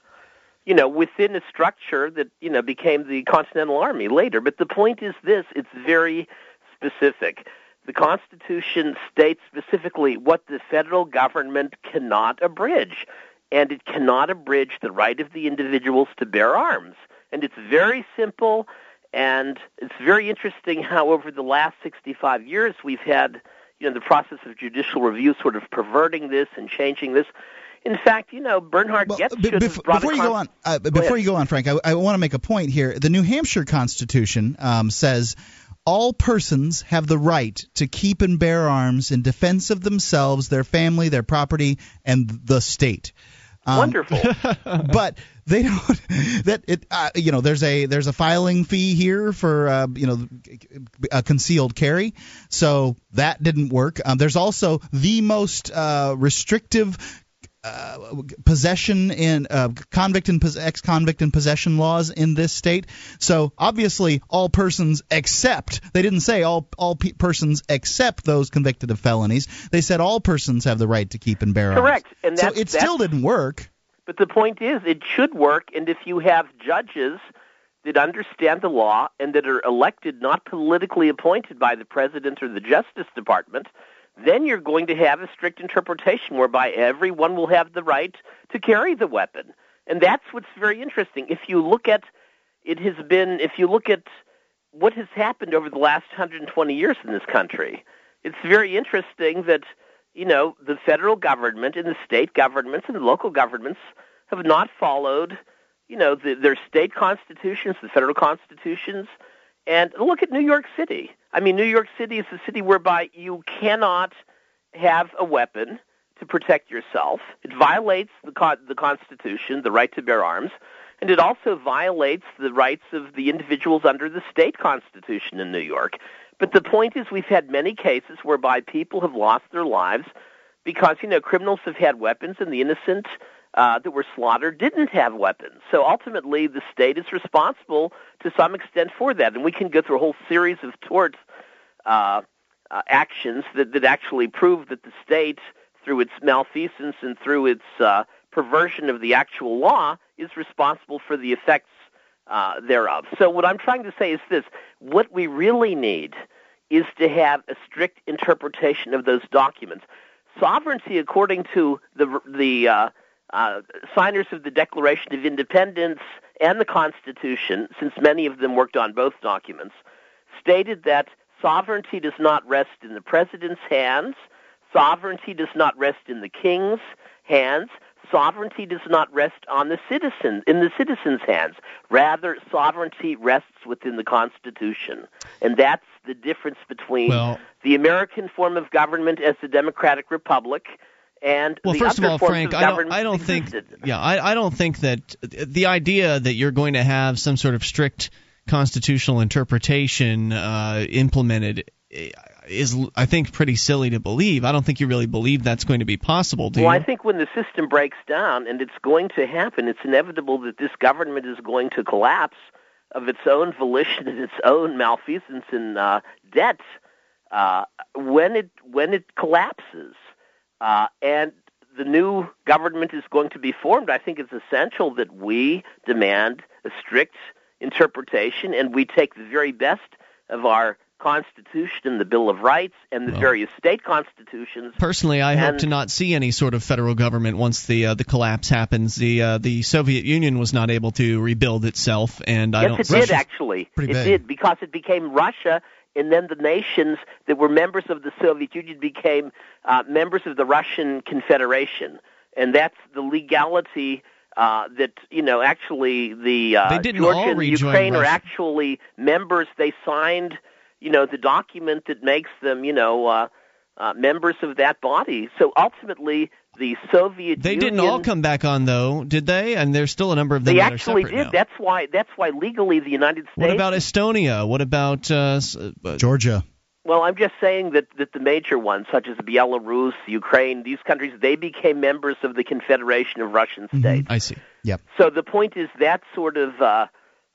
You know, within a structure that, you know, became the Continental Army later. But the point is this it's very specific. The Constitution states specifically what the federal government cannot abridge and it cannot abridge the right of the individuals to bear arms. And it's very simple, and it's very interesting how over the last 65 years we've had, you know, the process of judicial review sort of perverting this and changing this. In fact, you know, Bernhard Goetz Be- should bef- before you con- go on, uh, Go before ahead. you go on, Frank, I, I want to make a point here. The New Hampshire Constitution um, says all persons have the right to keep and bear arms in defense of themselves, their family, their property, and the state. Um, Wonderful. [laughs] but [laughs] they don't. That it, uh, you know, there's a there's a filing fee here for uh, you know a concealed carry, so that didn't work. Um, there's also the most uh, restrictive uh, possession in uh, convict and pos- ex-convict and possession laws in this state. So obviously, all persons except they didn't say all all pe- persons except those convicted of felonies. They said all persons have the right to keep and bear arms. Correct. And so it still didn't work. But the point is, it should work, and if you have judges that understand the law and that are elected, not politically appointed by the president or the Justice Department, then you're going to have a strict interpretation whereby everyone will have the right to carry the weapon. And that's what's very interesting. If you look at it has been if you look at what has happened over the last 120 years in this country, it's very interesting that you know the federal government and the state governments and the local governments have not followed you know the, their state constitutions, the federal constitutions, And look at New York City. I mean, New York City is a city whereby you cannot have a weapon to protect yourself. It violates the, co- the Constitution, the right to bear arms, and it also violates the rights of the individuals under the state constitution in New York. But the point is, we've had many cases whereby people have lost their lives because you know criminals have had weapons and the innocent uh, that were slaughtered didn't have weapons. So ultimately, the state is responsible to some extent for that, and we can go through a whole series of tort uh, uh, actions that that actually prove that the state, through its malfeasance and through its uh, perversion of the actual law, is responsible for the effects uh, thereof. So what I'm trying to say is this: what we really need is to have a strict interpretation of those documents. Sovereignty, according to the the uh, uh, signers of the Declaration of Independence and the Constitution, since many of them worked on both documents, stated that sovereignty does not rest in the president's hands, sovereignty does not rest in the king's hands, sovereignty does not rest on the citizen in the citizens' hands. Rather, sovereignty rests within the Constitution, and that's the difference between well, the American form of government as the democratic republic. And well, first of all, Frank, of I don't, I don't think, yeah, I, I don't think that the idea that you're going to have some sort of strict constitutional interpretation uh, implemented is, I think, pretty silly to believe. I don't think you really believe that's going to be possible, do Well, you? I think when the system breaks down, and it's going to happen, it's inevitable that this government is going to collapse of its own volition and its own malfeasance and uh, debt uh, when it when it collapses, uh, and the new government is going to be formed. I think it's essential that we demand a strict interpretation, and we take the very best of our Constitution and the Bill of Rights and the various state constitutions. Personally, I hope to not see any sort of federal government once the uh, the collapse happens. The uh, the Soviet Union was not able to rebuild itself, and I don't. Yes, it did actually. It big. did because it became Russia, and then the nations that were members of the Soviet Union became uh, members of the Russian Confederation, and that's the legality. Uh, that you know, actually, the uh, Georgia and Ukraine are actually members. They signed, you know, the document that makes them, you know, uh, uh, members of that body. So ultimately, the Soviet They Union didn't all come back on though, did they? And there's still a number of them They that actually are did. now. That's why. That's why legally the United States. What about Estonia? What about uh, uh, Georgia? Well, I'm just saying that, that the major ones, such as Belarus, Ukraine, these countries, they became members of the Confederation of Russian States. I see. Yep. So the point is that sort of, uh,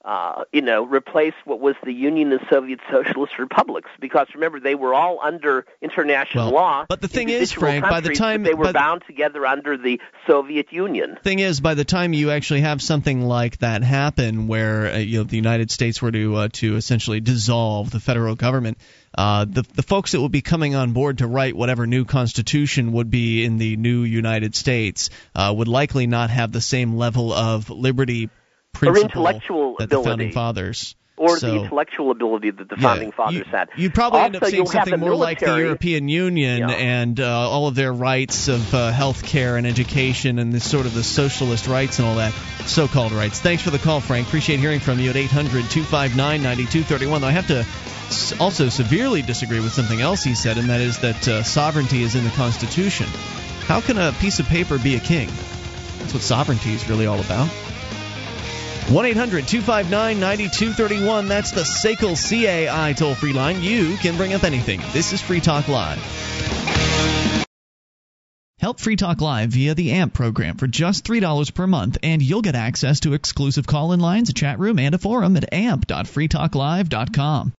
uh, you know, replace what was the Union of Soviet Socialist Republics. Because remember, they were all under international Well, law. but the thing is, Frank, by the time- they were the- bound together under the Soviet Union. The thing is, by the time you actually have something like that happen, where uh, you know the United States were to uh, to essentially dissolve the federal government, uh, the the folks that would be coming on board to write whatever new constitution would be in the new United States uh, would likely not have the same level of liberty principle intellectual that the founding fathers. Or so, the intellectual ability that the Yeah, founding fathers had. You'd probably end up Also, seeing something more like the European Union and uh, all of their rights of uh, health care and education and the sort of the socialist rights and all that, so-called rights. Thanks for the call, Frank. Appreciate hearing from you at 800-259-9231. Though I have to also severely disagree with something else he said, and that is that uh, sovereignty is in the Constitution. How can a piece of paper be a king? That's what sovereignty is really all about. 1 800 259 9231. That's the SACL CAI toll free line. You can bring up anything. This is Free Talk Live. Help Free Talk Live via the AMP program for just $3 per month, and you'll get access to exclusive call in lines, a chat room, and a forum at amp.freetalklive.com.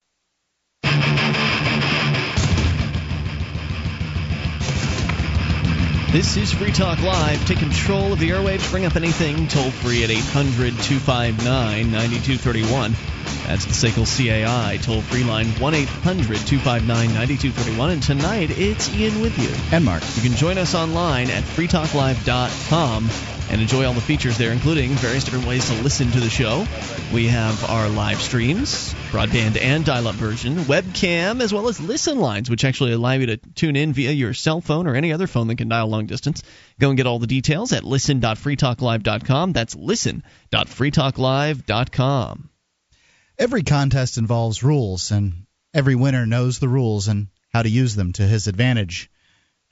This is Free Talk Live. Take control of the airwaves. Bring up anything toll free at 800 259 9231. That's the SACL CAI toll free line 1 800 259 9231. And tonight it's Ian with you. And Mark. You can join us online at freetalklive.com and enjoy all the features there, including various different ways to listen to the show. We have our live streams, broadband and dial up version, webcam, as well as listen lines, which actually allow you to tune in via your cell phone or any other phone that can dial long distance. Go and get all the details at listen.freetalklive.com. That's listen.freetalklive.com. Every contest involves rules, and every winner knows the rules and how to use them to his advantage.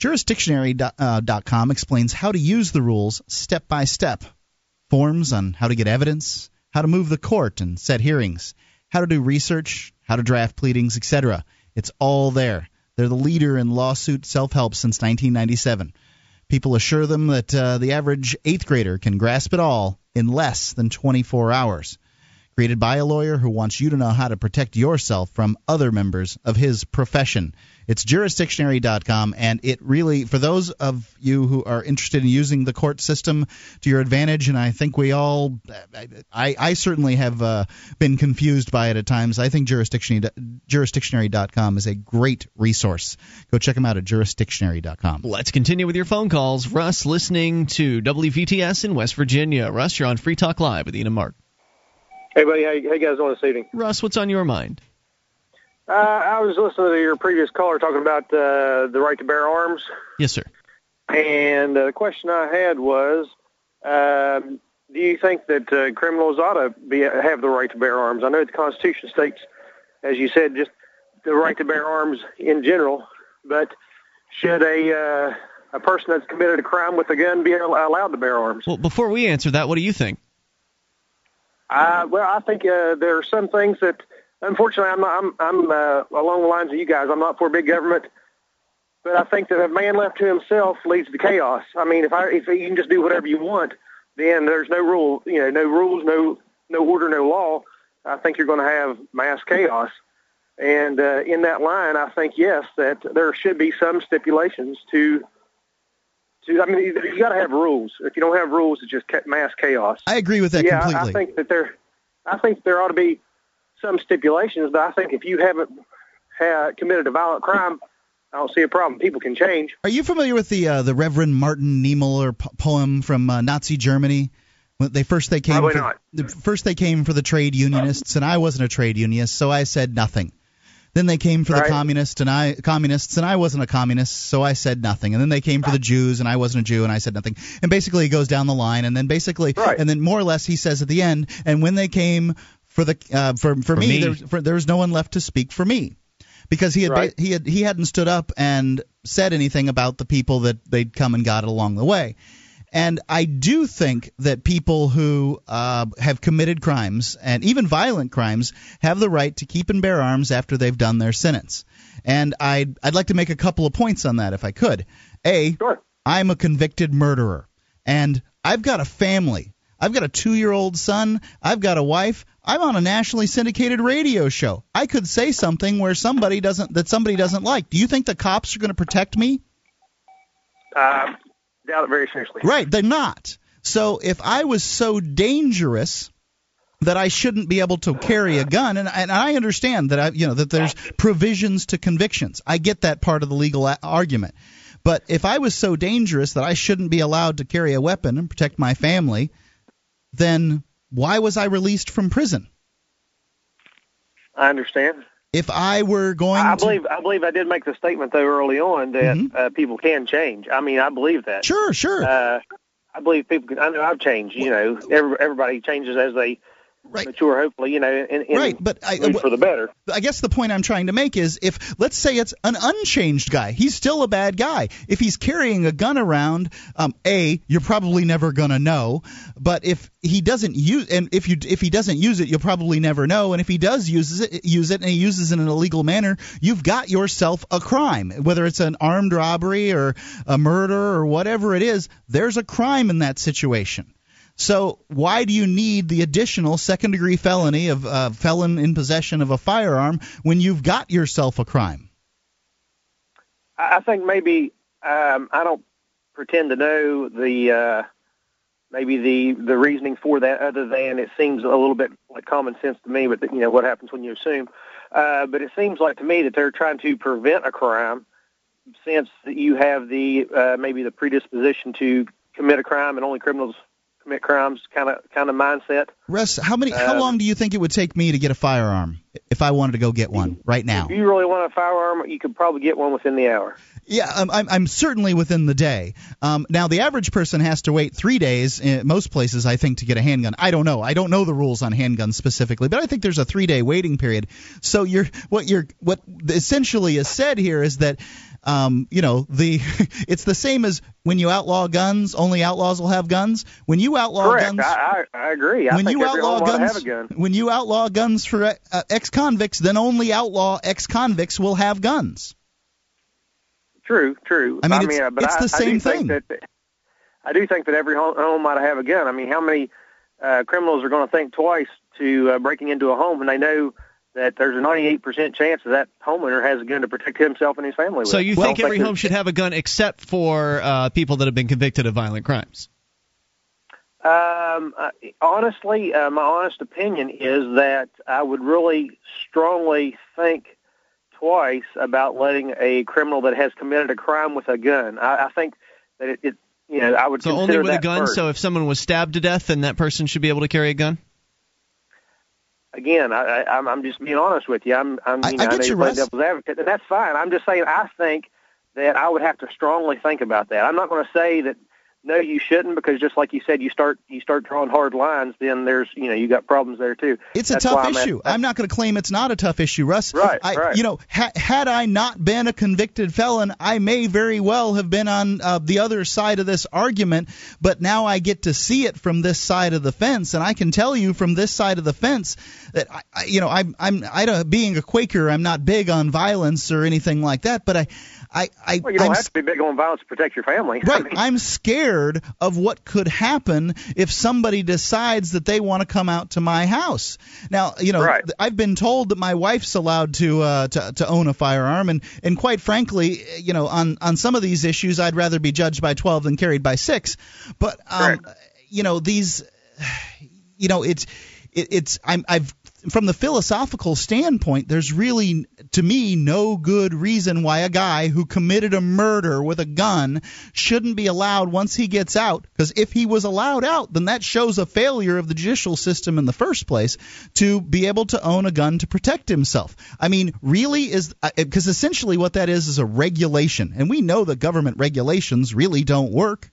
Jurisdictionary.com uh, explains how to use the rules step by step. Forms on how to get evidence, how to move the court and set hearings, how to do research, how to draft pleadings, etc. It's all there. They're the leader in lawsuit self help since 1997. People assure them that uh, the average eighth grader can grasp it all in less than 24 hours. Created by a lawyer who wants you to know how to protect yourself from other members of his profession. It's jurisdictionary.com, and it really, for those of you who are interested in using the court system to your advantage, and I think we all, I, I certainly have uh, been confused by it at times. I think jurisdictionary, jurisdictionary.com is a great resource. Go check them out at jurisdictionary.com. Let's continue with your phone calls. Russ, listening to WVTS in West Virginia. Russ, you're on Free Talk Live with Ian and Mark. Hey, buddy. How, how you guys doing this evening? Russ, what's on your mind? Uh, I was listening to your previous caller talking about uh, the right to bear arms. Yes, sir. And uh, the question I had was, um, do you think that uh, criminals ought to be have the right to bear arms? I know the Constitution states, as you said, just the right to bear arms in general, but should a uh, a person that's committed a crime with a gun be allowed to bear arms? Well, before we answer that, what do you think? Uh, well, I think uh, there are some things that unfortunately, I'm I'm, I'm uh, along the lines of you guys. I'm not for big government, but I think that a man left to himself leads to chaos. I mean, if I if you can just do whatever you want, then there's no rule, you know, no rules, no no order, no law. I think you're going to have mass chaos. And uh, in that line, I think yes, that there should be some stipulations to. I mean, you got to have rules. If you don't have rules, it's just mass chaos. I agree with that yeah, completely. I think that there, I think there ought to be some stipulations, but I think if you haven't had, committed a violent crime, I don't see a problem. People can change. Are you familiar with the uh, the Reverend Martin Niemöller po- poem from uh, Nazi Germany? When they first they came Probably for, not. the, first they came for the trade unionists, and I wasn't a trade unionist, so I said nothing. Then they came for Right. the communists, and I communists, and I wasn't a communist, so I said nothing. And then they came for the Jews, and I wasn't a Jew, and I said nothing. And basically, he goes down the line, and then basically, and then more or less, he says at the end, and when they came for the uh, for for, me, me. There, for, there was no one left to speak for me because he had Right. he had he hadn't stood up and said anything about the people that they'd come and got along the way. And I do think that people who uh, have committed crimes and even violent crimes have the right to keep and bear arms after they've done their sentence. And I'd I'd like to make a couple of points on that if I could. A, I'm a convicted murderer, and I've got a family. I've got a two-year-old son. I've got a wife. I'm on a nationally syndicated radio show. I could say something where somebody doesn't that somebody doesn't like. Do you think the cops are going to protect me? Uh, doubt it very seriously. Right, they're not. So if I was so dangerous that I shouldn't be able to carry a gun, and, and I understand that I, you know, that there's provisions to convictions. I get that part of the legal a- argument. But if I was so dangerous that I shouldn't be allowed to carry a weapon and protect my family, then why was I released from prison? I understand. If I were going I to believe I believe I did make the statement though early on that uh, people can change. I mean, I believe that. Mm-hmm. Sure, sure. Uh, I believe people can. I know I've changed. You know, every, everybody changes as they mature. Hopefully, you know, and, and Right, but I- for the better. I guess the point I'm trying to make is if let's say it's an unchanged guy, he's still a bad guy. If he's carrying a gun around, um, a you're probably never gonna know. But if he doesn't use and if you if he doesn't use it, you'll probably never know. And if he does use it, use it and he uses it in an illegal manner, you've got yourself a crime. Whether it's an armed robbery or a murder or whatever it is, there's a crime in that situation. So why do you need the additional second degree felony of uh, felon in possession of a firearm when you've got yourself a crime? I think maybe um, I don't pretend to know the uh, maybe the the reasoning for that, other than it seems a little bit like common sense to me. But you know what happens when you assume. Uh, but it seems like to me that they're trying to prevent a crime, since you have the uh, maybe the predisposition to commit a crime, and only criminals commit crimes kind of kind of mindset. Russ, how many how Um, long do you think it would take me to get a firearm? if I wanted to go get one right now. If you really want a firearm, you could probably get one within the hour. Yeah, I'm, I'm, I'm certainly within the day. Um, now, the average person has to wait three days in most places, I think, to get a handgun. I don't know. I don't know the rules on handguns specifically, but I think there's a three day waiting period. So you're what you're what essentially is said here is that. Um, you know the [laughs] it's the same as when you outlaw guns only outlaws will have guns when you outlaw Correct. guns I, I, I agree. I when think you outlaw guns gun. when you outlaw guns for uh, ex-convicts then only outlaw ex-convicts will have guns True, true. I mean, it's- uh, but it's I, the same thing. That, I do think that every home, home might have a gun. I mean, how many uh, criminals are going to think twice to uh, breaking into a home when they know that there's a 98% chance that that homeowner has a gun to protect himself and his family with? So you I don't think every there's- home should have a gun except for uh, people that have been convicted of violent crimes? Um, uh, honestly, uh, my honest opinion is that I would really strongly think twice about letting a criminal that has committed a crime with a gun. I, I think that it, it, you know, I would So consider only with a that gun. first. So if someone was stabbed to death, then that person should be able to carry a gun. Again, I, I, I'm, I'm just being honest with you. I'm, I'm, you I- know, I get know you, Russ. devil's advocate, and that's fine. I'm just saying I think that I would have to strongly think about that. I'm not going to say that no, you shouldn't, because just like you said, you start you start drawing hard lines, then there's you know you got problems there too. It's a tough why I'm at- issue. I'm not going to claim it's not a tough issue, Russ. Right, I, right. You know, ha- had I not been a convicted felon, I may very well have been on uh, the other side of this argument. But now I get to see it from this side of the fence, and I can tell you from this side of the fence that I, I you know, I'm I'm I don't, being a Quaker, I'm not big on violence or anything like that. But I, I, I Well, you don't I'm have to be big on violence to protect your family. I [laughs] Right. mean, I'm scared of what could happen if somebody decides that they want to come out to my house. Now, you know, Right. I've been told that my wife's allowed to uh, to to own a firearm, and and quite frankly, you know, on on some of these issues, I'd rather be judged by 12 than carried by six. But um, you know, these, [sighs] you know, it's it, it's I'm I've from the philosophical standpoint, there's really, to me, no good reason why a guy who committed a murder with a gun shouldn't be allowed once he gets out. Because if he was allowed out, then that shows a failure of the judicial system in the first place to be able to own a gun to protect himself. I mean, really is because essentially what that is is a regulation, and we know that government regulations really don't work.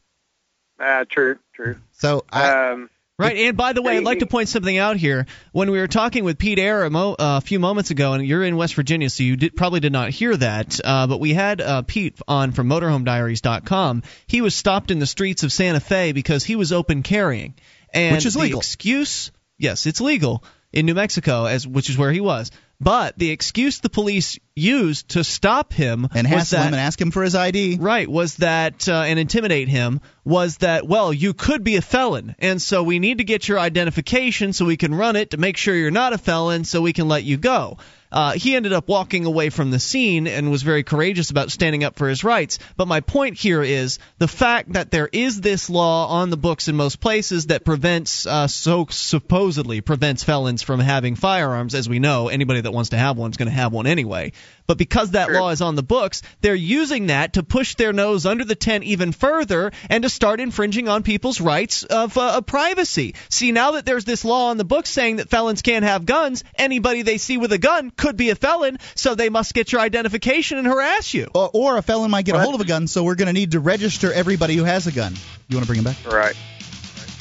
uh, true, true. So I, Um, Right, and by the way, I'd like to point something out here. When we were talking with Pete Eyre a, mo- uh, a few moments ago, and you're in West Virginia, so you did, probably did not hear that, uh, but we had uh, Pete on from MotorhomeDiaries.com. He was stopped in the streets of Santa Fe because he was open carrying, and Which is the legal. excuse, yes, it's legal in New Mexico, as which is where he was. But the excuse the police used to stop him and hassle that him and ask him for his ID. Right, was that uh, and intimidate him was that well, you could be a felon, and so we need to get your identification so we can run it to make sure you're not a felon, so we can let you go. Uh, he ended up walking away from the scene and was very courageous about standing up for his rights. But my point here is the fact that there is this law on the books in most places that prevents, uh, so supposedly prevents felons from having firearms. As we know, anybody that wants to have one is going to have one anyway. But because that law is on the books, they're using that to push their nose under the tent even further and to start infringing on people's rights of, uh, of privacy. See, now that there's this law on the books saying that felons can't have guns, anybody they see with a gun could be a felon, so they must get your identification and harass you. Or, or a felon might get a hold of a gun, so we're going to need to register everybody who has a gun. You want to bring him back? Right.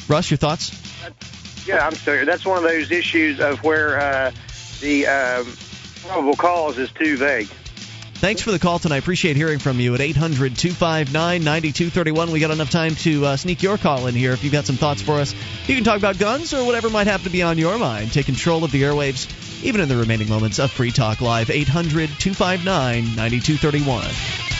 Russ, your thoughts? Yeah, I'm sorry. That's one of those issues of where uh, the um, probable cause is too vague. Thanks for the call tonight. Appreciate hearing from you at 800 259 9231. We got enough time to uh, sneak your call in here if you've got some thoughts for us. You can talk about guns or whatever might have to be on your mind. Take control of the airwaves, even in the remaining moments of Free Talk Live. 800 259 9231.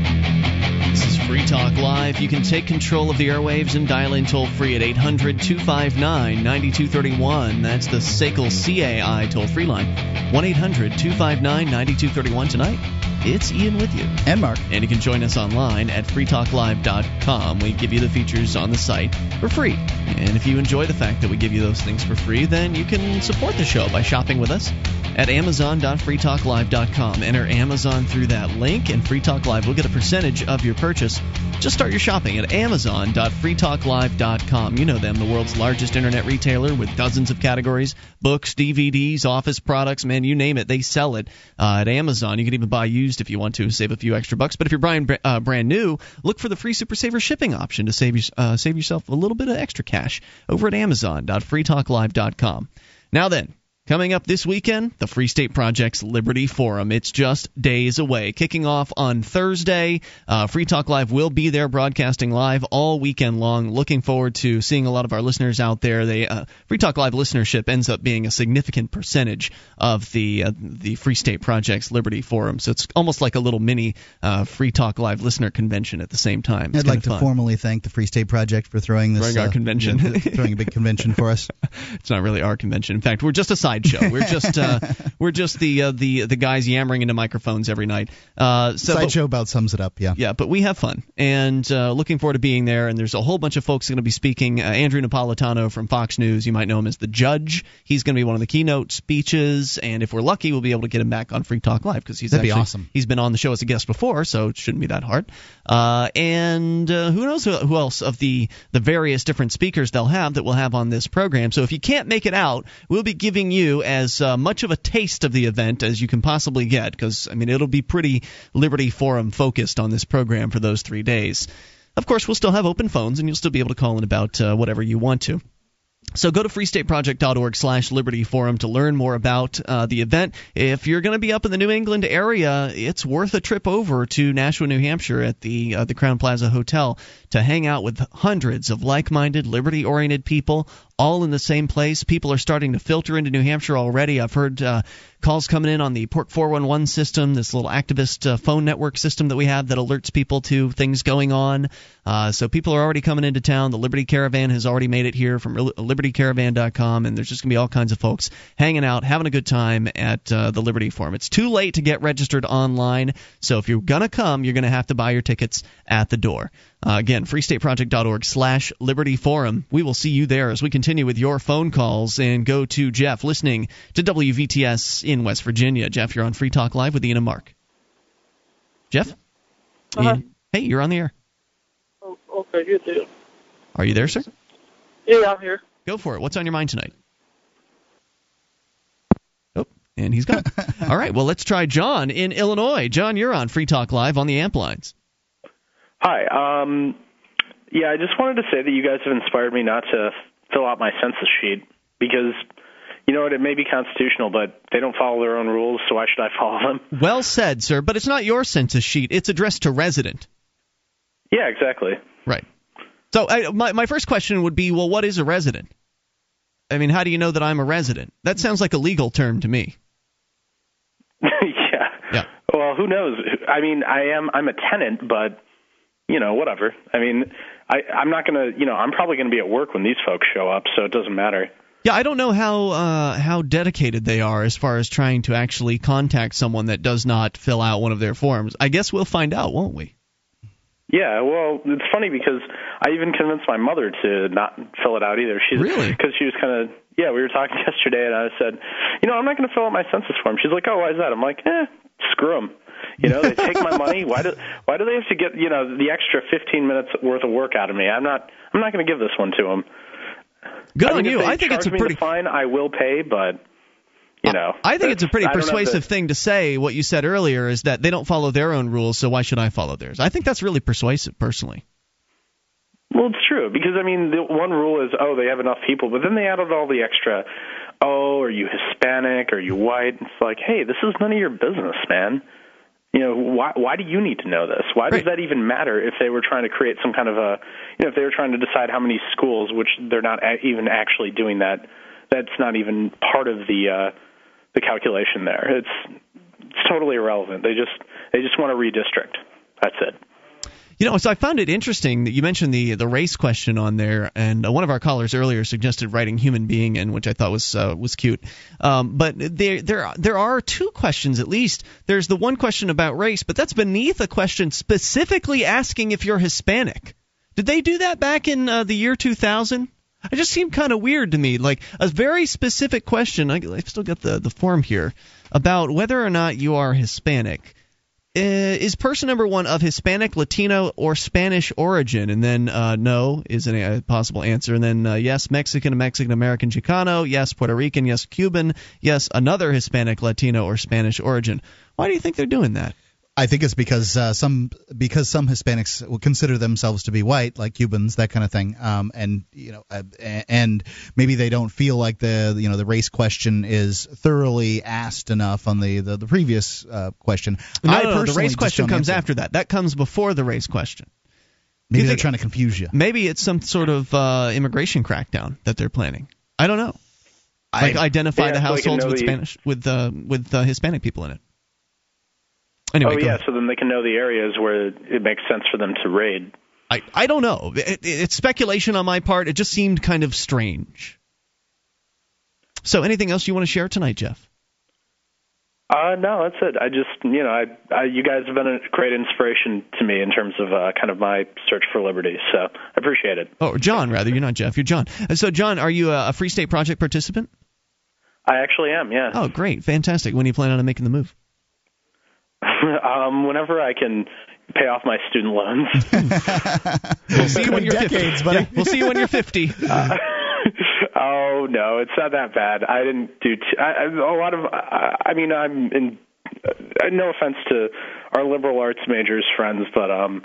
Talk Live. You can take control of the airwaves and dial in toll free at 800 259 9231. That's the SACL CAI toll free line. 1 800 259 9231 tonight. It's Ian with you. And Mark. And you can join us online at freetalklive.com. We give you the features on the site for free. And if you enjoy the fact that we give you those things for free, then you can support the show by shopping with us at amazon.freetalklive.com. Enter Amazon through that link, and Free Talk Live will get a percentage of your purchase. Just start your shopping at amazon.freetalklive.com. You know them, the world's largest internet retailer with dozens of categories books, DVDs, office products, man, you name it, they sell it uh, at Amazon. You can even buy used if you want to, save a few extra bucks. But if you're buying uh, brand new, look for the free Super Saver shipping option to save, uh, save yourself a little bit of extra cash over at amazon.freetalklive.com. Now then, Coming up this weekend, the Free State Project's Liberty Forum. It's just days away. Kicking off on Thursday. Uh, Free Talk Live will be there broadcasting live all weekend long. Looking forward to seeing a lot of our listeners out there. They, uh, Free Talk Live listenership ends up being a significant percentage of the uh, the Free State Project's Liberty Forum. So it's almost like a little mini uh, Free Talk Live listener convention at the same time. It's I'd like to fun. formally thank the Free State Project for throwing this throwing our uh, convention, throwing a big convention for us. [laughs] it's not really our convention. In fact, we're just a sideshow. We're just uh, [laughs] we're just the uh, the the guys yammering into microphones every night. Uh, so sideshow about sums it up. Yeah. Yeah, but we have fun and uh, looking forward to being there. And there's a whole bunch of folks going to be speaking. Uh, Andrew Napolitano from Fox News, you might know him as the judge. He's going to be one of the keynote speeches, and if we're lucky, we'll be able to get him back on Free Talk Live because he's That'd be actually, awesome. He's been on the show as a guest before, so it shouldn't be that hard. Uh, and uh, who knows who, who else of the the various different speakers they'll have that we'll have on this program. So if you can't make it out, we'll be giving you as uh, much of a taste of the event as you can possibly get because I mean it'll be pretty Liberty Forum focused on this program for those three days. Of course, we'll still have open phones, and you'll still be able to call in about uh, whatever you want to. So go to freestateproject.org slash Liberty Forum to learn more about uh, the event. If you're going to be up in the New England area, it's worth a trip over to Nashua, New Hampshire at the uh, the Crowne Plaza Hotel to hang out with hundreds of like-minded, liberty-oriented people all in the same place. People are starting to filter into New Hampshire already. I've heard uh, calls coming in on the Porc 411 system, this little activist uh, phone network system that we have that alerts people to things going on. Uh, so people are already coming into town. The Liberty Caravan has already made it here from libertycaravan.com, and there's just going to be all kinds of folks hanging out, having a good time at uh, the Liberty Forum. It's too late to get registered online, so if you're going to come, you're going to have to buy your tickets at the door. Uh, again, freestateproject.org slash Liberty Forum. We will see you there as we continue with your phone calls and go to Jeff listening to WVTS in West Virginia. Jeff, you're on Free Talk Live with Ian and Mark. Jeff? Uh-huh. Ian? Hey, you're on the air. Oh, okay, you too. Are you there, sir? Yeah, I'm here. Go for it. What's on your mind tonight? Oh, and he's gone. [laughs] All right, well, let's try John in Illinois. John, you're on Free Talk Live on the amp lines. Hi. Um, yeah, I just wanted to say that you guys have inspired me not to fill out my census sheet because, you know what, it may be constitutional, but they don't follow their own rules, so why should I [laughs] follow them? Well said, sir, but it's not your census sheet. It's addressed to resident. Yeah, exactly. Right. So I, my my first question would be, well, what is a resident? I mean, how do you know that I'm a resident? That sounds like a legal term to me. [laughs] yeah. Yeah. Well, who knows? I mean, I am I'm a tenant, but you know, whatever. I mean, I I'm not going to, you know, I'm probably going to be at work when these folks show up, so it doesn't matter. Yeah, I don't know how uh, how dedicated they are as far as trying to actually contact someone that does not fill out one of their forms. I guess we'll find out, won't we? Yeah, well, it's funny because I even convinced my mother to not fill it out either. She's really because she was kind of yeah. We were talking [laughs] yesterday, and I said, you know, I'm not going to fill out my census form. She's like, oh, why is that? I'm like, eh, screw them. You know, they take my money. Why do why do they have to get you know the extra 15 minutes worth of work out of me? I'm not I'm not going to give this one to them. Good I on mean, if you. I think it's a the pretty fine. I will pay, but you know, I think it's a pretty I don't have persuasive to- thing to say. What you said earlier is that they don't follow their own rules, so why should I follow theirs? I think that's really persuasive, personally. Well, it's true because I mean, the one rule is oh they have enough people, but then they added all the extra. Oh, are you Hispanic? Are you white? It's like, hey, this is none of your business, man. You know, why why do you need to know this? Why does that even matter if they were trying to create some kind of a, you know, if they were trying to decide how many schools, which they're not a- even actually doing that. That's not even part of the uh, the calculation there. It's it's totally irrelevant. They just they just want to redistrict. That's it. You know, so I found it interesting that you mentioned the the race question on there, and uh, one of our callers earlier suggested writing human being in, which I thought was uh, was cute. Um, but there there there are two questions at least. There's the one question about race, but that's beneath a question specifically asking if you're Hispanic. Did they do that back in uh, the year 2000? It just seemed kind of weird to me. Like a very specific question. I, I've still got the the form here about whether or not you are Hispanic. Uh, is person number one of Hispanic, Latino, or Spanish origin? And then uh, no is a possible answer. And then uh, yes, Mexican, Mexican American, Chicano. Yes, Puerto Rican. Yes, Cuban. Yes, another Hispanic, Latino, or Spanish origin. Why do you think they're doing that? I think it's because uh, some because some Hispanics will consider themselves to be white, like Cubans, that kind of thing, um, and you know, uh, and maybe they don't feel like the you know the race question is thoroughly asked enough on the the, the previous uh, question. No, I no, no, the race question comes answer. after that. That comes before the race question. Maybe they're think- trying to confuse you. Maybe it's some sort of uh, immigration crackdown that they're planning. I don't know. Like identify Yeah, the so they can households know with the- Spanish with uh, with uh, Hispanic people in it. Anyway, oh yeah, so then they can know the areas where it makes sense for them to raid. I I don't know. It, it, it's speculation on my part. It just seemed kind of strange. So, anything else you want to share tonight, Jeff? Uh, no, that's it. I just, you know, I, I, you guys have been a great inspiration to me in terms of uh, kind of my search for liberty. So I appreciate it. Oh, John, rather. You're not Jeff. You're John. Uh, So, John, are you a, a Free State Project participant? I actually am. Yeah. Oh, great, fantastic. When do you plan on making the move? [laughs] um, whenever I can pay off my student loans. [laughs] We'll see you when you're decades, 50. buddy. Yeah, we'll see you when you're 50. [laughs] Uh, oh no, it's not that bad. I didn't do t- I, I, a lot of. I, I mean, I'm in. Uh, no offense to our liberal arts majors friends, but um,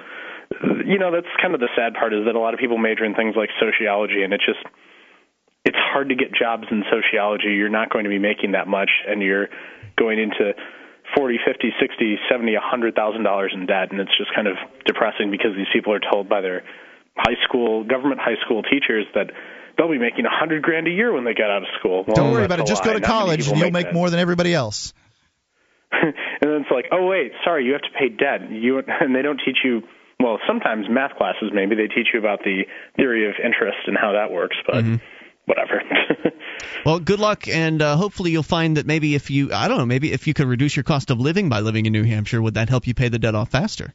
you know that's kind of the sad part is that a lot of people major in things like sociology, and it's just it's hard to get jobs in sociology. You're not going to be making that much, and you're going into forty, fifty, sixty, seventy, a hundred thousand dollars in debt, and it's just kind of depressing because these people are told by their high school government high school teachers that they'll be making a hundred grand a year when they get out of school. Well, Don't worry about it. Just lie. go to Not college and you'll make make more than everybody else. [laughs] [laughs] and then it's like, oh wait, sorry, you have to pay debt. You [laughs] and they don't teach you. Well, sometimes math classes maybe they teach you about the theory of interest and how that works, but Mm-hmm. Whatever. [laughs] Well, good luck, and uh, hopefully you'll find that maybe if you, I don't know, maybe if you could reduce your cost of living by living in New Hampshire, would that help you pay the debt off faster?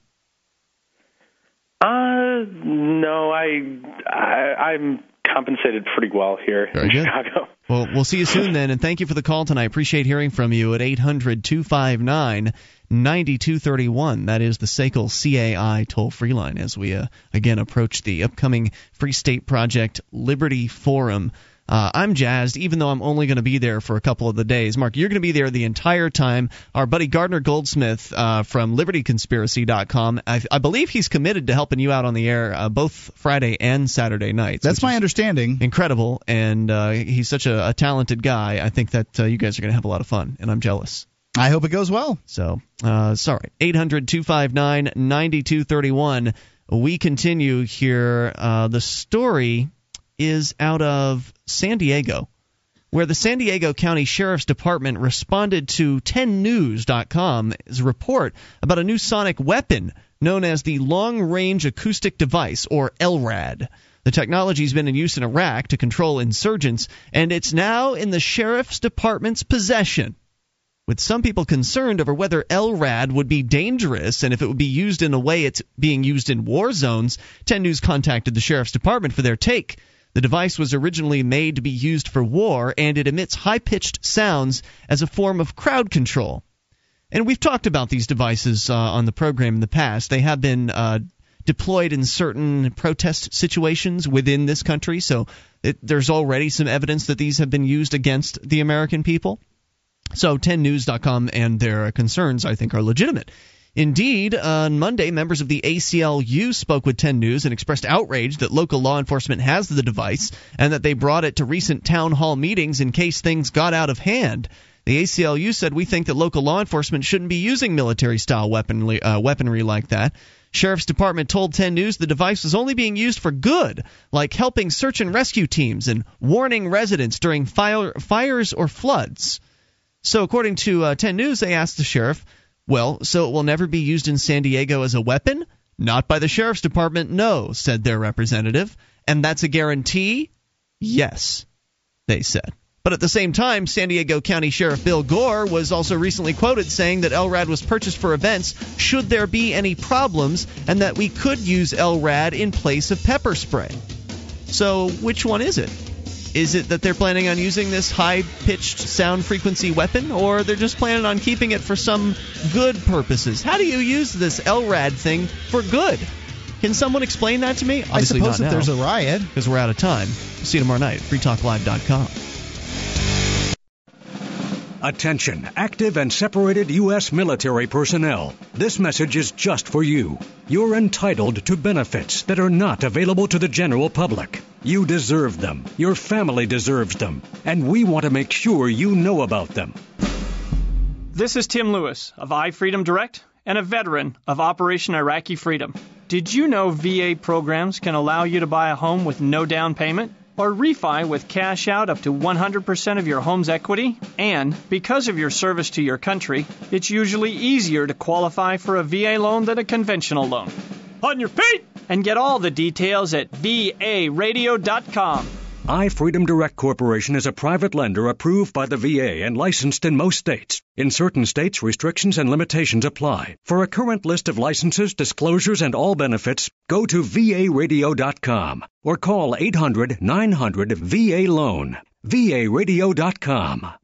uh, no, I, I I'm compensated pretty well here Very in good. Chicago. Well, we'll see you soon then, and thank you for the call tonight. Appreciate hearing from you at 800 259 9231. That is the SACL CAI toll free line as we uh, again approach the upcoming Free State Project Liberty Forum. Uh, I'm jazzed, even though I'm only going to be there for a couple of the days. Mark, you're going to be there the entire time. Our buddy Gardner Goldsmith uh, from LibertyConspiracy.com, I, I believe he's committed to helping you out on the air uh, both Friday and Saturday nights. That's my understanding. incredible, and uh, he's such a, a talented guy. I think that uh, you guys are going to have a lot of fun, and I'm jealous. I hope it goes well. So, uh, sorry. 800 259 9231. We continue here. Uh, the story is out of San Diego, where the San Diego County Sheriff's Department responded to 10news.com's report about a new sonic weapon known as the Long Range Acoustic Device, or LRAD. The technology has been in use in Iraq to control insurgents, and it's now in the Sheriff's Department's possession with some people concerned over whether LRAD would be dangerous and if it would be used in a way it's being used in war zones. 10 News contacted the Sheriff's Department for their take. The device was originally made to be used for war, and it emits high pitched sounds as a form of crowd control. And we've talked about these devices uh, on the program in the past. They have been uh, deployed in certain protest situations within this country, so it, there's already some evidence that these have been used against the American people. So 10news.com and their concerns, I think, are legitimate. Indeed, on Monday, members of the ACLU spoke with 10 News and expressed outrage that local law enforcement has the device and that they brought it to recent town hall meetings in case things got out of hand. The ACLU said we think that local law enforcement shouldn't be using military-style weaponry, uh, weaponry like that. Sheriff's Department told 10 News the device was only being used for good, like helping search and rescue teams and warning residents during fire, fires or floods. So, according to uh, 10 News, they asked the sheriff, well, so it will never be used in San Diego as a weapon? Not by the sheriff's department, no, said their representative. And that's a guarantee? Yes, they said. But at the same time, San Diego County Sheriff Bill Gore was also recently quoted saying that LRAD was purchased for events should there be any problems and that we could use LRAD in place of pepper spray. So, which one is it? Is it that they're planning on using this high pitched sound frequency weapon, or they're just planning on keeping it for some good purposes? How do you use this LRAD thing for good? Can someone explain that to me? Obviously I suppose not if there's a riot. Because we're out of time. See you tomorrow night at freetalklive.com. Attention, active and separated U.S. military personnel. This message is just for you. You're entitled to benefits that are not available to the general public. You deserve them. Your family deserves them. And we want to make sure you know about them. This is Tim Lewis of iFreedom Direct and a veteran of Operation Iraqi Freedom. Did you know VA programs can allow you to buy a home with no down payment? Or refi with cash out up to 100% of your home's equity? And because of your service to your country, it's usually easier to qualify for a VA loan than a conventional loan. On your feet! And get all the details at varadio.com. iFreedom Direct Corporation is a private lender approved by the VA and licensed in most states. In certain states, restrictions and limitations apply. For a current list of licenses, disclosures, and all benefits, go to varadio.com or call 800 900 VA Loan. varadio.com.